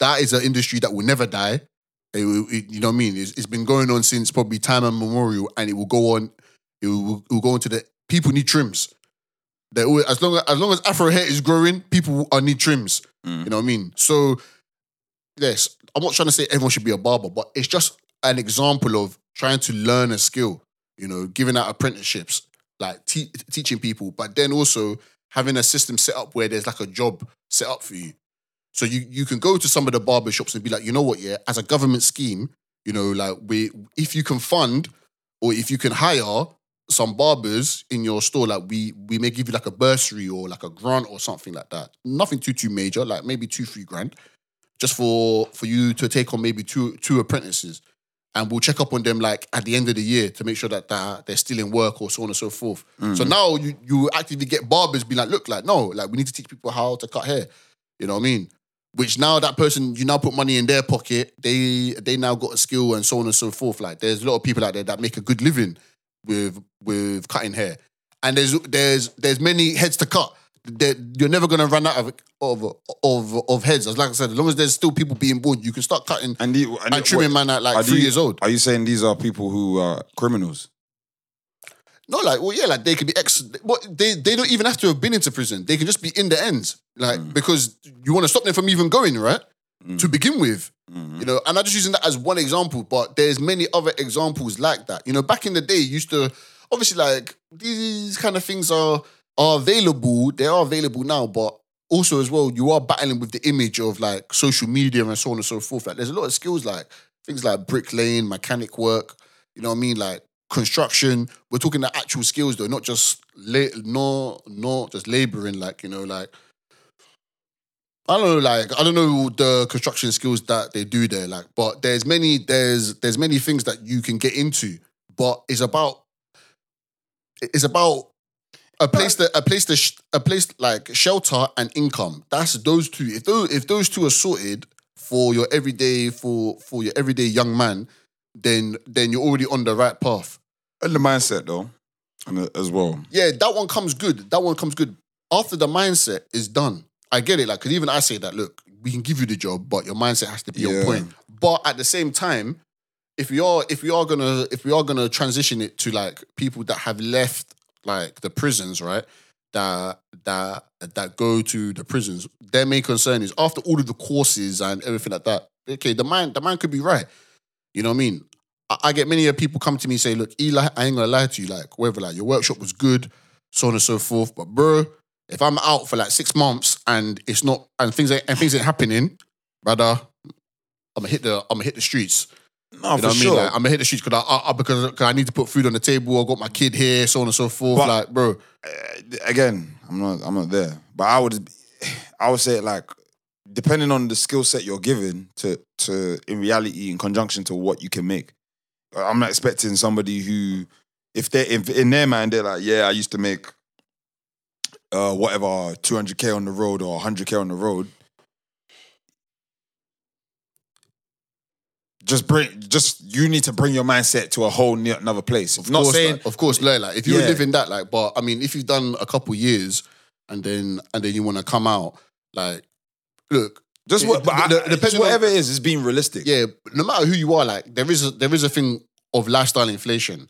S2: That is an industry that will never die. It it- you know what I mean? It's, it's been going on since probably time immemorial, and it will go on. It will, it will go into the people need trims. They always, as long as as long as Afro hair is growing, people are need trims. Mm. You know what I mean? So yes, I'm not trying to say everyone should be a barber, but it's just an example of trying to learn a skill. You know, giving out apprenticeships, like te- teaching people, but then also having a system set up where there's like a job set up for you. So you you can go to some of the barber shops and be like, you know what, yeah, as a government scheme, you know, like we if you can fund or if you can hire some barbers in your store, like we we may give you like a bursary or like a grant or something like that. Nothing too too major, like maybe two three grand, just for for you to take on maybe two two apprentices, and we'll check up on them like at the end of the year to make sure that they're, they're still in work or so on and so forth. So mm. now you you actively get barbers be like, look, like no, like we need to teach people how to cut hair. You know what I mean? Which now that person, you now put money in their pocket. They they now got a skill and so on and so forth. Like there's a lot of people out there that make a good living with with cutting hair, and there's there's there's many heads to cut. There- you're never gonna run out of of of of heads. As like I said, as long as there's still people being born, you can start cutting
S4: and, the,
S2: and, trimming man at like three
S4: you-
S2: years old.
S4: Are you saying these are people who are criminals?
S2: No, like, well, yeah, like they could be ex. What they they don't even have to have been into prison. They can just be in the ends, like
S4: Mm.
S2: because you want to stop them from even going, right? To begin with,
S4: Mm-hmm.
S2: you know. And I'm just using that as one example, but there's many other examples like that. You know, back in the day, used to obviously like these kind of things are are available. They are available now, but also as well, you are battling with the image of like social media and so on and so forth. Like, there's a lot of skills like things like bricklaying, mechanic work. You know what I mean? Like construction. We're talking the actual skills though, not just la- no, not just laboring. Like you know, like I don't know, like I don't know the construction skills that they do there. Like, but there's many, there's there's many things that you can get into. But it's about it's about a place that a place that sh- a place like shelter and income. That's those two. If those if those two are sorted for your everyday for for your everyday young man, then then you're already on the right path.
S4: And the mindset though, and uh, as well.
S2: Yeah, that one comes good. That one comes good after the mindset is done. I get it. Like, because even I say that. Look, we can give you the job, but your mindset has to be
S4: Yeah.
S2: on point. But at the same time, if we are if we are gonna if we are gonna transition it to like people that have left like the prisons, right? That that that go to the prisons, their main concern is after all of the courses and everything like that. Okay, the mind the man could be right. You know what I mean? I, I get many of people come to me and say, "Look, Eli, I ain't gonna lie to you. Like, whether like your workshop was good, so on and so forth, but bro, if I'm out for like six months and it's not and things ain't and things ain't happening, brother, I'm gonna hit the I'm gonna hit the streets.
S4: No,
S2: You
S4: for
S2: know what I
S4: sure.
S2: mean? Like, I'm gonna hit the streets because I, I, I- because 'cause I need to put food on the table. I got my kid here, so on and so forth.
S4: But-
S2: like, bro, eh,
S4: again, I'm not I'm not there. But I would I would say like depending on the skill set you're given to to in reality in conjunction to what you can make. I'm not expecting somebody who if they if in their mind they're like, yeah, I used to make uh whatever 200k on the road or 100k on the road. Just bring, just you need to bring your mindset to a whole ne- another place.
S2: Of
S4: not
S2: course,
S4: saying
S2: like, of course, like, like if you were
S4: Yeah.
S2: living that, like, but I mean, if you've done a couple years and then and then you want to come out, like, look,
S4: just what, but
S2: the-
S4: I-
S2: the-
S4: just
S2: on-
S4: whatever it is, is being realistic.
S2: yeah, no matter who you are, like, there is a, there is a thing of lifestyle inflation,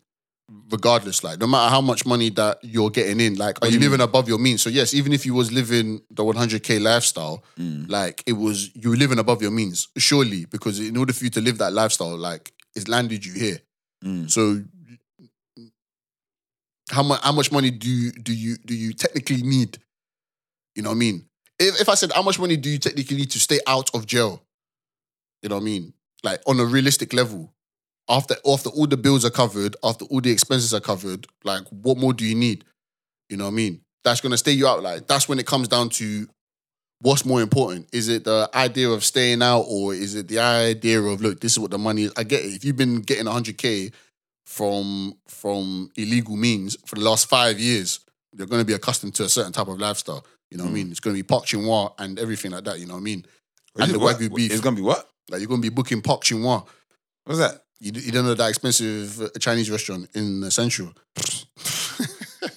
S2: regardless. Like, no matter how much money that you're getting in, like, are you living above your means? So yes, even if you was living the 100k lifestyle, like it was you were living above your means, surely, because in order for you to live that lifestyle, like, it's landed you here.
S4: Mm.
S2: So how much how much money do you do you do you technically need? You know what I mean? If if I said how much money do you technically need to stay out of jail? You know what I mean? Like on a realistic level. After after all the bills are covered, after all the expenses are covered, like what more do you need? You know what I mean? That's gonna stay you out. Like that's when it comes down to what's more important. Is it the idea of staying out or is it the idea of look, this is what the money is? I get it. If you've been getting 100k from from illegal means for the last five years, you're going to be accustomed to a certain type of lifestyle. You know what I mean? It's going to be Park Chinois and everything like that. You know what I mean? And the
S4: what-
S2: Wagyu beef.
S4: It's gonna be what?
S2: Like you're going to be booking Park Chinois.
S4: What's that?
S2: You, you don't know that expensive uh, Chinese restaurant in uh, Central.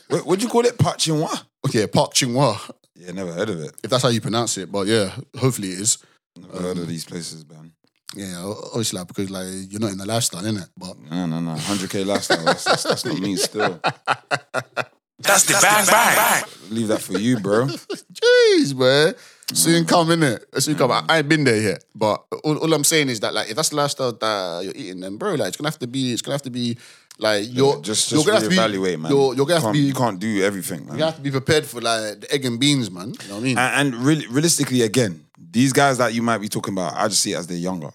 S4: What would you call it? Pat chinois?
S2: Okay, Park Chinois,
S4: Yeah, never heard of it.
S2: if that's how you pronounce it. But yeah, hopefully it is.
S4: Never heard of these places, man.
S2: Yeah, obviously like, because like you're not in the lifestyle, innit? But
S4: No, no, no. 100k lifestyle. That's, that's, that's not me still.
S6: That's the bang bang. bang.
S4: Leave that for you, bro.
S2: Jeez, man. Soon come, innit? Soon come. I, I ain't been there yet. But all, all I'm saying is that like if that's the lifestyle that you're eating, then bro, like it's gonna have to be, it's gonna have to be like you're
S4: just
S2: you're
S4: just
S2: gonna have to be,
S4: reevaluate, man.
S2: You're, you're gonna have to
S4: can't,
S2: be
S4: you can't do everything, man.
S2: you have to be prepared for like the egg and beans, man. You know what I mean?
S4: And, and real, realistically, again, these guys that you might be talking about, I just see it as they're younger.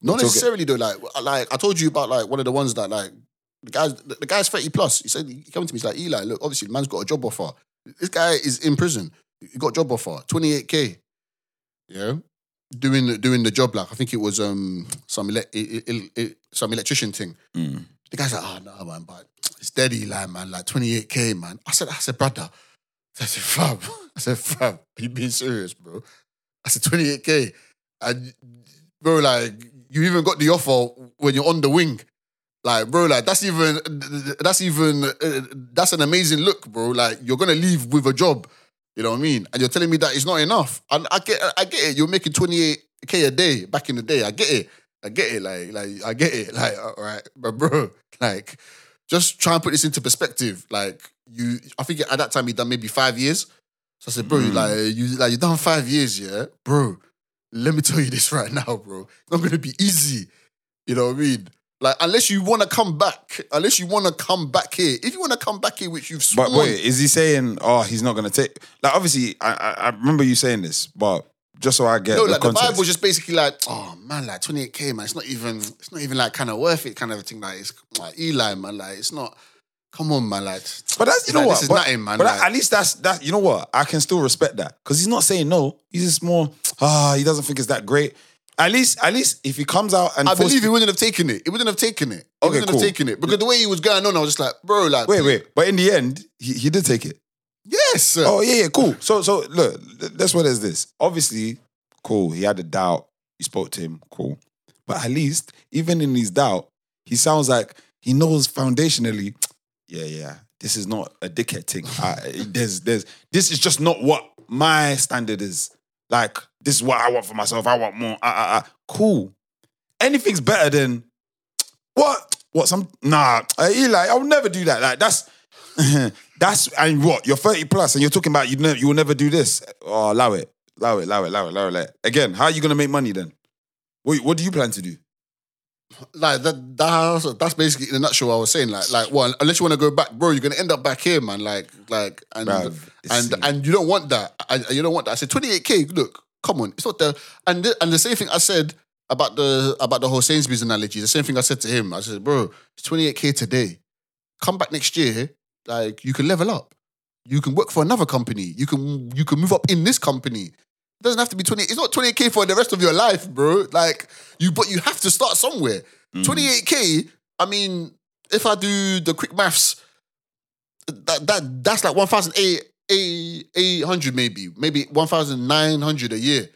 S2: Not
S4: talking-
S2: necessarily though. Like, like I told you about like one of the ones that like the guys, the, guy's thirty plus. He said he came to me. He's like, Eli, look, obviously the man's got a job offer. This guy is in prison. He got a job offer, twenty eight k. Yeah, doing doing the job like I think it was um some ele- i- i- i- some electrician thing.
S4: Mm.
S2: The guy's like, oh no, man, but it's dead, Eli, man, like twenty eight k, man. I said, I said, brother, I said, fam, I said, fam, are you being serious, bro? I said, twenty eight k, and bro, like you even got the offer when you're on the wing. Like, bro, like that's even that's even uh, that's an amazing look, bro. Like you're gonna leave with a job, you know what I mean? And you're telling me that it's not enough. And I get I get it. You're making 28k a day back in the day. I get it. I get it. Like, like I get it. Like, all right, but bro, like, just try and put this into perspective. Like, you, I think at that time you done maybe five years. So I said, bro, like you, like you done five years, yeah, bro. Let me tell you this right now, bro. It's not gonna be easy. You know what I mean? Like, unless you want to come back, unless you want to come back here. If you want to come back here, which you've sworn,
S4: But wait, is he saying, oh, he's not going to take. Like, obviously, I, I, I remember you saying this, but just so I get
S2: no,
S4: the
S2: like the
S4: context.
S2: was just basically like, oh man, like 28k, man. It's not even, it's not even like kind of worth it, kind of a thing. Like it's like Eli, man. Like it's not. Come on, man. Like,
S4: But that's you know
S2: like,
S4: what.
S2: This is
S4: but,
S2: nothing, man.
S4: But
S2: like,
S4: at least that's that. You know what? I can still respect that because he's not saying no. He's just more. Ah, he doesn't think it's that great. At least, at least if he comes out and
S2: I
S4: force-
S2: believe he wouldn't have taken it. He wouldn't have taken it. He
S4: Okay,
S2: wouldn't
S4: cool.
S2: have taken it because the way he was going on, I was just like, bro, like,
S4: Wait, wait. But in the end, he, he did take it.
S2: yes.
S4: Oh yeah, yeah, cool. So so look, that's what is this. Obviously, cool. He had a doubt. You spoke to him, cool. But at least, even in his doubt, he sounds like he knows foundationally. Yeah, yeah. This is not a dickhead thing. I, there's, there's. This is just not what my standard is. Like this is what I want for myself. I want more. Uh, uh, uh. Cool. Anything's better than what? What? Some nah. Uh, Eli, I'll never do that. Like that's that's and what you're 30 plus and you're talking about you never you will never do this. Oh, allow it, allow it, allow it, allow it, allow it. allow it. Again, how are you gonna make money then? What, what do you plan to do?
S2: like that. That's, that's basically in a nutshell. What I was saying, like, like, well, unless you want to go back, bro, you're gonna end up back here, man. Like, like, and
S4: Bruv, it's
S2: and and you don't want that. I, you don't want that. I said 28k. Look, come on, it's not the and the, and the same thing I said about the about the whole Sainsbury's analogy. The same thing I said to him. I said, bro, it's 28k today. Come back next year, like you can level up. you can work for another company. You can you can move up in this company. It doesn't have to be 20. It's not 28k for the rest of your life, bro. Like you, but you have to start somewhere. Mm. 28k. I mean, if I do the quick maths, that that that's like 1,800 maybe, maybe 1,900 a year.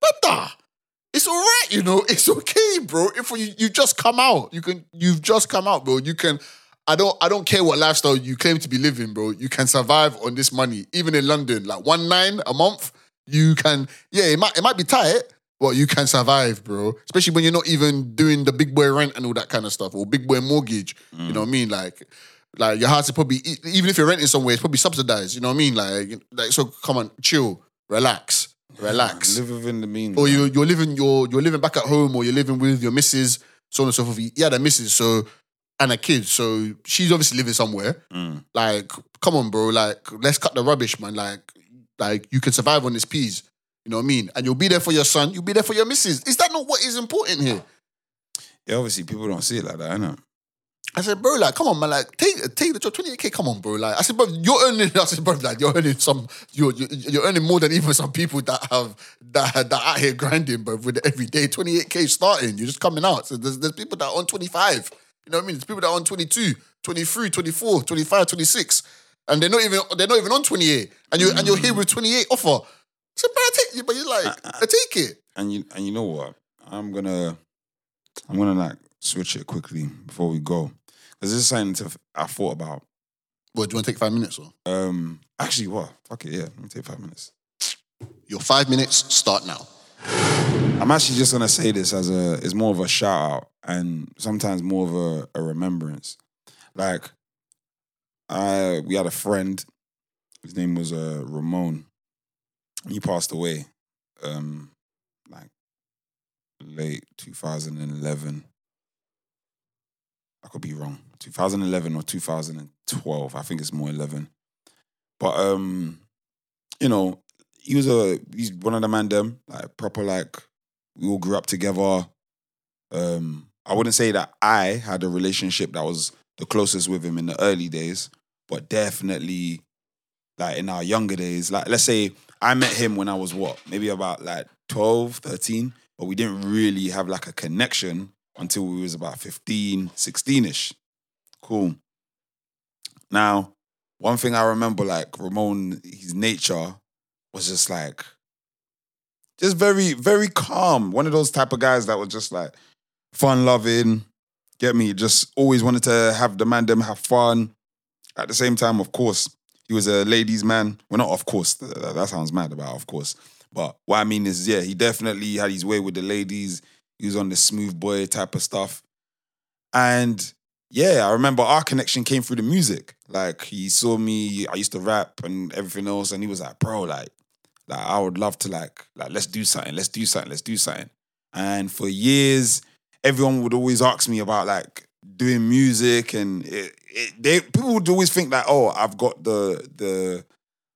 S2: Brother, it's all right, you know. It's okay, bro. If you you just come out, you can you've just come out, bro. You can. I don't I don't care what lifestyle you claim to be living, bro. You can survive on this money, even in London, like one nine a month. You can, yeah, it might it might be tight, but you can survive, bro. Especially when you're not even doing the big boy rent and all that kind of stuff, or big boy mortgage. You mm. know what I mean? Like, like your house is probably even if you're renting somewhere, it's probably subsidized. You know what I mean? Like, like so, come on, chill, relax, relax.
S4: Live within the means.
S2: Or you you're living you're you're living back at home, or you're living with your missus, so on and so forth. Yeah, the missus, so and a kid, so she's obviously living somewhere.
S4: Mm.
S2: Like, come on, bro. Like, let's cut the rubbish, man. Like, like you can survive on this peas. You know what I mean? And you'll be there for your son. You'll be there for your missus. Is that not what is important here?
S4: Yeah, obviously people don't see it like that, I know.
S2: I said, bro, like, come on, man, like, take take the job, twenty eight k. Come on, bro, like, I said, bro, you're earning. I said, bro, like, you're earning some, you're you're, you're earning more than even some people that have that that out here grinding, bro, with every day. Twenty eight k starting, you're just coming out. So there's there's people that are on twenty five. You know what I mean? There's people that are on 22, 23, 24, 25, 26. And they're not even they're not even on 28. And you and you're here with 28 offer. So but I take you, but you're like, I take it.
S4: And you and you know what? I'm gonna I'm gonna like switch it quickly before we go. This is something to, I thought about.
S2: What, do you want to take five minutes or?
S4: Um actually what? Fuck it, yeah. Let me take five minutes.
S2: Your five minutes start now.
S4: I'm actually just gonna say this as a it's more of a shout out and sometimes more of a, a remembrance. Like I we had a friend, his name was uh Ramon. He passed away um like late 2011. I could be wrong. 2011 or 2012. I think it's more 11. But um, you know, he was a he's one of the man them like proper like we all grew up together. Um, I wouldn't say that I had a relationship that was the closest with him in the early days, but definitely like in our younger days. Like let's say I met him when I was what, maybe about like 12, 13, but we didn't really have like a connection until we was about 15, 16ish. Cool. Now, one thing I remember like Ramon, his nature was just like just very, very calm. One of those type of guys that was just like fun loving. Get me? Just always wanted to have the man them have fun. At the same time, of course, he was a ladies' man. Well, not of course. th- th- That sounds mad about of course. But what I mean is, yeah, he definitely had his way with the ladies. He was on the smooth boy type of stuff. And yeah, I remember our connection came through the music. Like he saw me, I used to rap and everything else, and he was like, bro, like, like I would love to like, like, let's do something, let's do something, let's do something. And for years, everyone would always ask me about like doing music, and it, it, they people would always think that, oh, I've got the the,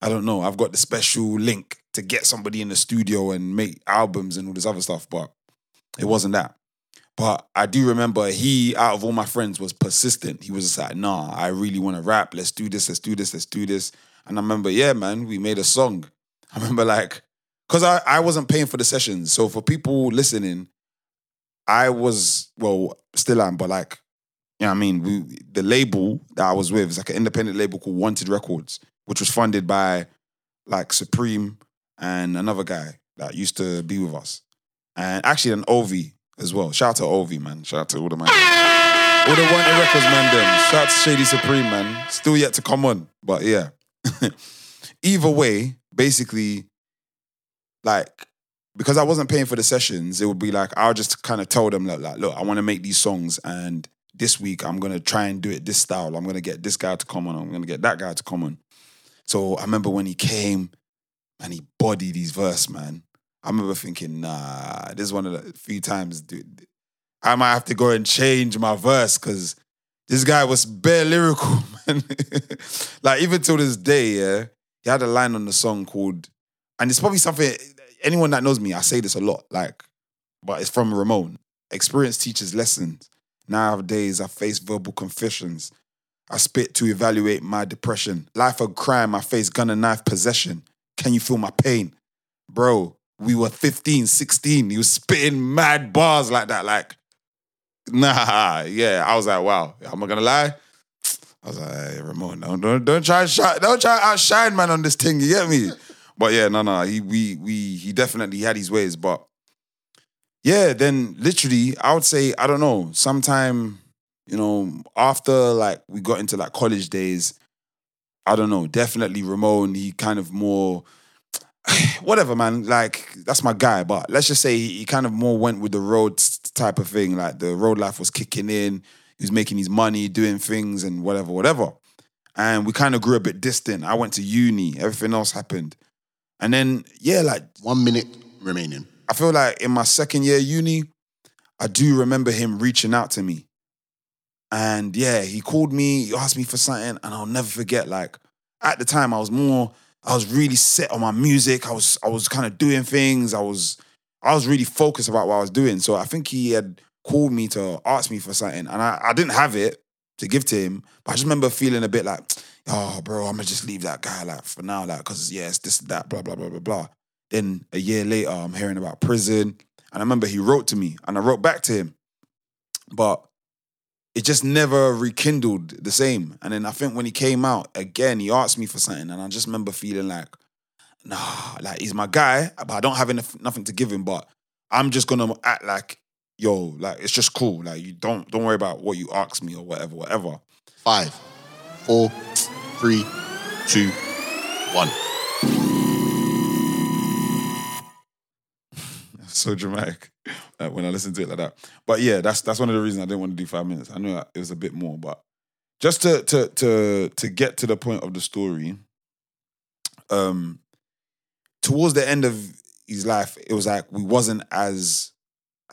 S4: I don't know, I've got the special link to get somebody in the studio and make albums and all this other stuff, but it wasn't that. But I do remember he, out of all my friends, was persistent. He was just like, nah, I really want to rap. Let's do this, let's do this, let's do this. And I remember, yeah, man, we made a song. I remember like, because I, I wasn't paying for the sessions. So for people listening, I was, well, still am, but like, you know what I mean? We, the label that I was with is like an independent label called Wanted Records, which was funded by like Supreme and another guy that used to be with us. And actually an Ovi as well. Shout out to Ovi, man. Shout out to all the man. All the Wanted Records, man, them. Shout out to Shady Supreme, man. Still yet to come on. But yeah. Either way, basically, like, because I wasn't paying for the sessions, it would be like, I'll just kind of tell them, like, like look, I want to make these songs and this week I'm going to try and do it this style. I'm going to get this guy to come on. I'm going to get that guy to come on. So I remember when he came and he bodied his verse, man. I remember thinking, nah, this is one of the few times, dude. I might have to go and change my verse because this guy was bare lyrical, man. like even till this day, yeah, he had a line on the song called, and it's probably something anyone that knows me, I say this a lot, like, but it's from Ramon. Experience teaches lessons. Nowadays, I face verbal confessions. I spit to evaluate my depression. Life a crime, I face gun and knife possession. Can you feel my pain? Bro, we were 15, 16. He was spitting mad bars like that. Like, nah, yeah. I was like, wow. I'm not gonna lie. I was like, hey, Ramon, don't, don't, don't try shine, don't try outshine man on this thing, you get me? But yeah, no, no, he we we he definitely had his ways, but yeah, then literally, I would say, I don't know, sometime, you know, after like we got into like college days, I don't know, definitely Ramon, he kind of more whatever, man. Like that's my guy. But let's just say he, he kind of more went with the road type of thing. Like the road life was kicking in. He was making his money, doing things, and whatever, whatever. And we kind of grew a bit distant. I went to uni. Everything else happened. And then yeah, like
S3: One minute remaining.
S4: I feel like in my second year uni, I do remember him reaching out to me. And yeah, he called me, he asked me for something, and I'll never forget. Like at the time, I was more, I was really set on my music. I was, I was kind of doing things. I was, I was really focused about what I was doing. So I think he had called me to ask me for something, and I, I didn't have it to give to him. But I just remember feeling a bit like, oh, bro, I'm gonna just leave that guy like for now, like, cause yeah, it's this, that, blah, blah, blah, blah, blah. Then a year later, I'm hearing about prison. And I remember he wrote to me and I wrote back to him. But it just never rekindled the same. And then I think when he came out again, he asked me for something. And I just remember feeling like, nah, like he's my guy, but I don't have enough, nothing to give him. But I'm just gonna act like, yo, like it's just cool. Like you don't don't worry about what you ask me or whatever, whatever.
S3: Five, four, three, two, one.
S4: so dramatic when I listen to it like that. But yeah, that's that's one of the reasons I didn't want to do five minutes. I know it was a bit more, but just to to to to get to the point of the story, um, towards the end of his life, it was like we wasn't as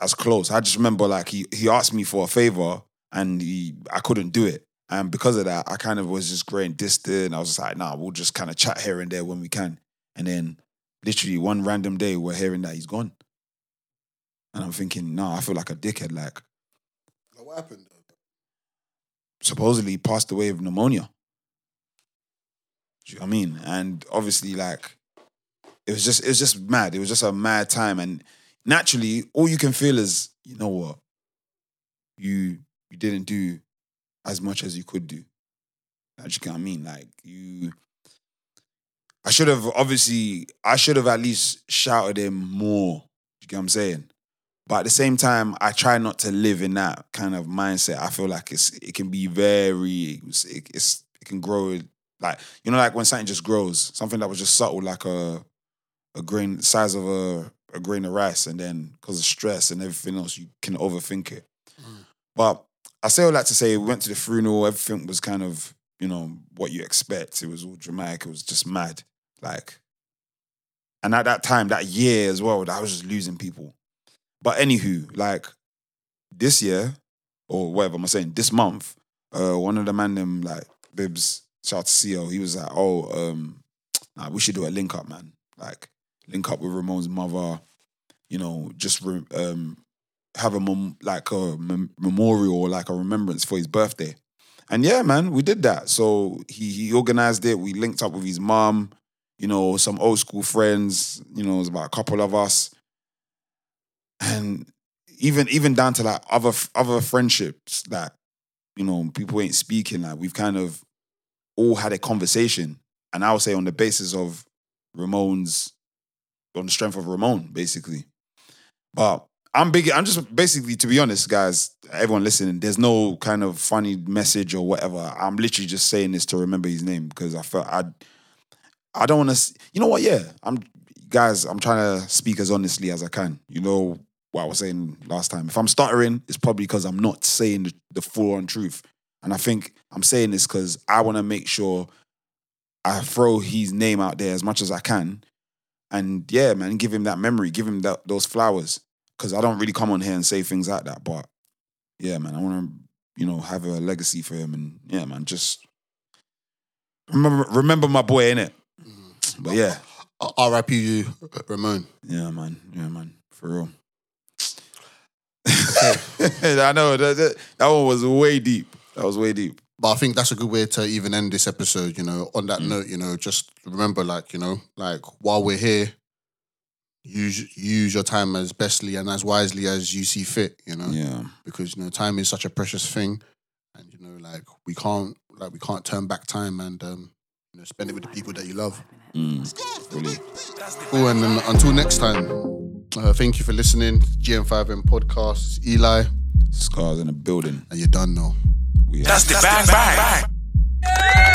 S4: as close. I just remember like he he asked me for a favor and he I couldn't do it. And because of that, I kind of was just growing distant. I was just like, nah, we'll just kind of chat here and there when we can. And then literally one random day we're hearing that he's gone. And I'm thinking, no, I feel like a dickhead. Like,
S2: What happened?
S4: supposedly he passed away of pneumonia. Do you know what I mean? And obviously, like, it was just it was just mad. It was just a mad time. And naturally, all you can feel is, you know what? You you didn't do as much as you could do. Like, do you get what I mean? Like you I should have obviously I should have at least shouted him more. Do you get what I'm saying? But at the same time, I try not to live in that kind of mindset. I feel like it's it can be very it's, it, it's it can grow like you know like when something just grows, something that was just subtle like a a grain size of a a grain of rice, and then because of stress and everything else, you can overthink it. Mm. But I say all that to say, we went to the funeral. Everything was kind of you know what you expect. It was all dramatic. It was just mad, like. And at that time, that year as well, I was just losing people. But anywho, like this year, or whatever I'm saying, this month, uh, one of the man them like Bibs, shout to CEO, he was like, oh, um, nah, we should do a link up, man. Like link up with Ramon's mother, you know, just re- um have a mem- like a mem- memorial or like a remembrance for his birthday. And yeah, man, we did that. So he he organized it. We linked up with his mom, you know, some old school friends. You know, it was about a couple of us, and even even down to like other other friendships that you know people ain't speaking. Like we've kind of all had a conversation, and I would say on the basis of Ramon's, on the strength of Ramon, basically. But I'm big. I'm just basically, to be honest, guys, everyone listening. There's no kind of funny message or whatever. I'm literally just saying this to remember his name because I felt I, I don't want to. You know what? Yeah, I'm guys. I'm trying to speak as honestly as I can. You know what I was saying last time. If I'm stuttering, it's probably because I'm not saying the, the full on truth. And I think I'm saying this because I want to make sure I throw his name out there as much as I can. And yeah, man, give him that memory, give him that, those flowers because I don't really come on here and say things like that. But yeah, man, I want to, you know, have a legacy for him, and yeah, man, just remember, remember my boy in it. Mm-hmm. But yeah,
S3: R.I.P. you, Ramon.
S4: yeah, man, yeah, man, for real. I know that, that that one was way deep. That was way deep.
S2: but I think that's a good way to even end this episode. You know, on that
S4: Mm.
S2: note, you know, just remember, like, you know, like while we're here, use use your time as bestly and as wisely as you see fit. You know,
S4: Yeah.
S2: because you know time is such a precious thing, and you know, like we can't like we can't turn back time and um, you know spend it with the people that you love.
S4: Mm. Fully.
S2: Cool, and then until next time, uh, thank you for listening. GM5M podcast, It's Eli,
S4: Scarz in the building.
S2: and you're done now.
S4: We
S6: That's the bang bang.